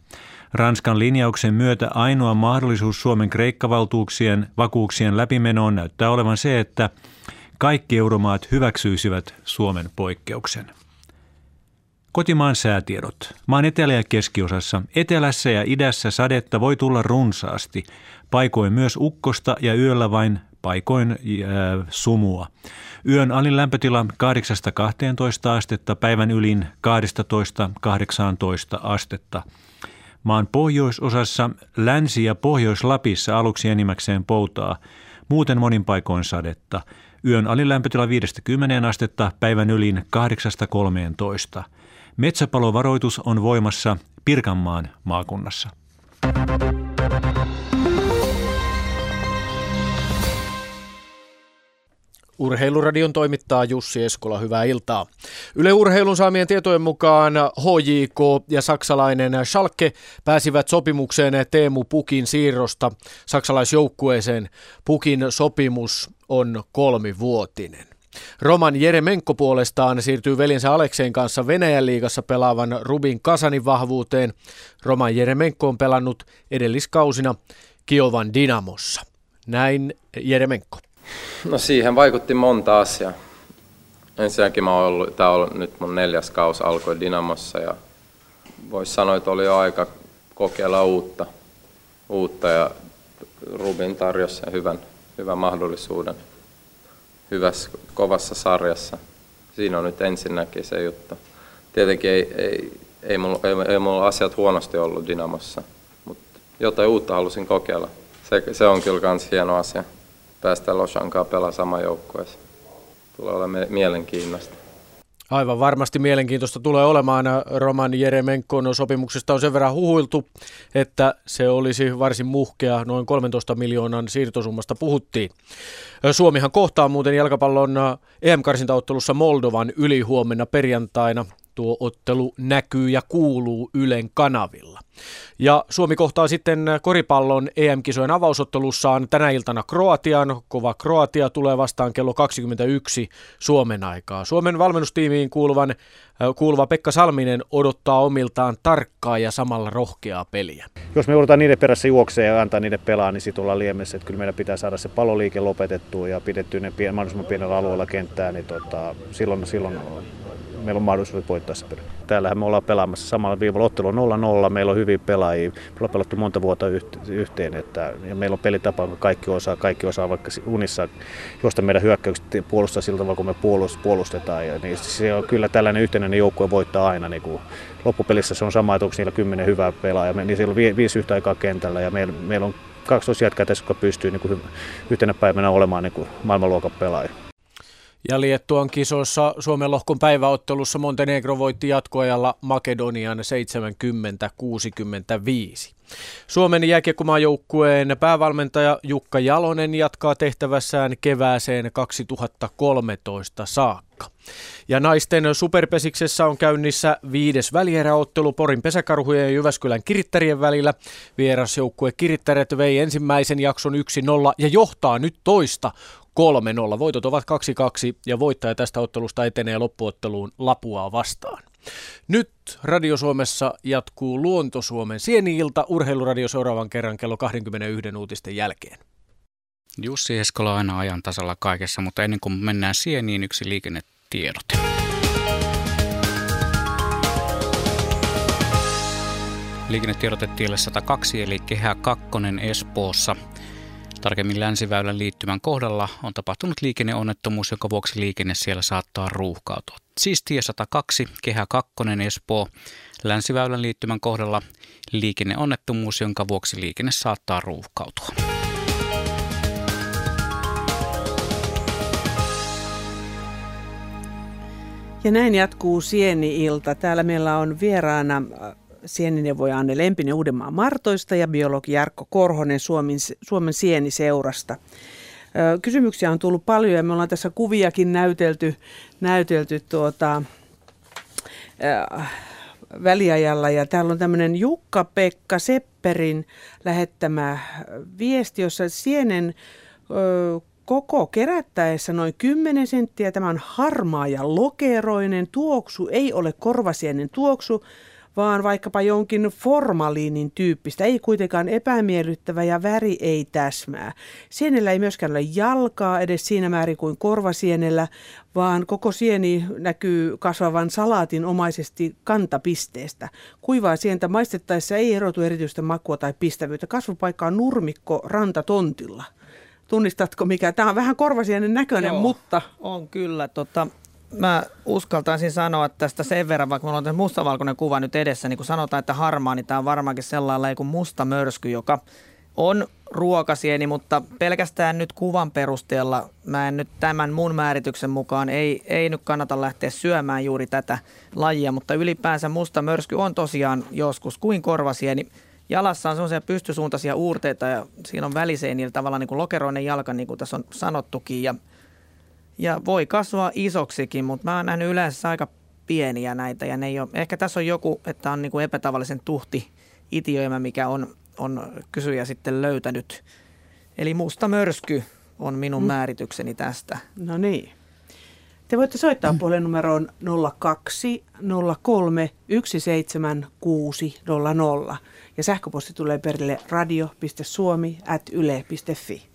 Ranskan linjauksen myötä ainoa mahdollisuus Suomen kreikkavaltuuksien vakuuksien läpimenoon näyttää olevan se, että kaikki euromaat hyväksyisivät Suomen poikkeuksen. Kotimaan säätiedot. Maan etelä- ja keskiosassa, etelässä ja idässä sadetta voi tulla runsaasti, paikoin myös ukkosta ja yöllä vain paikoin äh, sumua. Yön alin lämpötila 8-12 astetta, päivän ylin 12-18 astetta. Maan pohjoisosassa, Länsi- ja Pohjois-Lapissa aluksi enimmäkseen poutaa, muuten monin paikoin sadetta. Yön alin lämpötila 5-10 astetta, päivän ylin 8-13. Metsäpalovaroitus on voimassa Pirkanmaan maakunnassa. Urheiluradion toimittaa Jussi Eskola, hyvää iltaa. Yle Urheilun saamien tietojen mukaan HJK ja saksalainen Schalke pääsivät sopimukseen Teemu Pukin siirrosta saksalaisjoukkueeseen. Pukin sopimus on kolmivuotinen. Roman Jeremenko puolestaan siirtyy veljensä Alekseen kanssa Venäjän liigassa pelaavan Rubin Kasanin vahvuuteen. Roman Jeremenko on pelannut edelliskausina Kiovan Dinamossa. Näin Jeremenko. No siihen vaikutti monta asiaa. Ensinnäkin mä oon ollut, tää on nyt mun neljäs kaus alkoi Dinamossa ja voisi sanoa, että oli jo aika kokeilla uutta, uutta ja Rubin tarjosi sen hyvän, hyvän mahdollisuuden hyvässä, kovassa sarjassa. Siinä on nyt ensinnäkin se juttu. Tietenkin ei, ei, ei, mulla, ei, ei mulla asiat huonosti ollut Dinamossa, mutta jotain uutta halusin kokeilla. Se, se on kyllä myös hieno asia päästä Loshankaa pelaa sama joukkueessa. Tulee olemaan mielenkiintoista. Aivan varmasti mielenkiintoista tulee olemaan. Roman Jeremenkon sopimuksesta on sen verran huhuiltu, että se olisi varsin muhkea. Noin 13 miljoonan siirtosummasta puhuttiin. Suomihan kohtaa muuten jalkapallon EM-karsintaottelussa Moldovan ylihuomenna perjantaina. Tuo ottelu näkyy ja kuuluu Ylen kanavilla. Ja Suomi kohtaa sitten koripallon EM-kisojen avausottelussaan tänä iltana Kroatian. Kova Kroatia tulee vastaan kello 21 Suomen aikaa. Suomen valmennustiimiin kuuluvan, kuuluva Pekka Salminen odottaa omiltaan tarkkaa ja samalla rohkeaa peliä. Jos me joudutaan niiden perässä juoksemaan ja antaa niiden pelaa, niin sitten ollaan liemessä. Että kyllä meidän pitää saada se paloliike lopetettua ja pidettyä ne pien, mahdollisimman pienellä alueella kenttää, niin tota, silloin, silloin meillä on mahdollisuus voittaa se peli. Täällähän me ollaan pelaamassa samalla viivalla. Ottelu 0-0, meillä on hyviä pelaajia, me ollaan pelattu monta vuotta yhteen, että, ja meillä on pelitapa, jonka kaikki osaa, kaikki osaa vaikka unissa, josta meidän hyökkäykset puolustaa sillä tavalla, kun me puolustetaan, ja niin se on kyllä tällainen yhtenäinen joukkue voittaa aina, niin kuin loppupelissä se on sama, että onko niillä kymmenen hyvää pelaajaa, niin siellä on viisi yhtä aikaa kentällä, ja meillä, meillä on 12 jätkää tässä, jotka pystyy niin kuin yhtenä päivänä olemaan niin kuin maailmanluokan pelaaja. Ja Liettuan kisoissa Suomen lohkon päiväottelussa Montenegro voitti jatkoajalla Makedonian 70-65. Suomen jääkiekkomaajoukkueen päävalmentaja Jukka Jalonen jatkaa tehtävässään kevääseen 2013 saakka. Ja naisten superpesiksessä on käynnissä viides välieräottelu Porin pesäkarhujen ja Jyväskylän kirittärien välillä. Vierasjoukkue kirittäret vei ensimmäisen jakson 1-0 ja johtaa nyt toista 3-0. Voitot ovat 2-2 ja voittaja tästä ottelusta etenee loppuotteluun Lapua vastaan. Nyt Radio Suomessa jatkuu Luonto-Suomen sieni-ilta urheiluradio seuraavan kerran kello 21 uutisten jälkeen. Jussi Eskola on aina ajan tasalla kaikessa, mutta ennen kuin mennään sieniin, yksi liikennetiedote. Liikennetiedote tielle 102 eli Kehä 2 Espoossa. Tarkemmin länsiväylän liittymän kohdalla on tapahtunut liikenneonnettomuus, jonka vuoksi liikenne siellä saattaa ruuhkautua. Siis tie 102, kehä 2 Espoo, länsiväylän liittymän kohdalla liikenneonnettomuus, jonka vuoksi liikenne saattaa ruuhkautua. Ja näin jatkuu Sieni-ilta. Täällä meillä on vieraana sienineuvoja Anne Lempinen Uudenmaan Martoista ja biologi Jarkko Korhonen Suomen, Suomen sieniseurasta. Kysymyksiä on tullut paljon ja me ollaan tässä kuviakin näytelty, näytelty tuota, väliajalla. Ja täällä on tämmöinen Jukka-Pekka Sepperin lähettämä viesti, jossa sienen koko kerättäessä noin 10 senttiä. Tämä on harmaa ja lokeroinen. Tuoksu ei ole korvasienen tuoksu, vaan vaikkapa jonkin formaliinin tyyppistä, ei kuitenkaan epämiellyttävä ja väri ei täsmää. Sienellä ei myöskään ole jalkaa edes siinä määrin kuin korvasienellä, vaan koko sieni näkyy kasvavan salaatin omaisesti kantapisteestä. Kuivaa sientä maistettaessa ei erotu erityistä makua tai pistävyyttä. Kasvupaikka on nurmikko rantatontilla. Tunnistatko mikä? Tämä on vähän korvasienen näköinen, Joo, mutta... On kyllä. Tota, mä uskaltaisin sanoa tästä sen verran, vaikka mulla on mustavalkoinen kuva nyt edessä, niin kun sanotaan, että harmaa, niin tämä on varmaankin sellainen kuin musta mörsky, joka on ruokasieni, mutta pelkästään nyt kuvan perusteella mä en nyt tämän mun määrityksen mukaan ei, ei nyt kannata lähteä syömään juuri tätä lajia, mutta ylipäänsä musta mörsky on tosiaan joskus kuin korvasieni. Jalassa on sellaisia pystysuuntaisia uurteita ja siinä on väliseinillä tavallaan niin kuin lokeroinen jalka, niin kuin tässä on sanottukin. Ja ja voi kasvaa isoksikin, mutta mä oon nähnyt yleensä aika pieniä näitä ja ne ei ole, ehkä tässä on joku, että on niin kuin epätavallisen tuhti itiöimä, mikä on, on kysyjä sitten löytänyt. Eli musta mörsky on minun mm. määritykseni tästä. No niin. Te voitte soittaa puhelinnumeroon 02 03 17600 ja sähköposti tulee perille radio.suomi at yle.fi.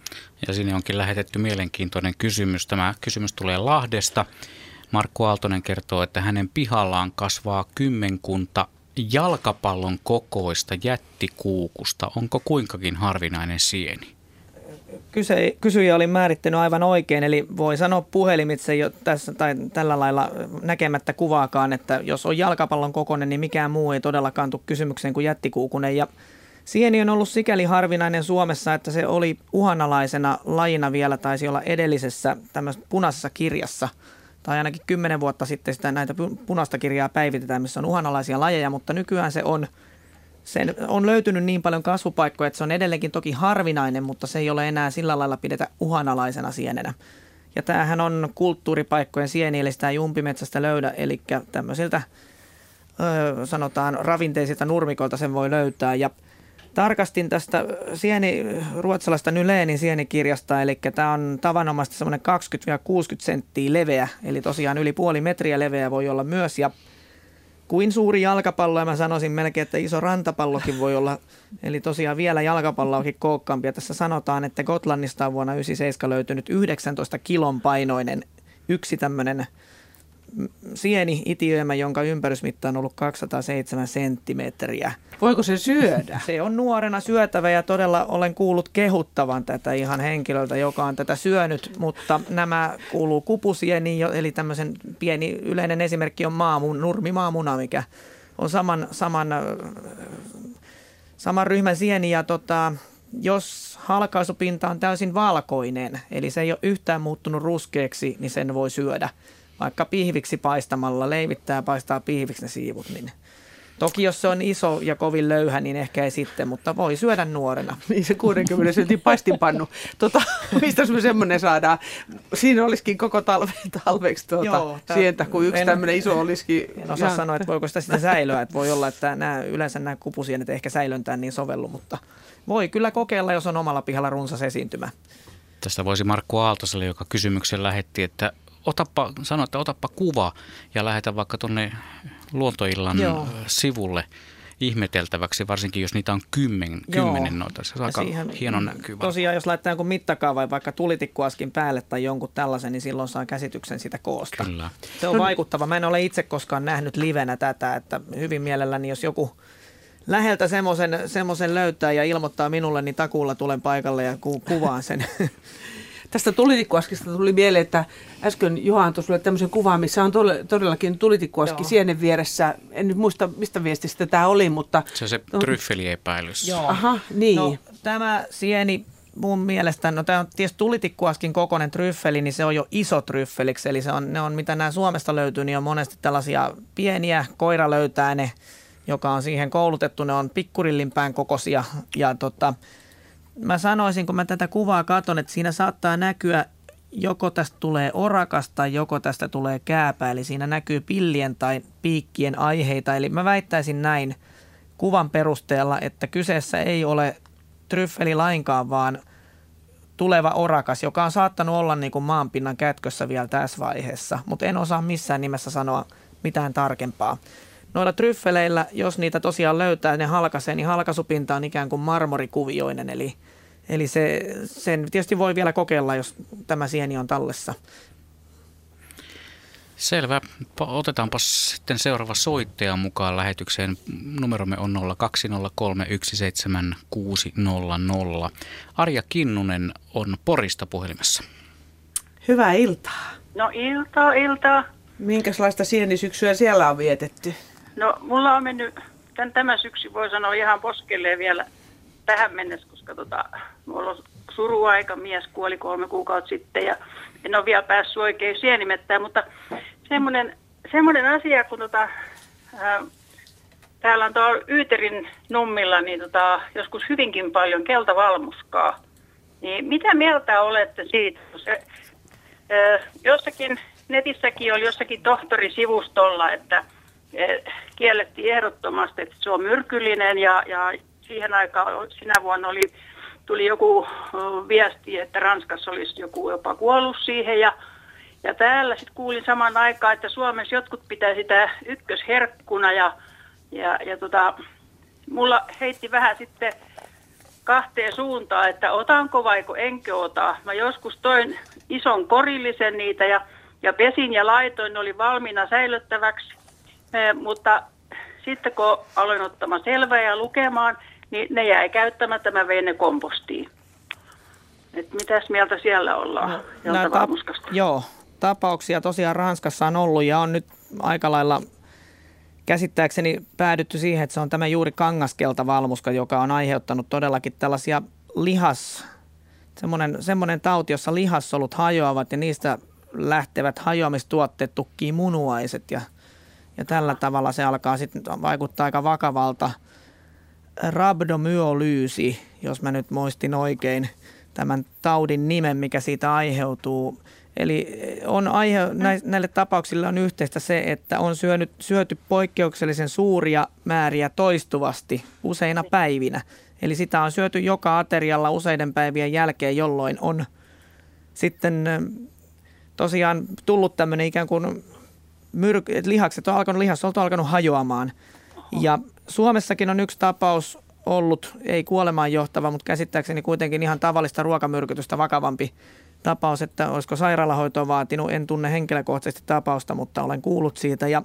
Ja sinne onkin lähetetty mielenkiintoinen kysymys. Tämä kysymys tulee Lahdesta. Markku Aaltonen kertoo, että hänen pihallaan kasvaa kymmenkunta jalkapallon kokoista jättikuukusta. Onko kuinkakin harvinainen sieni? Kyse, kysyjä oli määrittänyt aivan oikein, eli voi sanoa puhelimitse jo tässä, tai tällä lailla näkemättä kuvaakaan, että jos on jalkapallon kokoinen, niin mikään muu ei todellakaan tule kysymykseen kuin jättikuukunen. Ja Sieni on ollut sikäli harvinainen Suomessa, että se oli uhanalaisena lajina vielä, taisi olla edellisessä tämmöisessä punaisessa kirjassa, tai ainakin kymmenen vuotta sitten sitä näitä punaista kirjaa päivitetään, missä on uhanalaisia lajeja, mutta nykyään se on, sen on löytynyt niin paljon kasvupaikkoja, että se on edelleenkin toki harvinainen, mutta se ei ole enää sillä lailla pidetä uhanalaisena sienenä. Ja tämähän on kulttuuripaikkojen sieni, eli sitä ei umpimetsästä löydä, eli tämmöisiltä sanotaan ravinteisilta nurmikolta sen voi löytää. Ja tarkastin tästä sieni, ruotsalaista Nyleenin sienikirjasta, eli tämä on tavanomaisesti semmoinen 20-60 senttiä leveä, eli tosiaan yli puoli metriä leveä voi olla myös. Ja kuin suuri jalkapallo, ja mä sanoisin melkein, että iso rantapallokin voi olla, eli tosiaan vielä jalkapalloakin kookkaampi. Ja tässä sanotaan, että Gotlannista on vuonna 1997 löytynyt 19 kilon painoinen yksi tämmöinen sieni itiöimä, jonka ympärysmitta on ollut 207 senttimetriä. Voiko se syödä? Se on nuorena syötävä ja todella olen kuullut kehuttavan tätä ihan henkilöltä, joka on tätä syönyt, mutta nämä kuuluu kupusieni, eli tämmöisen pieni yleinen esimerkki on maamun, nurmimaamuna, mikä on saman, saman, saman ryhmän sieni ja tota, jos halkaisupinta on täysin valkoinen, eli se ei ole yhtään muuttunut ruskeaksi, niin sen voi syödä vaikka pihviksi paistamalla, leivittää ja paistaa pihviksi ne siivut, niin Toki jos se on iso ja kovin löyhä, niin ehkä ei sitten, mutta voi syödä nuorena. (laughs) Niin se 60 sentin paistinpannu. Tota, (laughs) mistä me semmoinen saadaan? Siinä olisikin koko talve, talveksi tuota, Joo, tää, sientä, kun yksi tämmöinen iso olisikin. En osaa ihan... sanoa, että voiko sitä sitten säilöä. Että voi olla, että nämä, yleensä nämä kupusienet ehkä säilöntään niin sovellu, mutta voi kyllä kokeilla, jos on omalla pihalla runsas esiintymä. Tästä voisi Markku Aaltoselle, joka kysymyksen lähetti, että otappa, sano, että otappa kuva ja lähetä vaikka tuonne luontoillan Joo. sivulle ihmeteltäväksi, varsinkin jos niitä on kymmen, kymmenen noita. Se on aika siihen, hieno näkyvä. Tosiaan, jos laittaa jonkun mittakaavan, vaikka tulitikkuaskin päälle tai jonkun tällaisen, niin silloin saa käsityksen sitä koosta. Kyllä. Se on vaikuttava. Mä en ole itse koskaan nähnyt livenä tätä, että hyvin mielelläni, jos joku läheltä semmoisen löytää ja ilmoittaa minulle, niin takuulla tulen paikalle ja ku, kuvaan sen. (laughs) Tästä tulitikkuaskista tuli mieleen, että äsken Juha antoi sulle tämmöisen kuvan, missä on todellakin tulitikkuaski Joo. sienen vieressä. En nyt muista, mistä viestistä tämä oli, mutta... Se on se no, tryffeliepäilys. Joo. Aha, niin. No, tämä sieni mun mielestä, no tämä on tietysti tulitikkuaskin kokoinen tryffeli, niin se on jo iso tryffeliksi. Eli se on, ne on, mitä nämä Suomesta löytyy, niin on monesti tällaisia pieniä, koira löytää ne, joka on siihen koulutettu. Ne on pikkurillinpään kokoisia ja tota, mä sanoisin, kun mä tätä kuvaa katson, että siinä saattaa näkyä joko tästä tulee orakasta, joko tästä tulee kääpä, eli siinä näkyy pillien tai piikkien aiheita. Eli mä väittäisin näin kuvan perusteella, että kyseessä ei ole tryffeli lainkaan, vaan tuleva orakas, joka on saattanut olla niin kuin maanpinnan kätkössä vielä tässä vaiheessa, mutta en osaa missään nimessä sanoa mitään tarkempaa. Noilla tryffeleillä, jos niitä tosiaan löytää, ne halkaisee, niin halkaisupinta on ikään kuin marmorikuvioinen, eli, eli se, sen tietysti voi vielä kokeilla, jos tämä sieni on tallessa. Selvä. Otetaanpa sitten seuraava soittaja mukaan lähetykseen. Numeromme on 020317600. Arja Kinnunen on Porista puhelimessa. Hyvää iltaa. No iltaa, iltaa. Minkälaista sienisyksyä siellä on vietetty? No mulla on mennyt, tämän, tämä syksy voi sanoa ihan poskelleen vielä tähän mennessä, koska tota, mulla on suruaika, mies kuoli kolme kuukautta sitten ja en ole vielä päässyt oikein sienimettään, mutta semmoinen, semmoinen asia, kun tota, ää, täällä on tuolla Yyterin nummilla niin tota, joskus hyvinkin paljon keltavalmuskaa, niin mitä mieltä olette siitä? Se, ää, jossakin netissäkin oli jossakin tohtorisivustolla, että kiellettiin ehdottomasti, että se on myrkyllinen ja, ja siihen aikaan sinä vuonna oli, tuli joku viesti, että Ranskassa olisi joku jopa kuollut siihen ja, ja täällä sitten kuulin saman aikaan, että Suomessa jotkut pitää sitä ykkösherkkuna ja, ja, ja tota, mulla heitti vähän sitten kahteen suuntaan, että otanko vaiko enkö ota. Mä joskus toin ison korillisen niitä ja, ja pesin ja laitoin, ne oli valmiina säilyttäväksi. Eh, mutta sitten kun aloin ottamaan selvää ja lukemaan, niin ne jäi käyttämättä, mä vein ne kompostiin. Et mitäs mieltä siellä ollaan no, tap- Joo, tapauksia tosiaan Ranskassa on ollut ja on nyt aika lailla käsittääkseni päädytty siihen, että se on tämä juuri kangaskelta valmuska, joka on aiheuttanut todellakin tällaisia lihas, semmoinen, semmoinen tauti, jossa lihassolut hajoavat ja niistä lähtevät hajoamistuotteet tukkii munuaiset ja – ja tällä tavalla se alkaa sitten vaikuttaa aika vakavalta. Rabdomyolyysi, jos mä nyt muistin oikein tämän taudin nimen, mikä siitä aiheutuu. Eli on aihe, näille tapauksille on yhteistä se, että on syönyt, syöty poikkeuksellisen suuria määriä toistuvasti useina päivinä. Eli sitä on syöty joka aterialla useiden päivien jälkeen, jolloin on sitten tosiaan tullut tämmöinen ikään kuin että lihakset on alkanut, lihas on alkanut hajoamaan. Ja Suomessakin on yksi tapaus ollut, ei kuolemaan johtava, mutta käsittääkseni kuitenkin ihan tavallista ruokamyrkytystä vakavampi tapaus, että olisiko sairaalahoitoa vaatinut. En tunne henkilökohtaisesti tapausta, mutta olen kuullut siitä. Ja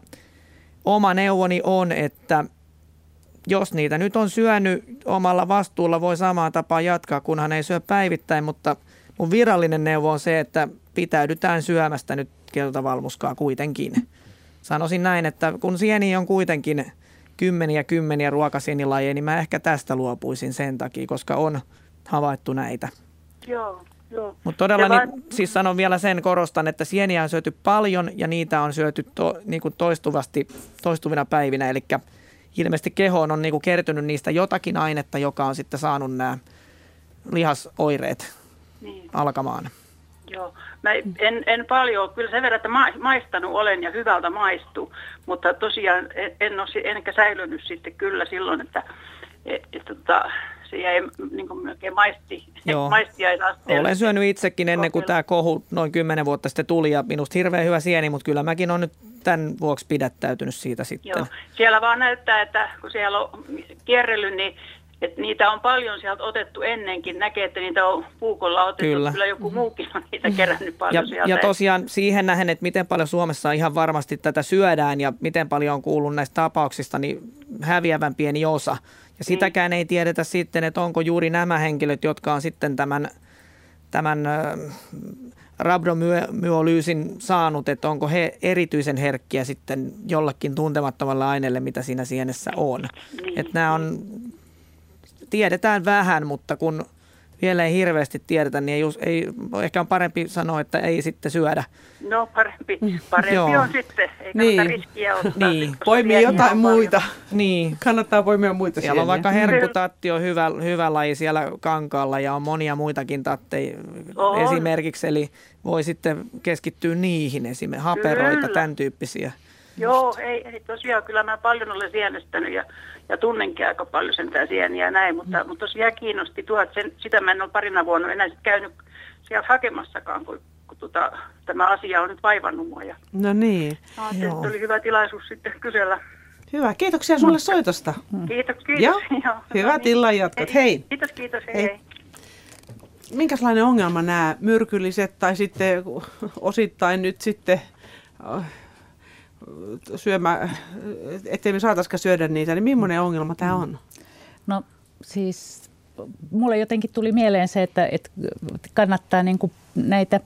oma neuvoni on, että jos niitä nyt on syönyt omalla vastuulla, voi samaan tapaan jatkaa, kunhan ei syö päivittäin, mutta mun virallinen neuvo on se, että pitäydytään syömästä nyt keltavalmuskaa kuitenkin. Sanoisin näin, että kun sieni on kuitenkin kymmeniä kymmeniä ruokasienilajeja, niin mä ehkä tästä luopuisin sen takia, koska on havaittu näitä. Joo. Mutta todella, niin, siis sanon vielä sen, korostan, että sieniä on syöty paljon ja niitä on syöty to, niin kuin toistuvasti, toistuvina päivinä. Eli ilmeisesti kehoon on niin kuin kertynyt niistä jotakin ainetta, joka on sitten saanut nämä lihasoireet niin. alkamaan. Joo, mä en, en paljon, kyllä sen verran, että maistanut olen ja hyvältä maistuu, mutta tosiaan en, en ole, enkä säilynyt sitten kyllä silloin, että et, et, tota, se jäi niin kuin melkein maisti, Joo. (laughs) Olen syönyt itsekin ennen kuin tämä kohu noin kymmenen vuotta sitten tuli ja minusta hirveän hyvä sieni, mutta kyllä mäkin olen nyt tämän vuoksi pidättäytynyt siitä sitten. Joo. Siellä vaan näyttää, että kun siellä on kierrellyt, niin että niitä on paljon sieltä otettu ennenkin. Näkee, että niitä on puukolla otettu. Kyllä, Kyllä joku muukin on niitä kerännyt paljon ja, sieltä. Ja tosiaan siihen nähen, että miten paljon Suomessa ihan varmasti tätä syödään ja miten paljon on kuullut näistä tapauksista, niin häviävän pieni osa. Ja sitäkään ei tiedetä sitten, että onko juuri nämä henkilöt, jotka on sitten tämän, tämän rabdomyolyysin saanut, että onko he erityisen herkkiä sitten jollakin tuntemattomalle aineelle, mitä siinä sienessä on. Niin. Että nämä on, tiedetään vähän, mutta kun vielä ei hirveästi tiedetä, niin ei, ei, ehkä on parempi sanoa, että ei sitten syödä. No parempi, mm. parempi Joo. on sitten, ei niin. riskiä ottaa. Niin, poimii jotain muita. Niin. Kannattaa poimia muita Siellä on vaikka herkutatti on hyvä, hyvä laji siellä kankaalla ja on monia muitakin tatteja on. esimerkiksi, eli voi sitten keskittyä niihin esimerkiksi, haperoita, Kyllä. tämän tyyppisiä. Joo, ei, ei tosiaan, kyllä mä paljon olen sienestänyt ja, ja tunnenkin aika paljon sen sieniä ja näin, mutta, mm. mutta tosiaan kiinnosti tuo, että sen, sitä mä en ole parina vuonna enää sit käynyt sieltä hakemassakaan, kun, kun tota, tämä asia on nyt vaivannut mua. Ja, no niin. No, oli hyvä tilaisuus sitten kysellä. Hyvä, kiitoksia sulle soitosta. Kiitos, kiitos. Joo. (laughs) Joo. Hyvät no niin. illan jatkot, hei. hei. Kiitos, kiitos, hei. hei. hei. Minkälainen ongelma nämä myrkylliset tai sitten osittain nyt sitten syömä, ettei me saataisikaan syödä niitä, niin millainen ongelma tämä on? No siis mulle jotenkin tuli mieleen se, että, että kannattaa niin kuin näitä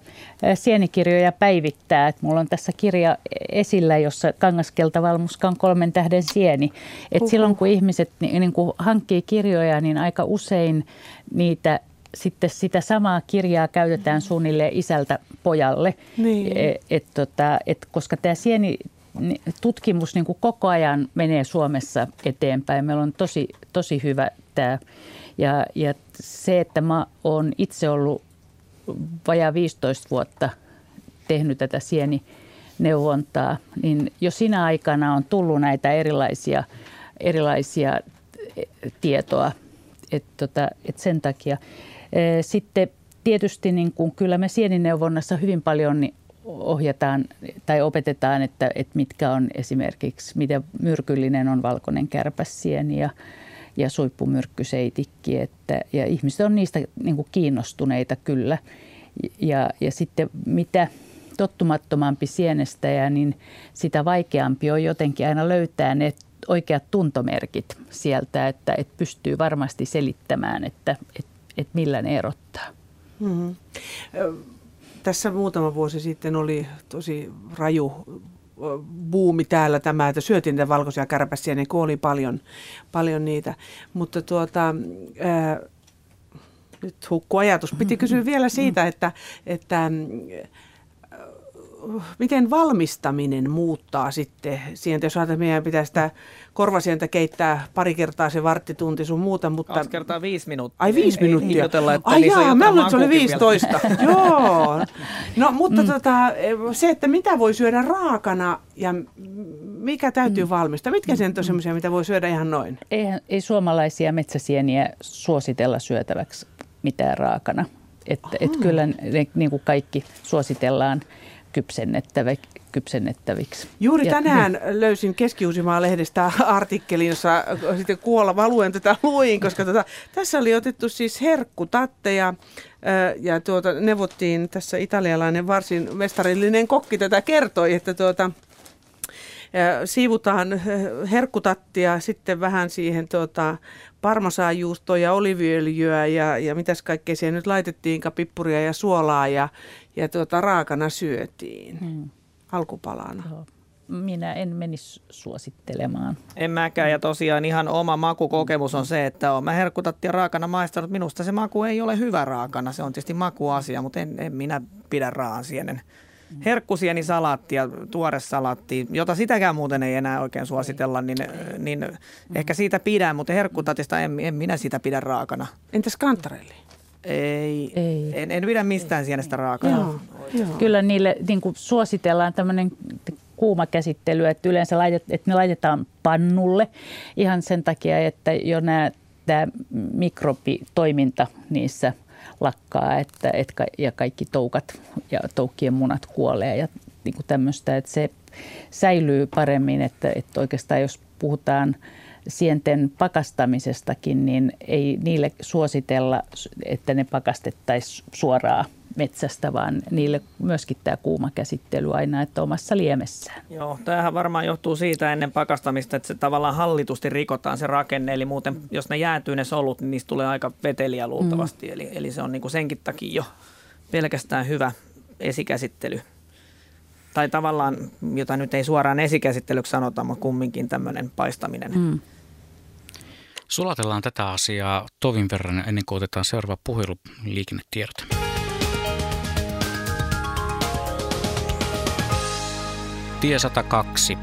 sienikirjoja päivittää. Että mulla on tässä kirja esillä, jossa Kangaskelta valmuskan kolmen tähden sieni. Että silloin kun ihmiset niin kuin hankkii kirjoja, niin aika usein niitä sitten sitä samaa kirjaa käytetään suunnilleen isältä pojalle. Niin. Et, et, tota, et, koska tämä sieni tutkimus niin kuin koko ajan menee Suomessa eteenpäin. Meillä on tosi, tosi hyvä tämä. Ja, ja se, että mä oon itse ollut vajaa 15 vuotta tehnyt tätä sienineuvontaa, niin jo sinä aikana on tullut näitä erilaisia, erilaisia tietoa. Et tota, et sen takia. Sitten tietysti niin kun, kyllä me sienineuvonnassa hyvin paljon niin ohjataan tai opetetaan, että, että mitkä on esimerkiksi, miten myrkyllinen on valkoinen kärpäsieni ja, ja suippumyrkkyseitikki. Että, ja ihmiset on niistä niin kuin kiinnostuneita kyllä. Ja, ja sitten mitä tottumattomampi sienestäjä, niin sitä vaikeampi on jotenkin aina löytää ne oikeat tuntomerkit sieltä, että, että pystyy varmasti selittämään, että, että, että millä ne erottaa. Mm-hmm tässä muutama vuosi sitten oli tosi raju buumi täällä tämä, että syötiin niitä valkoisia kärpäsiä, niin oli paljon, paljon niitä. Mutta tuota, ää, nyt hukku ajatus. Piti kysyä vielä siitä, että, että miten valmistaminen muuttaa sitten siihen, jos ajatellaan, että meidän pitää sitä korvasientä keittää pari kertaa se varttitunti sun muuta, mutta... Kaksi kertaa viisi minuuttia. Ai viisi minuuttia. Ihmetellä, että Ai jaa, mä luulen, että se oli 15. (laughs) Joo. No mutta mm. tota, se, että mitä voi syödä raakana ja mikä täytyy mm. valmistaa? Mitkä sen on sellaisia, mitä voi syödä ihan noin? Ei, ei suomalaisia metsäsieniä suositella syötäväksi mitään raakana. Että et kyllä ne, niin kuin kaikki suositellaan kypsennettäväksi kypsennettäviksi. Juuri tänään ja, löysin keski lehdestä artikkelin, jossa sitten kuolla luen tätä luin, koska tota, tässä oli otettu siis herkkutatteja ja tuota, neuvottiin tässä italialainen varsin mestarillinen kokki tätä kertoi, että tuota, siivutaan herkkutattia, sitten vähän siihen tuota, parmasaajuustoa ja oliviöljyä ja, ja mitäs kaikkea siihen nyt laitettiin, pippuria ja suolaa ja, ja tuota, raakana syötiin hmm. alkupalana. Joo minä en menisi suosittelemaan. En mäkään ja tosiaan ihan oma makukokemus on se, että olen mä herkkutattia raakana maistanut. Minusta se maku ei ole hyvä raakana, se on tietysti makuasia, mutta en, en minä pidä raan sienen herkkusieni salaatti ja tuore salaatti, jota sitäkään muuten ei enää oikein suositella, niin, niin ehkä siitä pidän, mutta herkkutatista en, en minä sitä pidä raakana. Entäs kantarelli? Ei, ei. En, en pidä mistään sienestä raakana. Joo, joo. Kyllä niille niin kuin suositellaan tämmöinen kuuma käsittely, että yleensä laitet, että ne laitetaan pannulle ihan sen takia, että jo nämä, tämä mikrobitoiminta niissä – lakkaa että, että, ja kaikki toukat ja toukkien munat kuolee ja niin kuin tämmöistä, että se säilyy paremmin, että, että oikeastaan jos puhutaan sienten pakastamisestakin, niin ei niille suositella, että ne pakastettaisiin suoraan metsästä, vaan niille myöskin tämä kuuma käsittely aina, että omassa liemessään. Joo, tämähän varmaan johtuu siitä ennen pakastamista, että se tavallaan hallitusti rikotaan se rakenne, eli muuten jos ne jäätyy ne solut, niin niistä tulee aika veteliä luultavasti, mm. eli, eli se on niin kuin senkin takia jo pelkästään hyvä esikäsittely. Tai tavallaan, jota nyt ei suoraan esikäsittelyksi sanota, mutta kumminkin tämmöinen paistaminen. Mm. Sulatellaan tätä asiaa tovin verran ennen kuin otetaan seuraava puhelu liikennetiedot. Tie 102,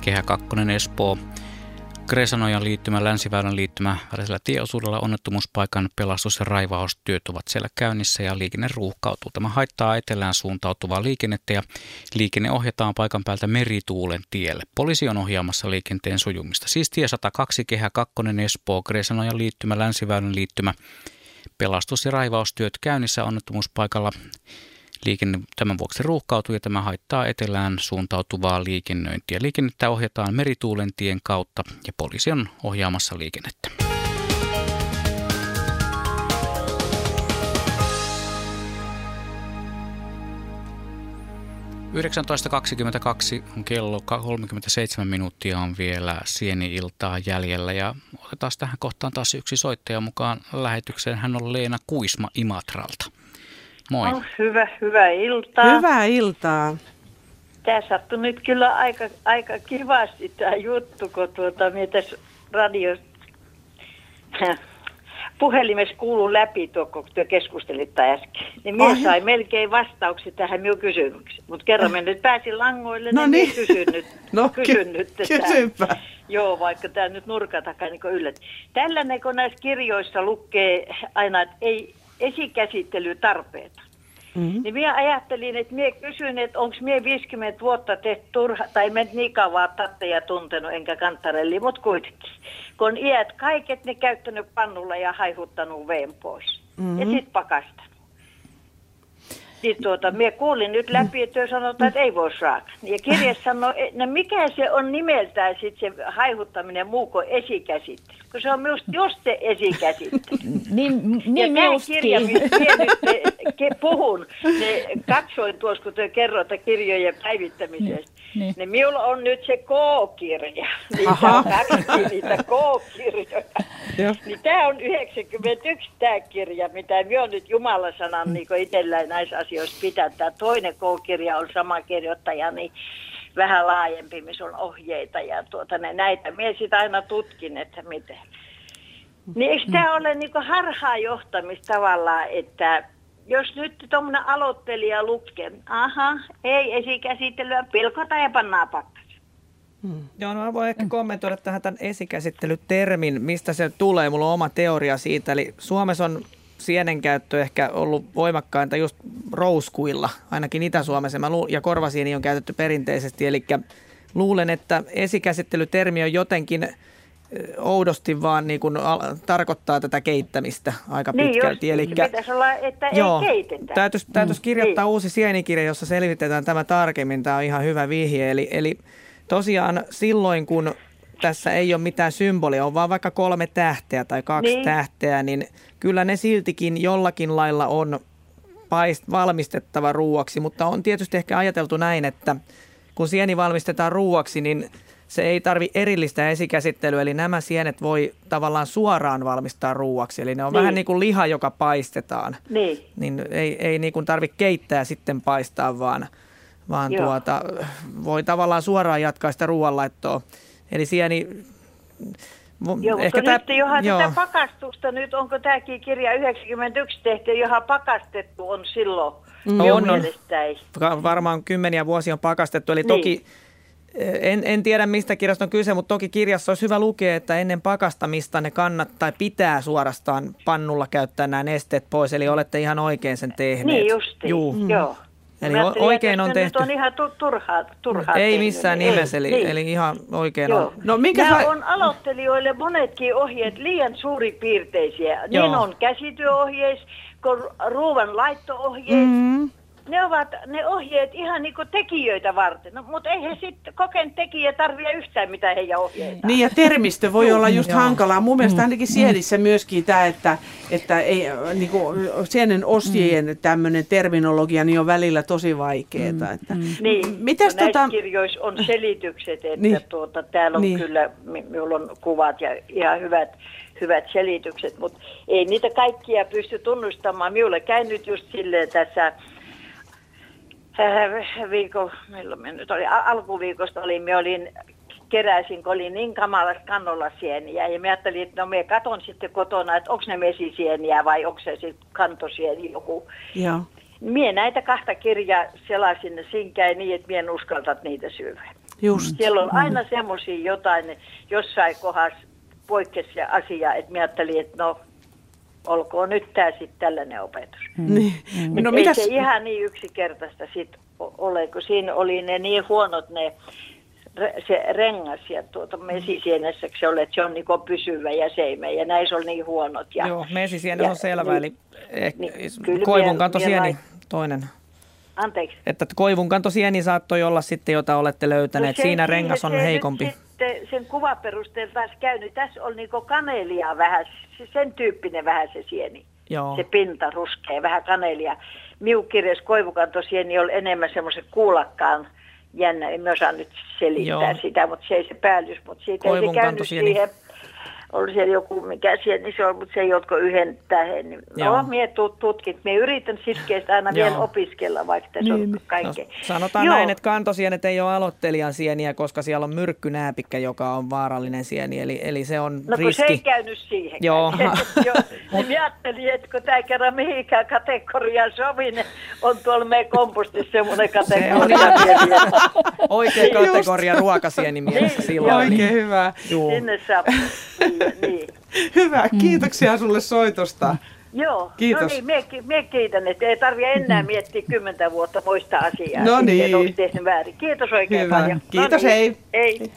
Kehä 2 Espoo. Gresanojan liittymä, Länsiväylän liittymä välisellä tieosuudella onnettomuuspaikan pelastus- ja raivaustyöt ovat siellä käynnissä ja liikenne ruuhkautuu. Tämä haittaa etelään suuntautuvaa liikennettä ja liikenne ohjataan paikan päältä merituulen tielle. Poliisi on ohjaamassa liikenteen sujumista. Siis tie 102, Kehä 2 Espoo, Gresanojan liittymä, Länsiväylän liittymä, pelastus- ja raivaustyöt käynnissä onnettomuuspaikalla. Liikenne tämän vuoksi ruuhkautuu ja tämä haittaa etelään suuntautuvaa liikennöintiä. Liikennettä ohjataan merituulen tien kautta ja poliisi on ohjaamassa liikennettä. ...19.22 on kello, 37 minuuttia on vielä sieni-iltaa jäljellä ja otetaan tähän kohtaan taas yksi soittaja mukaan lähetykseen. Hän on Leena Kuisma Imatralta. Moi. Oh, hyvä, hyvää iltaa. Hyvää iltaa. Tämä sattui nyt kyllä aika, aika kivasti tämä juttu, kun tuota, tässä radio puhelimessa kuuluu läpi tuo, kun te keskustelitte äsken. Niin minä sain melkein vastauksia tähän minun kysymykseen. Mutta kerran me nyt pääsin langoille, no niin, niin. kysyn nyt. (laughs) no, kysyn nyt kysypä. Joo, vaikka tämä nyt nurkan takaa niin yllätä. Tällainen, kun näissä kirjoissa lukee aina, että ei esikäsittelytarpeita. Mm-hmm. Niin minä ajattelin, että minä kysyin, että onko minä 50 vuotta tehty turha, tai en niin kauan tatteja tuntenut, enkä kantarelli, mutta kuitenkin. Kun iät kaiket ne käyttänyt pannulla ja haihuttanut veen pois. Mm-hmm. Ja sitten pakasta. Niin tuota, minä kuulin nyt läpi, että sanotaan, että ei voi saada. Ja kirjassa sanoo, no mikä se on nimeltään sitten se haihuttaminen muu kuin esikäsittely. Kun se on myös just se esikäsittely. (laughs) niin, niin ja tämä kirja, mistä nyt puhun, ne katsoin tuossa, kun te kerroitte kirjojen päivittämisestä. Niin, niin. minulla on nyt se K-kirja. Niitä on kaksi niitä K-kirjoja. niin tämä on 91 tämä kirja, mitä minä olen nyt Jumalan sanan niin itsellään näissä asioissa pitää. Tämä toinen K-kirja on sama kirjoittaja, niin vähän laajempi, missä on ohjeita ja tuota, ne, näitä. Minä sitä aina tutkin, että miten. Niin eikö tämä ole niin harhaa johtamista tavallaan, että jos nyt tuommoinen aloittelija lukee, aha, ei esikäsittelyä, pilkota ja pannaan pakkas. Hmm. Joo, no mä voin ehkä kommentoida tähän tämän esikäsittelytermin, mistä se tulee. Mulla on oma teoria siitä. Eli Suomessa on sienenkäyttö ehkä ollut voimakkainta just rouskuilla, ainakin Itä-Suomessa, ja korvasieni on käytetty perinteisesti. Eli luulen, että esikäsittelytermi on jotenkin oudosti vaan niin kuin tarkoittaa tätä keittämistä aika niin pitkälti. Elikkä, pitäisi olla, että joo, ei keitetä. Täytyisi, täytyisi mm. kirjoittaa niin. uusi sienikirja, jossa selvitetään tämä tarkemmin. Tämä on ihan hyvä vihje. Eli, eli tosiaan silloin, kun tässä ei ole mitään symbolia, on vaan vaikka kolme tähteä tai kaksi niin. tähteä, niin kyllä ne siltikin jollakin lailla on paist, valmistettava ruuaksi, mutta on tietysti ehkä ajateltu näin, että kun sieni valmistetaan ruuaksi, niin se ei tarvi erillistä esikäsittelyä, eli nämä sienet voi tavallaan suoraan valmistaa ruuaksi. Eli ne on niin. vähän niin kuin liha, joka paistetaan. Niin. Niin ei, ei niin kuin tarvitse keittää ja sitten paistaa, vaan, vaan tuota, voi tavallaan suoraan jatkaa sitä ruoanlaittoa. Eli sieni... Joo, ehkä mutta tämä, nyt johan joo. tätä pakastusta nyt, onko tämäkin kirja 91 tehty, johon pakastettu on silloin mm. on, on. Varmaan kymmeniä vuosia on pakastettu, eli niin. toki en, en tiedä mistä kirjasta on kyse, mutta toki kirjassa olisi hyvä lukea, että ennen pakastamista ne kannattaa pitää suorastaan pannulla käyttää nämä nesteet pois. Eli olette ihan oikein sen tehneet. Niin justiin, Juu. Mm. joo. Eli oikein on tehty. Nyt on ihan turhaa, turhaa Ei missään nimessä, eli, niin. eli ihan oikein Joo. on. No, minkä Nämä sä... on aloittelijoille monetkin ohjeet liian suuripiirteisiä. Niin on käsityöohjeis, ruuan laitto-ohjeet. Mm-hmm ne ovat ne ohjeet ihan niin kuin tekijöitä varten. No, mutta ei he sitten koken tekijä tarvitse yhtään mitä heidän ohjeita. Niin ja termistö voi olla just hankalaa. Mun mielestä mm. ainakin sienissä myöskin tämä, että, että ei, niin kuin sienen osien mm. tämmöinen terminologia niin on välillä tosi vaikeaa. Mm. Että. Mm. Niin, Mitäs no, tota... kirjoissa on selitykset, että niin. tuota, täällä on niin. kyllä, minulla on kuvat ja ihan hyvät hyvät selitykset, mutta ei niitä kaikkia pysty tunnustamaan. Minulle käy nyt just silleen tässä viikon, milloin me nyt oli, alkuviikosta oli, me olin keräisin, kun oli niin kamalas kannolla sieniä. Ja me ajattelin, että no me katon sitten kotona, että onko ne mesisieniä vai onko se sitten kantosieni joku. Joo. Mie näitä kahta kirjaa selasin sinkäin niin, että mie en uskalta niitä syödä. Just. Siellä on mm. aina semmoisia jotain, jossain kohdassa poikkesi asia, että mie ajattelin, että no olkoon nyt tämä sitten tällainen opetus. Mm. Niin. No, ei mitäs... se ihan niin yksinkertaista sitten ole, kun siinä oli ne niin huonot ne se rengas ja tuota mesisienessä se oli, että se on niin pysyvä ja seime ja näissä oli niin huonot. Ja, Joo, mesisienessä on selvä, niin, eli niin, koivun kanto sieni toinen. Anteeksi. Että koivun kanto sieni saattoi olla sitten, jota olette löytäneet. No se, Siinä rengas on se, heikompi. Se, sitten sen kuvaperusteella taas käynyt. Tässä on niinku kanelia vähän, sen tyyppinen vähän se sieni. Joo. Se pinta ruskea, vähän kanelia. Miukirjas koivukantosieni oli enemmän semmoisen kuulakkaan jännä. En osaa nyt selittää Joo. sitä, mutta se ei se päällys. Mutta siitä ei se käynyt siihen oli siellä joku, mikä siellä, niin se on, mutta se ei otko yhden tähän. Niin, no, mie tutkit, mie yritän sitkeästi aina vielä opiskella, vaikka tässä niin. on kaikkea. No, sanotaan Joo. näin, että kantosienet ei ole aloittelijan sieniä, koska siellä on myrkkynääpikkä, joka on vaarallinen sieni, eli, eli se on no, riski. No se ei käynyt siihen. Joo. (laughs) Joo. (laughs) Niin ajattelin, että kun tämä kerran mihinkään kategoriaan sovi, niin on tuolla meidän kompostissa semmoinen kategoria. Se on (laughs) Oikea kategoria ruokasieni mielessä niin, silloin. Oikein niin. hyvä. Joo. Sinne saa niin. Hyvä, kiitoksia sulle soitosta. Joo, Kiitos. no niin, mie, mie kiitän, että ei tarvitse enää miettiä kymmentä vuotta muista asiaa. No niin. Tehnyt väärin. Kiitos oikein Hyvä. paljon. Kiitos, no niin. hei. Hei.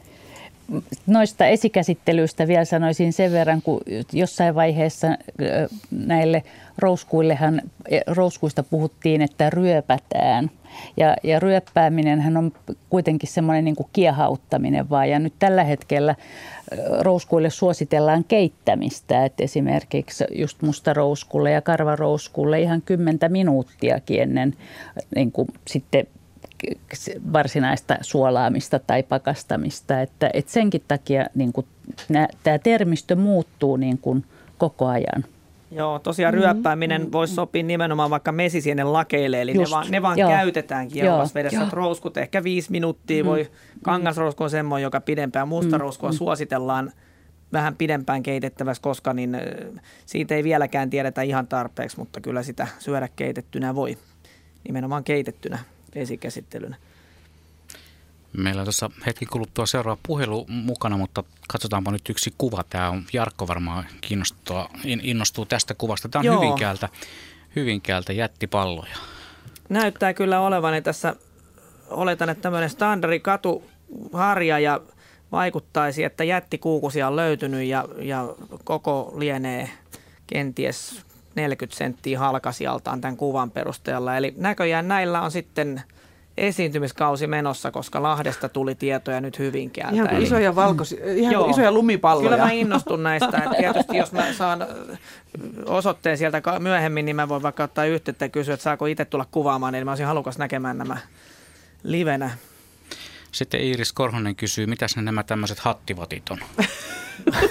Noista esikäsittelyistä vielä sanoisin sen verran, kun jossain vaiheessa näille rouskuillehan, e, rouskuista puhuttiin, että ryöpätään. Ja, ja ryöppääminen on kuitenkin semmoinen niin kuin kiehauttaminen vaan. Ja nyt tällä hetkellä rouskuille suositellaan keittämistä. Että esimerkiksi just mustarouskulle ja karvarouskulle ihan kymmentä minuuttiakin ennen niin kuin sitten varsinaista suolaamista tai pakastamista. Että, että senkin takia niin kuin, tämä termistö muuttuu niin kuin koko ajan. Joo, tosiaan mm-hmm. ryöppääminen mm-hmm. voisi sopia nimenomaan vaikka mesisienen lakeille, eli Just. ne vaan, ne vaan Joo. käytetään kiehuvassa Joo. Rouskut ehkä viisi minuuttia, mm-hmm. voi kangasrousku on semmoinen, joka pidempään, musta mm-hmm. rouskua suositellaan vähän pidempään keitettävässä, koska niin siitä ei vieläkään tiedetä ihan tarpeeksi, mutta kyllä sitä syödä keitettynä voi, nimenomaan keitettynä esikäsittelynä. Meillä on tässä hetki kuluttua seuraava puhelu mukana, mutta katsotaanpa nyt yksi kuva. Tämä on Jarkko varmaan kiinnostuu, innostuu tästä kuvasta. Tämä on Joo. Hyvinkäältä, Hyvinkäältä jättipalloja. Näyttää kyllä olevan, tässä oletan, että tämmöinen standardi katuharja ja vaikuttaisi, että jättikuukusia on löytynyt ja, ja koko lienee kenties 40 senttiä halkasijaltaan tämän kuvan perusteella. Eli näköjään näillä on sitten esiintymiskausi menossa, koska Lahdesta tuli tietoja nyt Hyvinkäältä. Ihan Eli, isoja valkoisia, ihan joo, isoja lumipalloja. Kyllä mä innostun näistä. Että tietysti jos mä saan osoitteen sieltä myöhemmin, niin mä voin vaikka ottaa yhteyttä ja kysyä, että saako itse tulla kuvaamaan, niin mä olisin halukas näkemään nämä livenä. Sitten Iiris Korhonen kysyy, mitä ne nämä tämmöiset hattivatit on?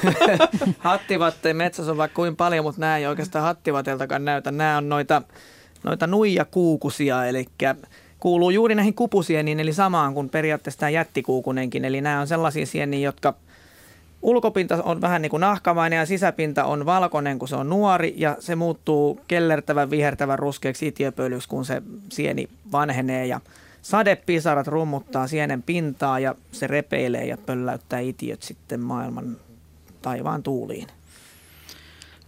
(laughs) hattivatteja metsässä on vaikka kuin paljon, mutta nämä ei oikeastaan hattivatiltakaan näytä. Nämä on noita, noita nuijakuukusia, eli kuuluu juuri näihin kupusieniin, eli samaan kuin periaatteessa tämä jättikuukunenkin. Eli nämä on sellaisia sieniä, jotka ulkopinta on vähän niin kuin nahkamainen ja sisäpinta on valkoinen, kun se on nuori ja se muuttuu kellertävän, vihertävän ruskeaksi itiöpölyksi, kun se sieni vanhenee ja sadepisarat rummuttaa sienen pintaa ja se repeilee ja pölläyttää itiöt sitten maailman taivaan tuuliin.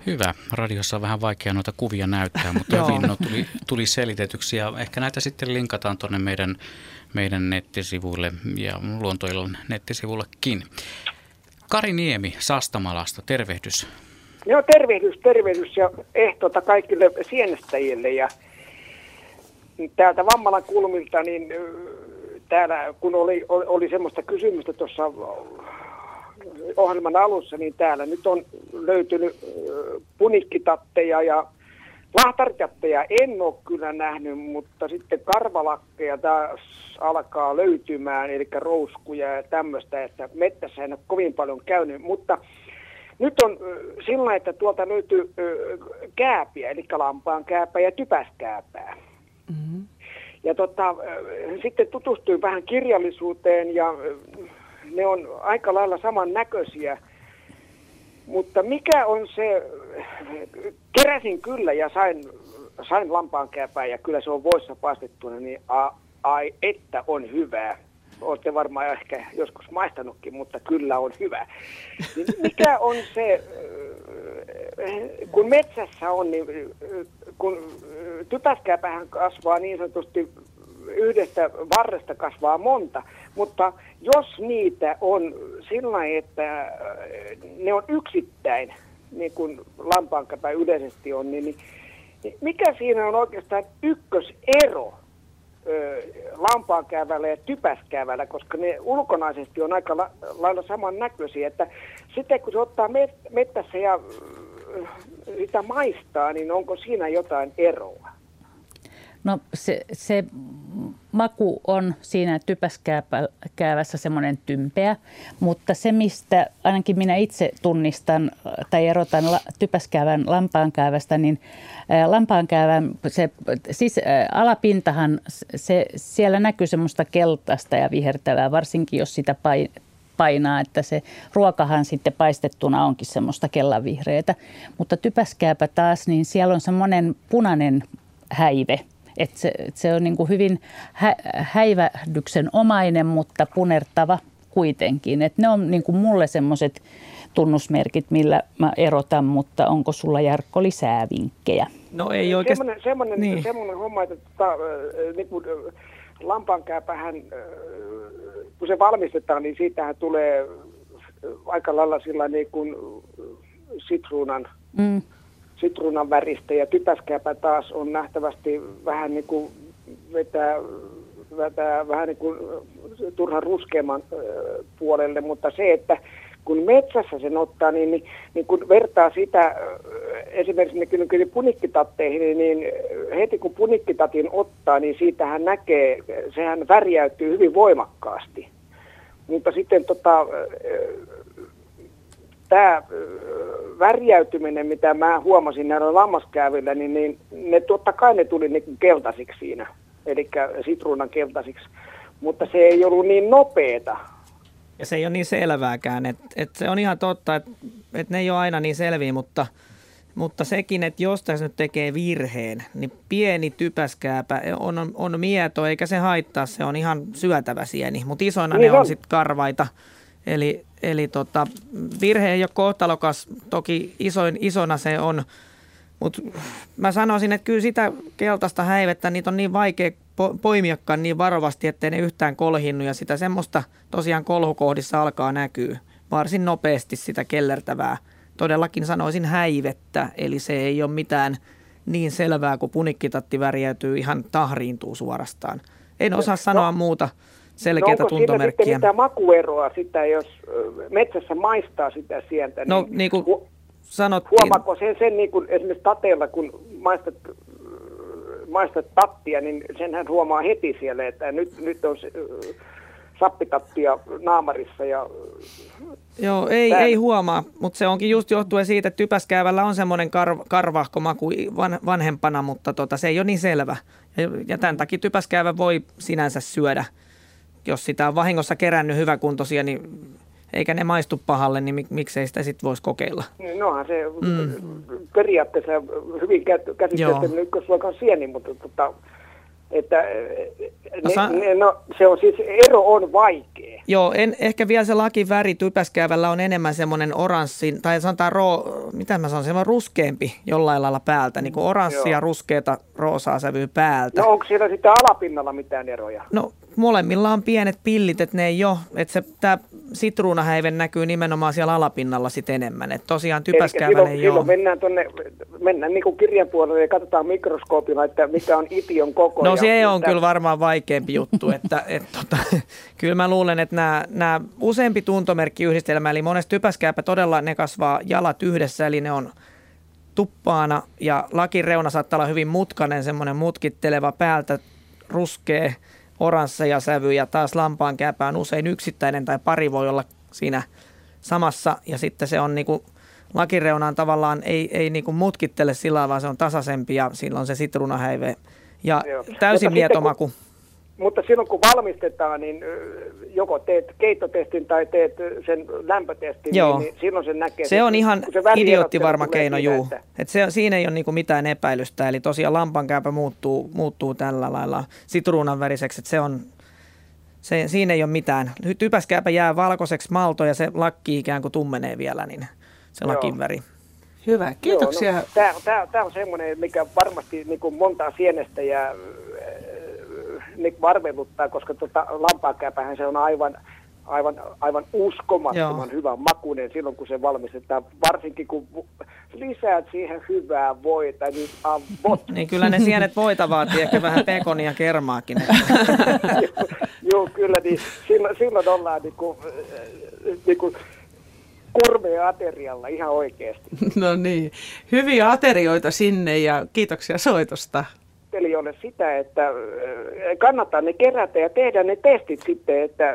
Hyvä. Radiossa on vähän vaikea noita kuvia näyttää, mutta (laughs) hyvin no, tuli, tuli selitetyksi ja ehkä näitä sitten linkataan tuonne meidän, meidän nettisivuille ja Luontoilon nettisivullekin. Kari Niemi Sastamalasta, tervehdys. Joo, tervehdys, tervehdys ja ehtota kaikille sienestäjille ja täältä Vammalan kulmilta, niin täällä kun oli, oli, oli semmoista kysymystä tuossa ohjelman alussa, niin täällä nyt on löytynyt punikkitatteja ja lahtarjatteja en ole kyllä nähnyt, mutta sitten karvalakkeja taas alkaa löytymään, eli rouskuja ja tämmöistä, että mettässä en ole kovin paljon käynyt, mutta nyt on sillä että tuolta löytyy kääpiä, eli lampaan kääpää ja typäskääpää. Mm-hmm. Ja tota, sitten tutustuin vähän kirjallisuuteen ja ne on aika lailla samannäköisiä. Mutta mikä on se, keräsin kyllä ja sain, sain lampaankääpää ja kyllä se on voissa paistettuna, niin a, ai että on hyvää. Olette varmaan ehkä joskus maistanutkin, mutta kyllä on hyvä. Niin mikä on se, kun metsässä on, niin kun typäskääpähän kasvaa niin sanotusti yhdestä varresta kasvaa monta, mutta jos niitä on sillä että ne on yksittäin, niin kuin lampaankäpä yleisesti on, niin, niin, niin mikä siinä on oikeastaan ykkösero lampaankäävällä ja typäskäävällä, koska ne ulkonaisesti on aika la, lailla samannäköisiä, että sitten kun se ottaa met, mettässä ja sitä maistaa, niin onko siinä jotain eroa? No se, se maku on siinä typäskäävässä semmoinen tympeä, mutta se mistä ainakin minä itse tunnistan tai erotan typäskäävän lampaankäävästä, niin ää, lampaankäävän se, siis ää, alapintahan, se, siellä näkyy semmoista keltaista ja vihertävää, varsinkin jos sitä pain, painaa, että se ruokahan sitten paistettuna onkin semmoista kellavihreitä. Mutta typäskääpä taas, niin siellä on semmoinen punainen häive, että se, et se on niin kuin hyvin hä, häivähdyksen omainen, mutta punertava kuitenkin. Et ne on niin kuin mulle semmoiset tunnusmerkit, millä mä erotan, mutta onko sulla Jarkko lisää vinkkejä? No ei oikeastaan. Semmoinen, semmoinen, niin. semmoinen homma, että ta, niin kuin lampaankääpähän, kun se valmistetaan, niin siitähän tulee aika lailla sillä niin kuin sitruunan mm sitruunan väristä ja typäskääpä taas on nähtävästi vähän niin kuin vetää, vetää vähän niin kuin turhan ruskeamman puolelle, mutta se, että kun metsässä sen ottaa, niin, niin, niin kun vertaa sitä esimerkiksi niin punikkitatteihin, niin, niin heti kun punikkitatin ottaa, niin siitähän näkee, sehän värjäytyy hyvin voimakkaasti. Mutta sitten tota, tämä värjäytyminen, mitä mä huomasin näillä lammaskäävillä, niin, niin ne totta kai ne tuli niin keltaisiksi siinä, eli sitruunan keltaisiksi, mutta se ei ollut niin nopeeta. Ja se ei ole niin selvääkään. Et, et se on ihan totta, että et ne ei ole aina niin selviä, mutta, mutta sekin, että jos tässä nyt tekee virheen, niin pieni typäskääpä on, on, on mieto, eikä se haittaa, se on ihan syötävä sieni. Mutta isoina niin ne on, on sitten karvaita. Eli, eli tota, virhe ei ole kohtalokas, toki isoin, isona se on, mutta mä sanoisin, että kyllä sitä keltaista häivettä, niitä on niin vaikea poimiakaan niin varovasti, ettei ne yhtään kolhinnu. Ja sitä semmoista tosiaan kolhukohdissa alkaa näkyy varsin nopeasti sitä kellertävää. Todellakin sanoisin häivettä, eli se ei ole mitään niin selvää, kun punikkitatti värjäytyy ihan tahriintuu suorastaan. En osaa no, sanoa muuta selkeää no tuntomerkkiä. Onko siinä makueroa sitä, jos metsässä maistaa sitä sientä? No niin, niin kuin hu- sanottiin. Huomaako sen, sen niin kuin esimerkiksi tateella, kun maistat maistat tattia, niin senhän huomaa heti siellä, että nyt, nyt on se, sappitattia naamarissa. Ja, Joo, ei, ei huomaa, mutta se onkin just johtuen siitä, että typäskäävällä on semmoinen kar, karvahko maku van, vanhempana, mutta tota, se ei ole niin selvä. Ja, ja tämän takia typäskäävä voi sinänsä syödä. Jos sitä on vahingossa kerännyt hyväkuntoisia, niin eikä ne maistu pahalle, niin mik, miksei sitä sitten voisi kokeilla? Niin, nohan se mm. periaatteessa hyvin käsitelty ykkösluokan sieni, mutta tota, että no, ne, ne, no, se on siis, ero on vaikea. Joo, en, ehkä vielä se lakiväri typäskäävällä on enemmän semmoinen oranssin, tai sanotaan ro, mitä mä sanon, semmoinen ruskeampi jollain lailla päältä, niin kuin oranssia, Joo. ruskeata, roosaa sävyä päältä. No onko siellä sitten alapinnalla mitään eroja? No molemmilla on pienet pillit, että ne ei ole, että se, tämä sitruunahäive näkyy nimenomaan siellä alapinnalla sitten enemmän, että tosiaan typäskäävällä ei silloin ole. mennään tuonne, mennään niin kuin kirjan puolelle ja katsotaan mikroskoopilla, että mikä on ition koko. No se on kyllä varmaan vaikeampi juttu, että (laughs) et, tota, kyllä mä luulen, että nämä, nämä useampi tuntomerkkiyhdistelmä, eli monesti typäskääpä todella ne kasvaa jalat yhdessä, eli ne on tuppaana ja lakireuna saattaa olla hyvin mutkainen, semmoinen mutkitteleva päältä ruskea oransseja sävyjä, taas lampaan kääpään usein yksittäinen tai pari voi olla siinä samassa ja sitten se on niin kuin lakireunaan tavallaan ei, ei niin kuin mutkittele sillä vaan se on tasaisempi ja silloin se sitruunahäive ja Joo. täysin mietomaku. Kun, mutta silloin kun valmistetaan, niin joko teet keittotestin tai teet sen lämpötestin, Joo. niin, niin silloin se näkee. Se on ihan se idiootti varma keino, juu. Että... Et se, siinä ei ole niinku mitään epäilystä. Eli tosiaan lampankääpä muuttuu, muuttuu tällä lailla sitruunan väriseksi, että se on, se, siinä ei ole mitään. Typäskääpä jää valkoiseksi malto ja se lakki ikään kuin tummenee vielä, niin se Joo. lakin väri. Hyvä, kiitoksia. Joo, no, Tämä on semmoinen, mikä varmasti niin kuin montaa sienestä ja niin varveluttaa, koska tota, lampaakäpähän se on aivan, aivan, aivan uskomattoman Joo. hyvän makuinen silloin, kun se valmistetaan. Varsinkin kun lisäät siihen hyvää voita, niin avot. (laughs) Niin kyllä ne sienet voita vaatii ehkä vähän pekonia kermaakin. (laughs) Joo, kyllä, niin silloin, silloin ollaan niin kuin, niin kuin kurmea aterialla ihan oikeasti. (laughs) No niin, hyviä aterioita sinne ja kiitoksia soitosta kuuntelijoille sitä, että kannattaa ne kerätä ja tehdä ne testit sitten, että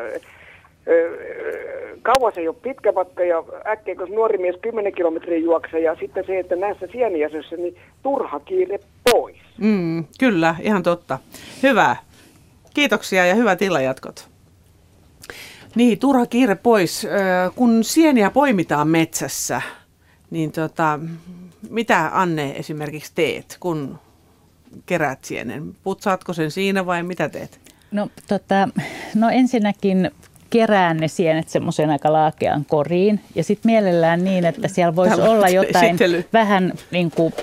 kauas ei ole pitkä matka ja äkkiä, kun nuori mies 10 kilometrin juokse ja sitten se, että näissä sieniäisössä, niin turha kiire pois. Mm, kyllä, ihan totta. Hyvä. Kiitoksia ja hyvät illanjatkot. Niin, turha kiire pois. Kun sieniä poimitaan metsässä, niin tota, mitä Anne esimerkiksi teet, kun kerät sienen? Putsaatko sen siinä vai mitä teet? No, tota, no ensinnäkin kerään ne sienet semmoisen aika laakean koriin. Ja sitten mielellään niin, että siellä voisi Tällä olla (laughs) jotain esittely. vähän niin kuin,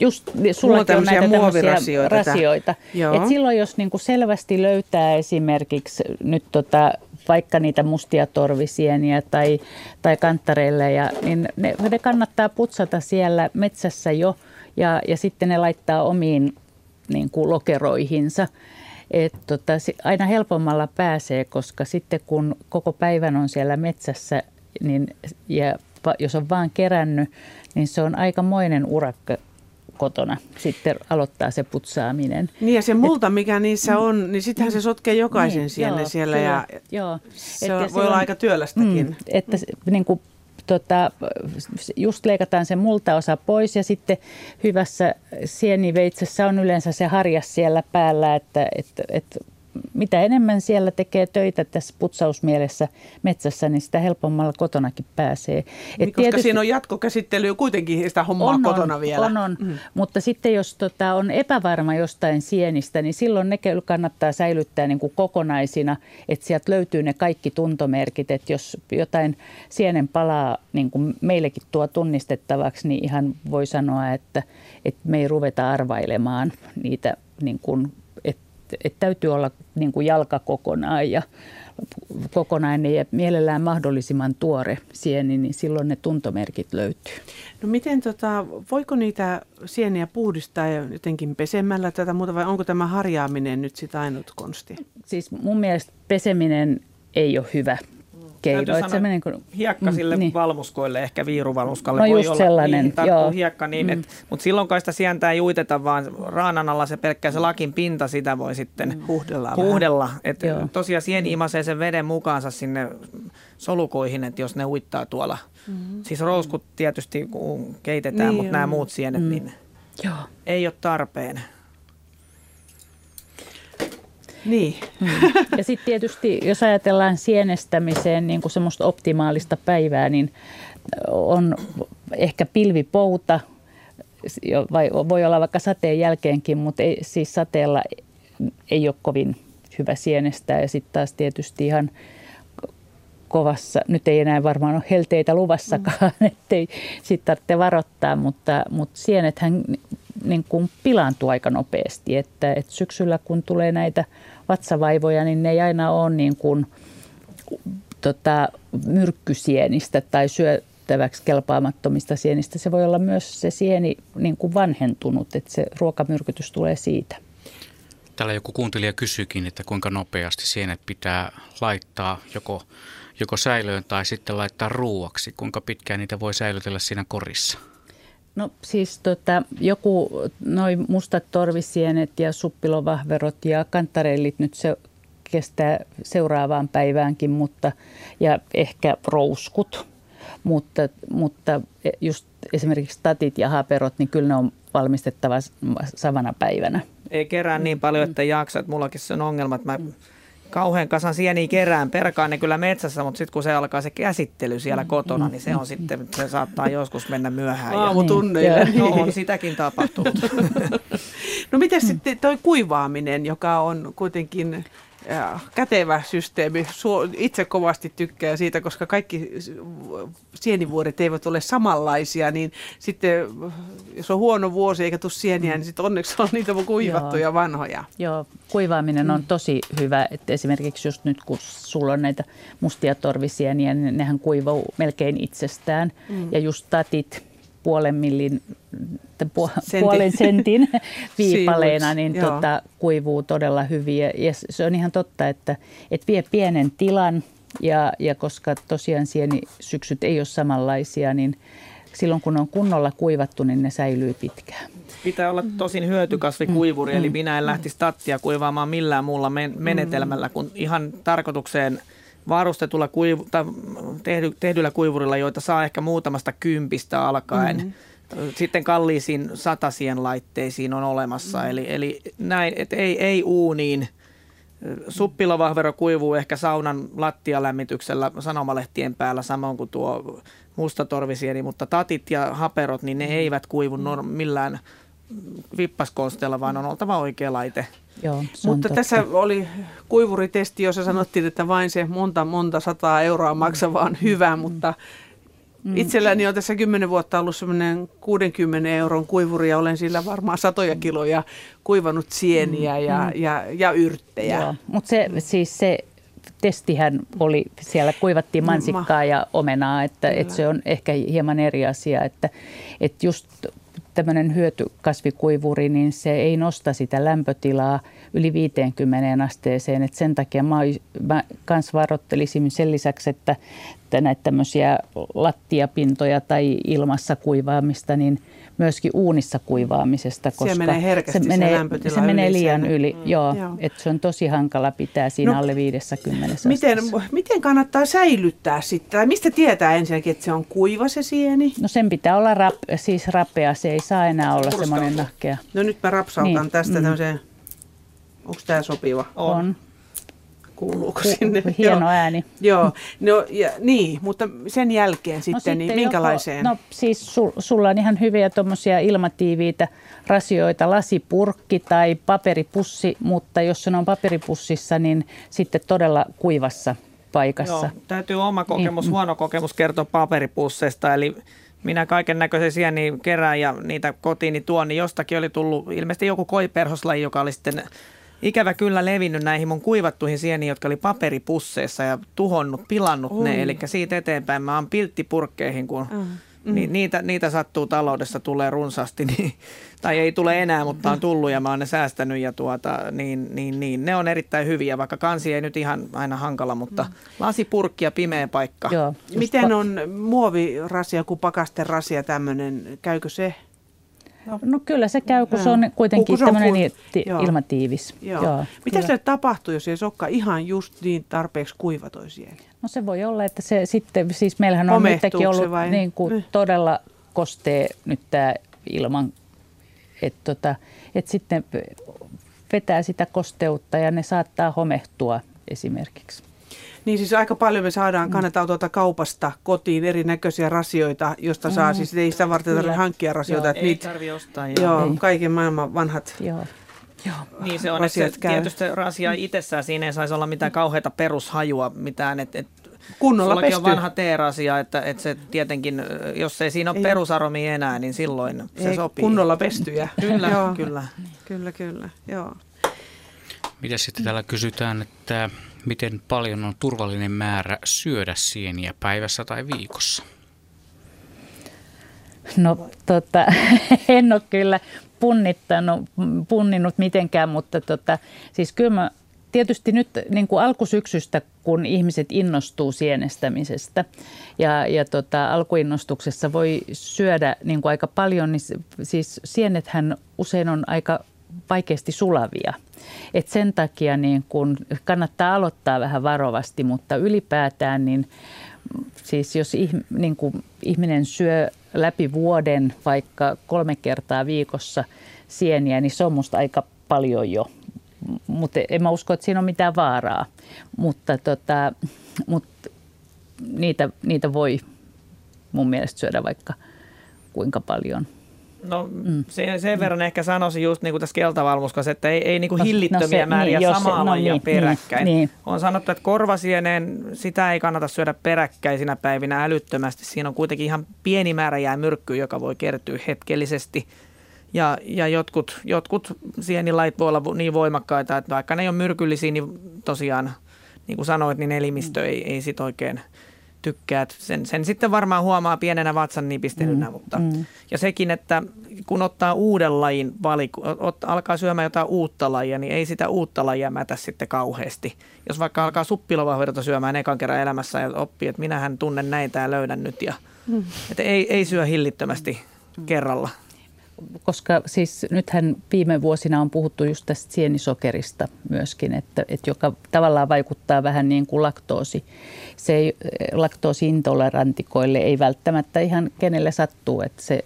just sulla on näitä muovirasioita. Rasioita. Et silloin jos niin kuin selvästi löytää esimerkiksi nyt tota, vaikka niitä mustia torvisieniä tai, tai kanttareille, ja, niin ne, ne kannattaa putsata siellä metsässä jo – ja, ja sitten ne laittaa omiin niin kuin lokeroihinsa. Et tota, aina helpommalla pääsee, koska sitten kun koko päivän on siellä metsässä niin, ja jos on vaan kerännyt, niin se on aikamoinen urakka kotona sitten aloittaa se putsaaminen. Niin ja se multa, Et, mikä niissä on, niin sittenhän se sotkee jokaisen niin, siellä, joo, siellä kyllä, ja joo. se Et voi olla aika työlästäkin. Mm, että niin kuin tota, just leikataan se multaosa pois ja sitten hyvässä sieniveitsessä on yleensä se harjas siellä päällä, että, että, että mitä enemmän siellä tekee töitä tässä putsausmielessä metsässä, niin sitä helpommalla kotonakin pääsee. Et niin, koska tietysti, siinä on jatkokäsittely kuitenkin sitä hommaa on, kotona vielä. On, on. Mm. Mutta sitten jos tota, on epävarma jostain sienistä, niin silloin ne kannattaa säilyttää niin kuin kokonaisina, että sieltä löytyy ne kaikki tuntomerkit, että jos jotain sienen palaa niin kuin meillekin tuo tunnistettavaksi, niin ihan voi sanoa, että, että me ei ruveta arvailemaan niitä niin kuin että täytyy olla niin kuin jalka kokonaan ja kokonainen ja mielellään mahdollisimman tuore sieni, niin silloin ne tuntomerkit löytyy. No miten tota, voiko niitä sieniä puhdistaa jotenkin pesemällä tätä muuta vai onko tämä harjaaminen nyt sitä ainut konsti? Siis mun mielestä peseminen ei ole hyvä keino. Että se menee kuin, hiekkasille mm, niin. valmuskoille, ehkä viiruvalmuskalle no voi olla sellainen, niin, joo. hiekka, niin, mm. mutta silloin kai sitä sientää ei uiteta, vaan raanan alla se pelkkä se lakin pinta, sitä voi sitten mm. huhdella. huhdella. Et tosiaan sieni imasee sen veden mukaansa sinne solukoihin, että jos ne uittaa tuolla. Mm. Siis rouskut tietysti kun keitetään, niin mutta nämä muut sienet, mm. niin Joo. ei ole tarpeen. Niin. Mm. Ja sitten tietysti, jos ajatellaan sienestämiseen niin kuin semmoista optimaalista päivää, niin on ehkä pilvipouta, vai voi olla vaikka sateen jälkeenkin, mutta ei, siis sateella ei ole kovin hyvä sienestää. Ja sitten taas tietysti ihan kovassa, nyt ei enää varmaan ole helteitä luvassakaan, mm. (laughs) ettei sitten tarvitse varoittaa, mutta, mutta sienethän niin kuin pilaantuu aika nopeasti, että, että syksyllä kun tulee näitä vatsavaivoja, niin ne ei aina ole niin kuin, tota, myrkkysienistä tai syöttäväksi kelpaamattomista sienistä. Se voi olla myös se sieni niin kuin vanhentunut, että se ruokamyrkytys tulee siitä. Täällä joku kuuntelija kysyykin, että kuinka nopeasti sienet pitää laittaa joko, joko säilöön tai sitten laittaa ruuaksi. Kuinka pitkään niitä voi säilytellä siinä korissa? No siis tota, joku noin mustat torvisienet ja suppilovahverot ja kantarellit nyt se kestää seuraavaan päiväänkin, mutta, ja ehkä rouskut, mutta, mutta just esimerkiksi tatit ja haperot, niin kyllä ne on valmistettava savana päivänä. Ei kerää niin paljon, että jaksat. Mullakin se on ongelma, että mä kauhean kasan sieniä kerään, perkaan ne kyllä metsässä, mutta sitten kun se alkaa se käsittely siellä kotona, niin se on sitten, se saattaa joskus mennä myöhään. Aamutunneille. (laughs) Ja, no on sitäkin tapahtunut. (laughs) no miten sitten toi kuivaaminen, joka on kuitenkin kätevä systeemi. Itse kovasti tykkää siitä, koska kaikki sienivuodet eivät ole samanlaisia, niin sitten jos on huono vuosi eikä tule sieniä, niin sitten onneksi on niitä kuivattuja Joo. vanhoja. Joo, kuivaaminen on mm. tosi hyvä. Että esimerkiksi just nyt, kun sulla on näitä mustia torvisieniä, niin nehän kuivuu melkein itsestään. Mm. Ja just tatit, puolen millin, Sentin. puolen sentin (laughs) viipaleena, niin tota, kuivuu todella hyvin. Ja se on ihan totta, että, että vie pienen tilan ja, ja koska tosiaan sienisyksyt ei ole samanlaisia, niin silloin kun on kunnolla kuivattu, niin ne säilyy pitkään. Pitää olla tosin hyötykasvikuivuri, mm. eli minä en lähtisi tattia kuivaamaan millään muulla men- menetelmällä kuin ihan tarkoitukseen – varustetulla kuivu, tai tehdy, tehdyllä kuivurilla, joita saa ehkä muutamasta kympistä alkaen. Mm-hmm. Sitten kalliisiin satasien laitteisiin on olemassa. Mm-hmm. Eli, eli näin, että ei, ei uuniin. Suppilovahvero kuivuu ehkä saunan lattialämmityksellä sanomalehtien päällä samoin kuin tuo mustatorvisieni, mutta tatit ja haperot, niin ne mm-hmm. eivät kuivu millään vippaskonsteella, vaan on oltava oikea laite. Joo, Mutta totta. tässä oli kuivuritesti, jossa sanottiin, että vain se monta monta sataa euroa maksava on hyvä, mutta mm. itselläni on tässä kymmenen vuotta ollut semmoinen 60 euron kuivuri ja olen sillä varmaan satoja kiloja kuivannut sieniä mm. ja, ja, ja yrttejä. Mutta se, siis se testihän oli, siellä kuivattiin mansikkaa ja omenaa, että, että se on ehkä hieman eri asia, että, että just tämmöinen hyötykasvikuivuri, niin se ei nosta sitä lämpötilaa yli 50 asteeseen. Et sen takia mä, kans varoittelisin sen lisäksi, että, että näitä tämmöisiä lattiapintoja tai ilmassa kuivaamista, niin myöskin uunissa kuivaamisesta, koska se menee herkästi se, menee, se, se menee liian yli. Mm. Joo, joo. että se on tosi hankala pitää siinä no, alle 50 miten, miten kannattaa säilyttää sitten? Mistä tietää ensinnäkin, että se on kuiva se sieni? No sen pitää olla rap, siis rapea, se ei saa enää olla semmoinen nahkea. No nyt mä rapsautan niin. tästä mm. tämmöiseen Onko tämä sopiva? On. Kuuluuko sinne? Hieno Joo. ääni. Joo, no, ja, niin, mutta sen jälkeen sitten, No sitten niin minkälaiseen? Joko, no siis sul, sulla on ihan hyviä tuommoisia ilmatiiviitä rasioita, lasipurkki tai paperipussi, mutta jos se on paperipussissa, niin sitten todella kuivassa paikassa. Joo, täytyy oma kokemus, Niin. huono kokemus kertoa paperipusseista, eli minä kaiken näköisiä sieniä kerään ja niitä kotiini tuon, niin jostakin oli tullut ilmeisesti joku koiperhoslaji, joka oli sitten ikävä kyllä levinnyt näihin mun kuivattuihin sieniin, jotka oli paperipusseissa ja tuhonnut, pilannut Oi. ne. Eli siitä eteenpäin mä oon pilttipurkkeihin, kun Mm. Ni, niitä, niitä sattuu taloudessa, tulee runsaasti, (laughs) niin, tai ei tule enää, mutta on tullut ja mä oon ne säästänyt ja tuota, niin, niin, niin, ne on erittäin hyviä, vaikka kansi ei nyt ihan aina hankala, mutta lasipurkki ja pimeä paikka. Joo, Miten on muovirasia kuin pakasterasia tämmöinen, käykö se? No kyllä se käy, kun se on kuitenkin Kun tämmöinen ti- ilmatiivis. Joo. Joo, Mitä kyllä. se tapahtuu, jos ei olekaan ihan just niin tarpeeksi kuiva toi sieni? No se voi olla, että se sitten, siis meillähän on nytkin ollut vai? niin kuin Mm. todella kostee nyt tämä ilman, että tota, et sitten vetää sitä kosteutta ja ne saattaa homehtua esimerkiksi. Niin siis aika paljon me saadaan, kannetaan tuolta kaupasta kotiin erinäköisiä rasioita, josta saa Mm. siis, ei sitä varten tarvitse hankkia rasioita. Joo, että ei niitä- tarvi ostaa, joo. Joo, Ei. kaiken maailman vanhat Joo. Niin se on, että se, käy. tietysti rasia itsessään siinä ei saisi olla mitään kauheata perushajua, mitään, että et, Kunnolla sullakin on pesty. vanha teerasia, että, että se tietenkin, jos ei siinä ole Ei. perusaromia enää, niin silloin se Ei, sopii. kunnolla pestyjä. (laughs) Kyllä, Joo. kyllä. Kyllä, kyllä. Joo. Mitä sitten täällä kysytään, että miten paljon on turvallinen määrä syödä sieniä päivässä tai viikossa? No tota, (laughs) en ole kyllä punnittanut, punninnut mitenkään, mutta tota, siis kyllä mä, tietysti nyt niin kuin alkusyksystä, kun ihmiset innostuu sienestämisestä ja, ja tota, alkuinnostuksessa voi syödä niin kuin aika paljon, niin siis sienethän usein on aika vaikeasti sulavia. Et sen takia niin kun kannattaa aloittaa vähän varovasti, mutta ylipäätään niin siis jos niin kuin ihminen syö läpi vuoden vaikka kolme kertaa viikossa sieniä, niin se on musta aika paljon jo. Mutta en mä usko, että siinä on mitään vaaraa. Mutta tota, mut niitä, niitä voi mun mielestä syödä vaikka kuinka paljon. No sen, sen verran ehkä sanoisin just niin kuin tässä keltavalmuskassa, että ei, ei niin kuin No, hillittömiä no se- määriä niin, se- samaa no lajia niin, peräkkäin. niin, niin. On sanottu, että korvasieneen sitä ei kannata syödä peräkkäisinä päivinä älyttömästi. Siinä on kuitenkin ihan pieni määrä jää myrkkyä, joka voi kertyä hetkellisesti. Ja, ja jotkut, jotkut sienilait voi olla niin voimakkaita, että vaikka ne ei ole myrkyllisiä, niin tosiaan, niin kuin sanoit, niin elimistö ei, ei sit oikein tykkää. Et Sen, sen sitten varmaan huomaa pienenä vatsan nipistelynä, Mm, mutta mm. ja sekin, että kun ottaa uuden lajin valiku, ot, alkaa syömään jotain uutta lajia, niin ei sitä uutta lajia mätä sitten kauheasti. Jos vaikka alkaa suppilovahvedota syömään ekan kerran elämässä ja oppii, että minähän tunnen näitä ja löydän nyt. Ja, Mm. että ei, ei syö hillittömästi kerralla. Koska siis nythän viime vuosina on puhuttu just tästä sienisokerista myöskin, että, että joka tavallaan vaikuttaa vähän niin kuin laktoosi. Se ei, laktoosiintolerantikoille ei välttämättä ihan kenelle sattuu, että se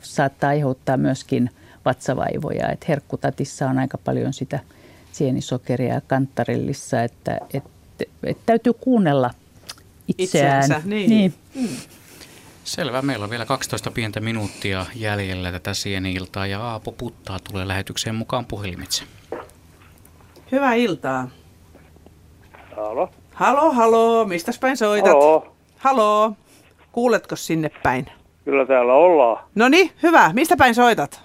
saattaa aiheuttaa myöskin vatsavaivoja. Että herkkutatissa on aika paljon sitä sienisokeria ja että, että, että täytyy kuunnella itseään. Itseänsä, niin. Selvä. Meillä on vielä 12 pientä minuuttia jäljellä tätä sieni-iltaa ja Aapo Puttaa tulee lähetykseen mukaan puhelimitse. Hyvää iltaa. Halo. Halo, halo. Mistäs päin soitat? Halo. Halo. Kuuletko sinne päin? Kyllä täällä ollaan. No niin, hyvä. Mistä päin soitat?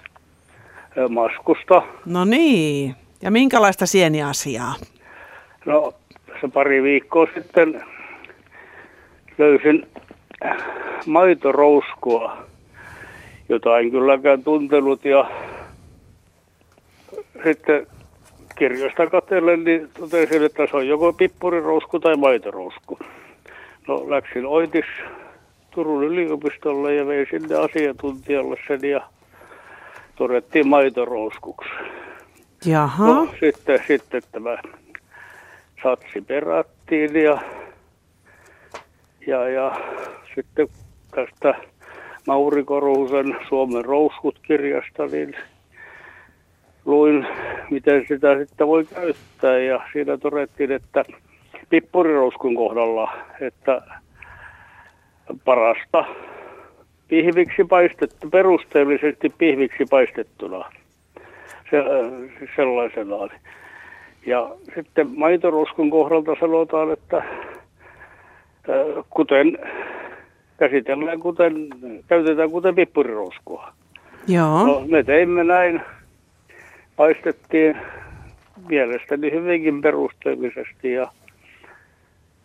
Maskusta. No niin. Ja minkälaista sieniasiaa? No, se pari viikkoa sitten löysin maitorouskua, jota en kylläkään tuntenut. Ja sitten kirjoista katsellen, niin totesin, että se on joko pippurirousku tai maitorousku. No läksin oitis Turun yliopistolle ja vein sinne asiantuntijalle sen ja todettiin maitorouskuksi. Jaha. No, sitten, sitten tämä satsi perattiin ja, ja, ja sitten tästä Mauri Korusen Suomen rouskut-kirjasta, niin luin, miten sitä sitten voi käyttää ja siinä todettiin, että pippurirouskun kohdalla, että parasta pihviksi paistettu, perusteellisesti pihviksi paistettuna se, siis sellaisenaan. Ja sitten maitoroskun kohdalta sanotaan, että kuten käsitellään, kuten, käytetään kuten pippurirouskua. Joo. No, me teimme näin, paistettiin mielestäni hyvinkin perusteellisesti ja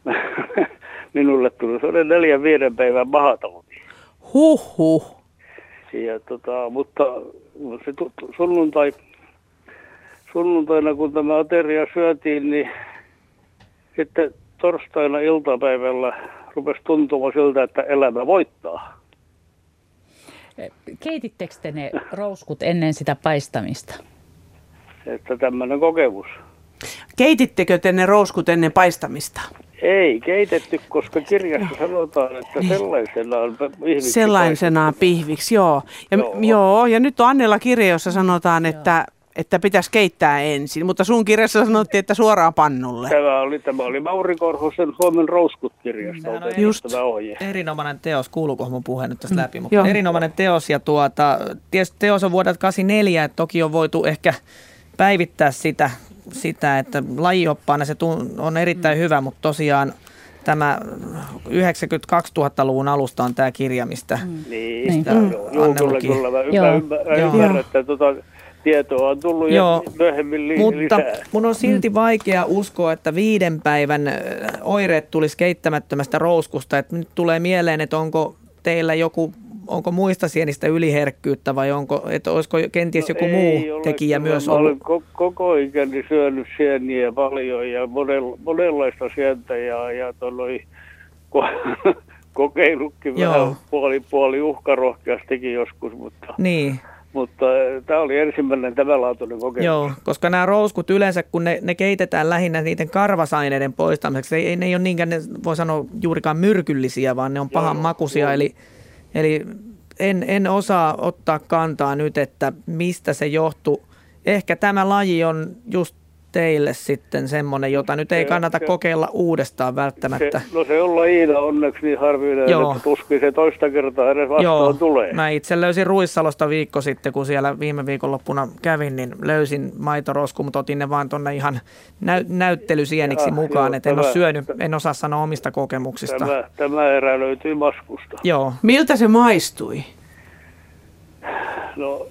(laughs) minulle tuli sellainen neljän viiden päivän mahatauti. Huhhuh. Ja tota, mutta se sunnuntai, sunnuntaina kun tämä ateria syötiin, niin sitten torstaina iltapäivällä rupesi tuntumaan siltä, että elämä voittaa. Keitittekö te ne rouskut ennen sitä paistamista? Että tämmöinen kokemus. Keitittekö te ne rouskut ennen paistamista? Ei keitetty, koska kirjassa sanotaan, että sellaisenaan pihviksi. Sellaisenaan pihviksi, joo. Ja, joo. joo. ja nyt on Annella kirja, jossa sanotaan, että että pitäisi keittää ensin, mutta sun kirjassa sanottiin, että suoraan pannulle. Tämä oli, tämä oli Mauri Korhosen Suomen rouskut-kirjasta. Just. Erinomainen teos, kuuluuko mun puhe nyt tästä mm. läpi, mutta Joo. erinomainen teos ja tuota, teos on vuodelta 84, että toki on voitu ehkä päivittää sitä, sitä että lajioppaana se on erittäin mm. hyvä, mutta tosiaan tämä 92 000-luvun alusta on tämä kirja, mistä, mm. niin, mistä mm. joo, kyllä, kyllä, mä ymmärrän, ymmärrän että tuota, tietoa on tullut Joo, ja myöhemmin li- mutta lisää. mun on silti vaikea uskoa, että viiden päivän oireet tulisi keittämättömästä rouskusta. Että nyt tulee mieleen, että onko teillä joku onko muista sienistä yliherkkyyttä vai onko, että olisiko kenties joku no muu ole, tekijä myös ollut? Olen koko ikäni syönyt sieniä paljon ja monella, monenlaista sientä ja, ja toloi, ko- (laughs) kokeillutkin Joo. vähän puoli, puoli uhkarohkeastikin joskus, mutta... Niin. Mutta äh, tämä oli ensimmäinen tämänlaatuinen kokemus. Joo, koska nämä rouskut yleensä, kun ne, ne keitetään lähinnä niiden karvasaineiden poistamiseksi, ei, ne ei ole niinkään, ne voi sanoa juurikaan myrkyllisiä, vaan ne on pahan makuisia. Eli, eli en, en osaa ottaa kantaa nyt, että mistä se johtuu. Ehkä tämä laji on just teille sitten semmoinen, jota nyt ei kannata se, kokeilla uudestaan välttämättä? Se, no se on lajina onneksi niin harvinainen, Joo. että tuskin se toista kertaa edes vastaan Joo. tulee. Mä itse löysin Ruissalosta viikko sitten, kun siellä viime viikonloppuna kävin, niin löysin maitorosku, mutta otin ne vaan tuonne ihan näy- näyttelysieniksi ja, mukaan, että en ole syönyt, en osaa sanoa omista kokemuksista. Tämä, tämä erä löytyy maskusta. Joo. Miltä se maistui? No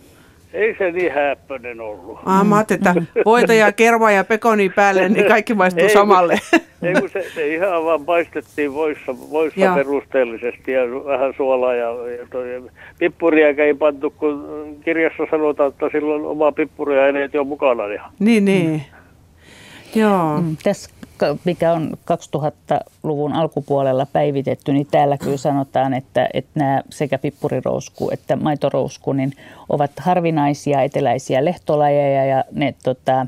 ei se niin häppöinen ollut. Ah, mä ajattelin, että voita ja kerma ja pekoni päälle, niin kaikki maistuu ei, samalle. ei, kun se, se ihan vaan paistettiin voissa, voissa ja. perusteellisesti ja vähän suolaa ja, ja toi, pippuria ei pantu, kun kirjassa sanotaan, että silloin oma pippuria ei ole mukana. Ja. Niin, niin. Mm. Joo. Mm, tässä mikä on 2000-luvun alkupuolella päivitetty, niin täällä kyllä sanotaan, että, että nämä sekä pippurirousku että maitorousku niin ovat harvinaisia eteläisiä lehtolajeja ja ne tota,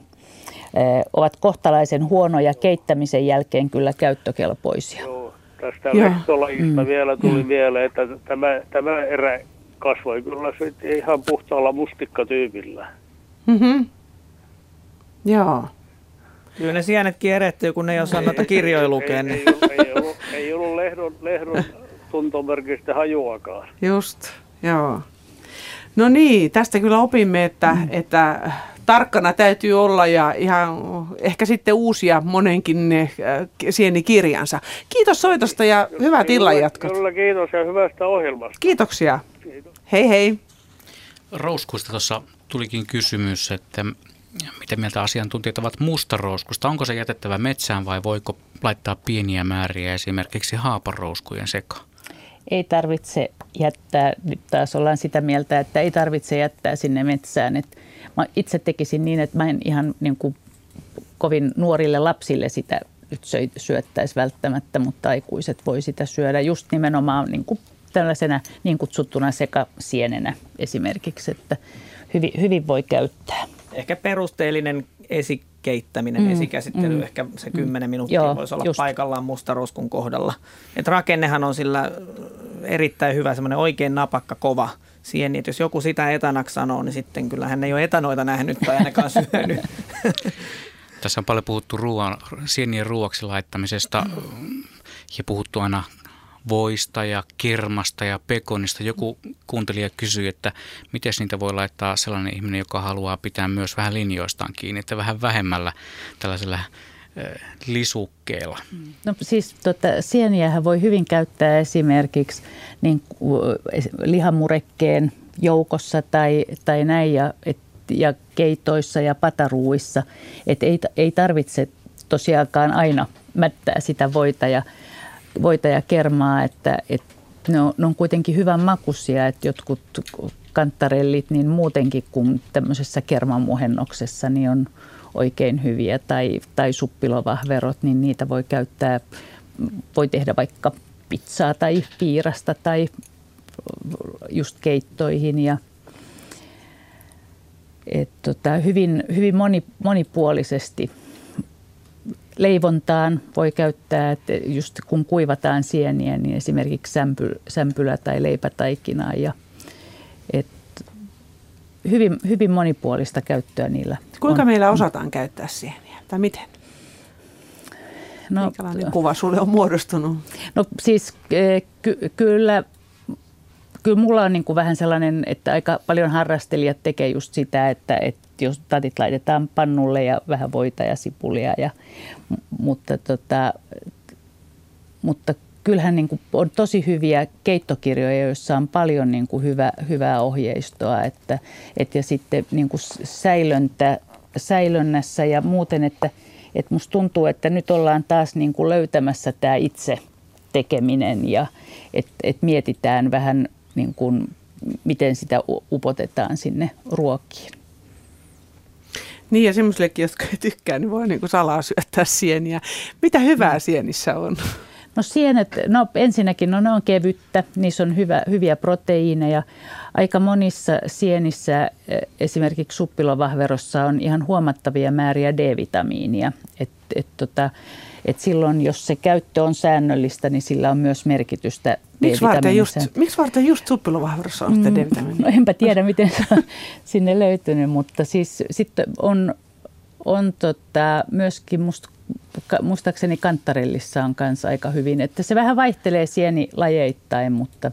ovat kohtalaisen huonoja keittämisen jälkeen kyllä käyttökelpoisia. Joo, tästä ja. lehtolajista mm. vielä tuli mm. mieleen, että tämä, tämä erä kasvoi kyllä ihan puhtaalla mustikkatyypillä. Mm-hmm. Joo. Kyllä ne sienetkin erehtyy, kun ne ei osaa noita kirjoja lukea. Niin. Ei, ei, ei, ollut, ei ollut lehdon, lehdon tuntomerkistä hajuakaan. Just, joo. No niin, tästä kyllä opimme, että, mm. että tarkkana täytyy olla ja ihan ehkä sitten uusia monenkin äh, sienikirjansa. Kiitos soitosta ja hyvää illanjatkot. Kyllä, kiitos ja hyvästä ohjelmasta. Kiitoksia. Kiitos. Hei hei. Rouskuista tuossa tulikin kysymys, että mitä mieltä asiantuntijat ovat mustarouskusta? Onko se jätettävä metsään vai voiko laittaa pieniä määriä esimerkiksi haaparouskujen sekaan? Ei tarvitse jättää, nyt taas ollaan sitä mieltä, että ei tarvitse jättää sinne metsään. Et mä itse tekisin niin, että mä en ihan niin kuin kovin nuorille lapsille sitä nyt syöttäisi välttämättä, mutta aikuiset voi sitä syödä just nimenomaan niin kuin tällaisena niin kutsuttuna sekasienenä esimerkiksi, että hyvin, hyvin voi käyttää ehkä perusteellinen esikeittäminen, mm, esikäsittely, mm, ehkä se 10 mm, minuuttia joo, voisi olla just. paikallaan mustaroskun kohdalla. Et rakennehan on sillä erittäin hyvä, semmoinen oikein napakka, kova sieni. Et jos joku sitä etanaksi sanoo, niin sitten kyllä hän ei ole etanoita nähnyt tai ainakaan (laughs) syönyt. Tässä on paljon puhuttu ruoan, sienien ruoaksi laittamisesta ja puhuttu aina voista ja kermasta ja pekonista. Joku kuuntelija kysyi, että miten niitä voi laittaa sellainen ihminen, joka haluaa pitää myös vähän linjoistaan kiinni, että vähän vähemmällä tällaisella lisukkeella? No siis tota, sieniähän voi hyvin käyttää esimerkiksi niin, lihamurekkeen joukossa tai, tai näin ja, et, ja keitoissa ja pataruuissa. Et ei, ei tarvitse tosiaankaan aina mättää sitä voita ja, voita ja kermaa, että, että ne, on, ne on kuitenkin hyvän makuisia, että jotkut kantarellit niin muutenkin kuin tämmöisessä kermamuhennoksessa niin on, oikein hyviä. Tai, tai suppilovahverot, niin niitä voi käyttää, voi tehdä vaikka pizzaa tai piirasta tai just keittoihin ja et tota, hyvin, hyvin moni, monipuolisesti leivontaan voi käyttää, että just kun kuivataan sieniä, niin esimerkiksi sämpy, sämpylä tai leipätaikinaa ja et hyvin, hyvin monipuolista käyttöä niillä. Kuinka on. meillä osataan käyttää sieniä tai miten? No, Minkälainen kuva sulle on muodostunut? No siis e, ky- kyllä, kyllä mulla on niin kuin vähän sellainen, että aika paljon harrastelijat tekee just sitä, että, että jos tatit laitetaan pannulle ja vähän voita ja sipulia, ja, mutta, tota, mutta kyllähän niin kuin on tosi hyviä keittokirjoja, joissa on paljon niin kuin hyvä, hyvää ohjeistoa. Että, et ja sitten niin kuin säilöntä, säilönnässä ja muuten, että, että musta tuntuu, että nyt ollaan taas niin kuin löytämässä tämä itse tekeminen ja että et mietitään vähän niin kuin, miten sitä upotetaan sinne ruokkiin. Niin ja semmoisillekin, jotka ei tykkää, niin voi niin kuin salaa syöttää sieniä. Mitä hyvää mm. sienissä on? No sienet, no ensinnäkin no ne on kevyttä, niissä on hyvä, hyviä proteiineja. Aika monissa sienissä, eh, esimerkiksi suppilovahverossa on ihan huomattavia määriä D-vitamiinia. Et, et tota, et silloin, jos se käyttö on säännöllistä, niin sillä on myös merkitystä Miksi varten just, miksi varten just suppilovahverossa on sitä mm, D-vitamiinia? No enpä tiedä, miten se on sinne löytynyt, mutta siis sitten on, on tota, myöskin musta muistaakseni kantarellissa on kanssa aika hyvin. Että se vähän vaihtelee sieni lajeittain, mutta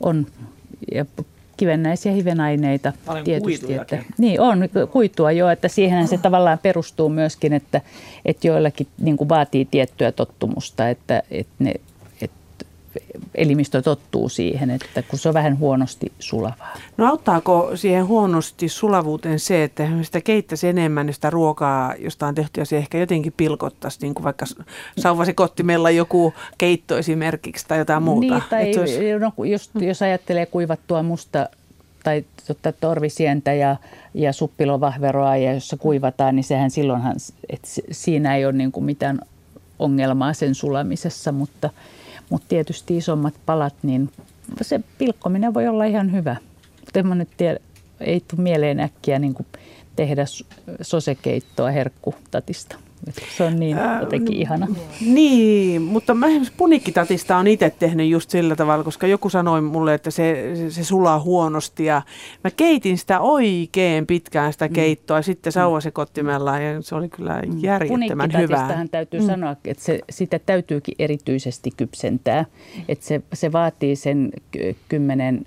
on ja kivennäisiä hivenaineita Paljon tietysti. Että, niin on kuitua jo, että siihen se tavallaan perustuu myöskin, että, että joillakin niin kuin vaatii tiettyä tottumusta, että, että ne elimistö tottuu siihen, että kun se on vähän huonosti sulavaa. No auttaako siihen huonosti sulavuuteen se, että sitä keittäisi enemmän sitä ruokaa, josta on tehty ja se ehkä jotenkin pilkottaisi, niin kuin vaikka sauvasi kottimella joku keitto esimerkiksi tai jotain muuta? Niin, tai olisi... no, jos, jos ajattelee kuivattua musta tai totta, torvisientä ja, ja suppilovahveroa ja jos se kuivataan, niin sehän silloinhan, että siinä ei ole niin kuin mitään ongelmaa sen sulamisessa, mutta – mutta tietysti isommat palat, niin se pilkkominen voi olla ihan hyvä. Mutta en nyt tiedä, ei tule mieleen äkkiä niin tehdä sosekeittoa herkkutatista. Se on niin jotenkin ihana. Niin, mutta mä punikkitatista on itse tehnyt just sillä tavalla, koska joku sanoi mulle, että se, se sulaa huonosti ja mä keitin sitä oikein pitkään sitä mm. keittoa mm. sitten sauvasekottimella ja se oli kyllä mm. järjettömän hyvää. täytyy mm. sanoa, että se, sitä täytyykin erityisesti kypsentää, että se, se vaatii sen kymmenen,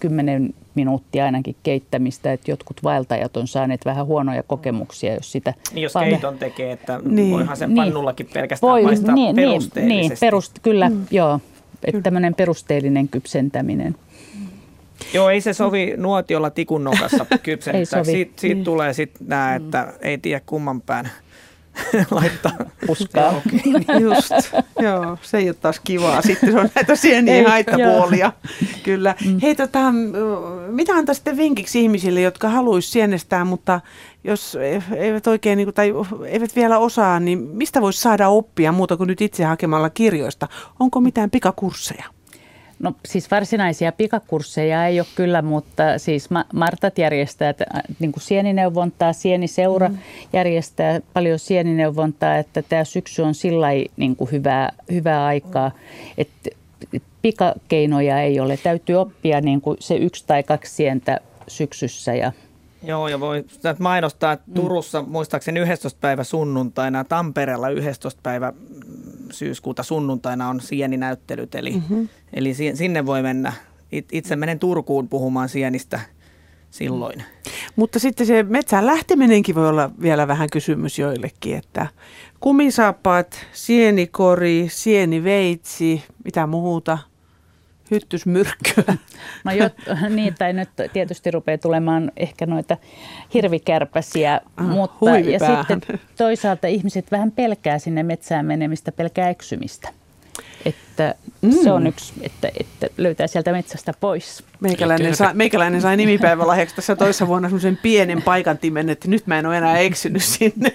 kymmenen minuuttia ainakin keittämistä, että jotkut vaeltajat on saaneet vähän huonoja kokemuksia, jos sitä... Niin jos paljon... keiton tekee, että niin. voihan sen niin. pannullakin pelkästään Voi, maistaa niin, niin perusteellisesti. Niin, perust, kyllä, mm. joo, että tämmöinen perusteellinen kypsentäminen. Joo, ei se sovi nuotiolla tikun nokassa (laughs) kypsentää. Siitä, siitä mm. tulee sitten nämä, että ei tiedä kumman päin (laughs) laittaa puskaa. Just, (laughs) joo, se ei ole taas kivaa. Sitten se on näitä sieniä haittapuolia. Kyllä. Mm. Hei, tota, mitä antaa sitten vinkiksi ihmisille, jotka haluaisi sienestää, mutta jos eivät oikein niin kuin, tai eivät vielä osaa, niin mistä voisi saada oppia muuta kuin nyt itse hakemalla kirjoista? Onko mitään pikakursseja? No siis varsinaisia pikakursseja ei ole kyllä, mutta siis Martat järjestää niin kuin sienineuvontaa, sieniseura mm. järjestää paljon sienineuvontaa, että tämä syksy on sillä niin kuin hyvää, hyvää aikaa, että pikakeinoja ei ole. Täytyy oppia niin kuin se yksi tai kaksi sientä syksyssä ja Joo, ja voi mainostaa, että mm. Turussa muistaakseni 11. päivä sunnuntaina, Tampereella 11. päivä syyskuuta sunnuntaina on sieninäyttelyt, eli, mm-hmm. eli sinne voi mennä. Itse menen Turkuun puhumaan sienistä silloin. Mutta sitten se metsään lähteminenkin voi olla vielä vähän kysymys joillekin, että kumisaappaat, sienikori, sieniveitsi, mitä muuta – hyttysmyrkkyä. (laughs) No jo, niin, tai nyt tietysti rupeaa tulemaan ehkä noita hirvikärpäsiä, ah, mutta ja sitten toisaalta ihmiset vähän pelkää sinne metsään menemistä, pelkää eksymistä. Että mm. se on yksi, että, että löytää sieltä metsästä pois. Meikäläinen, sa, meikäläinen sai nimipäivälahjaksi tässä toisessa vuonna semmoisen pienen paikantimen, että nyt mä en ole enää eksynyt sinne.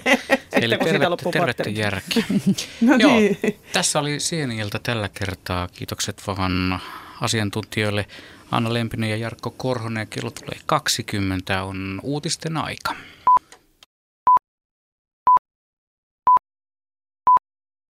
Eli tervettä, tervettä järki. no Joo, niin. tässä oli Sieniltä tällä kertaa. Kiitokset vaan asiantuntijoille Anna Lempinen ja Jarkko Korhonen. Kello tulee 20, on uutisten aika.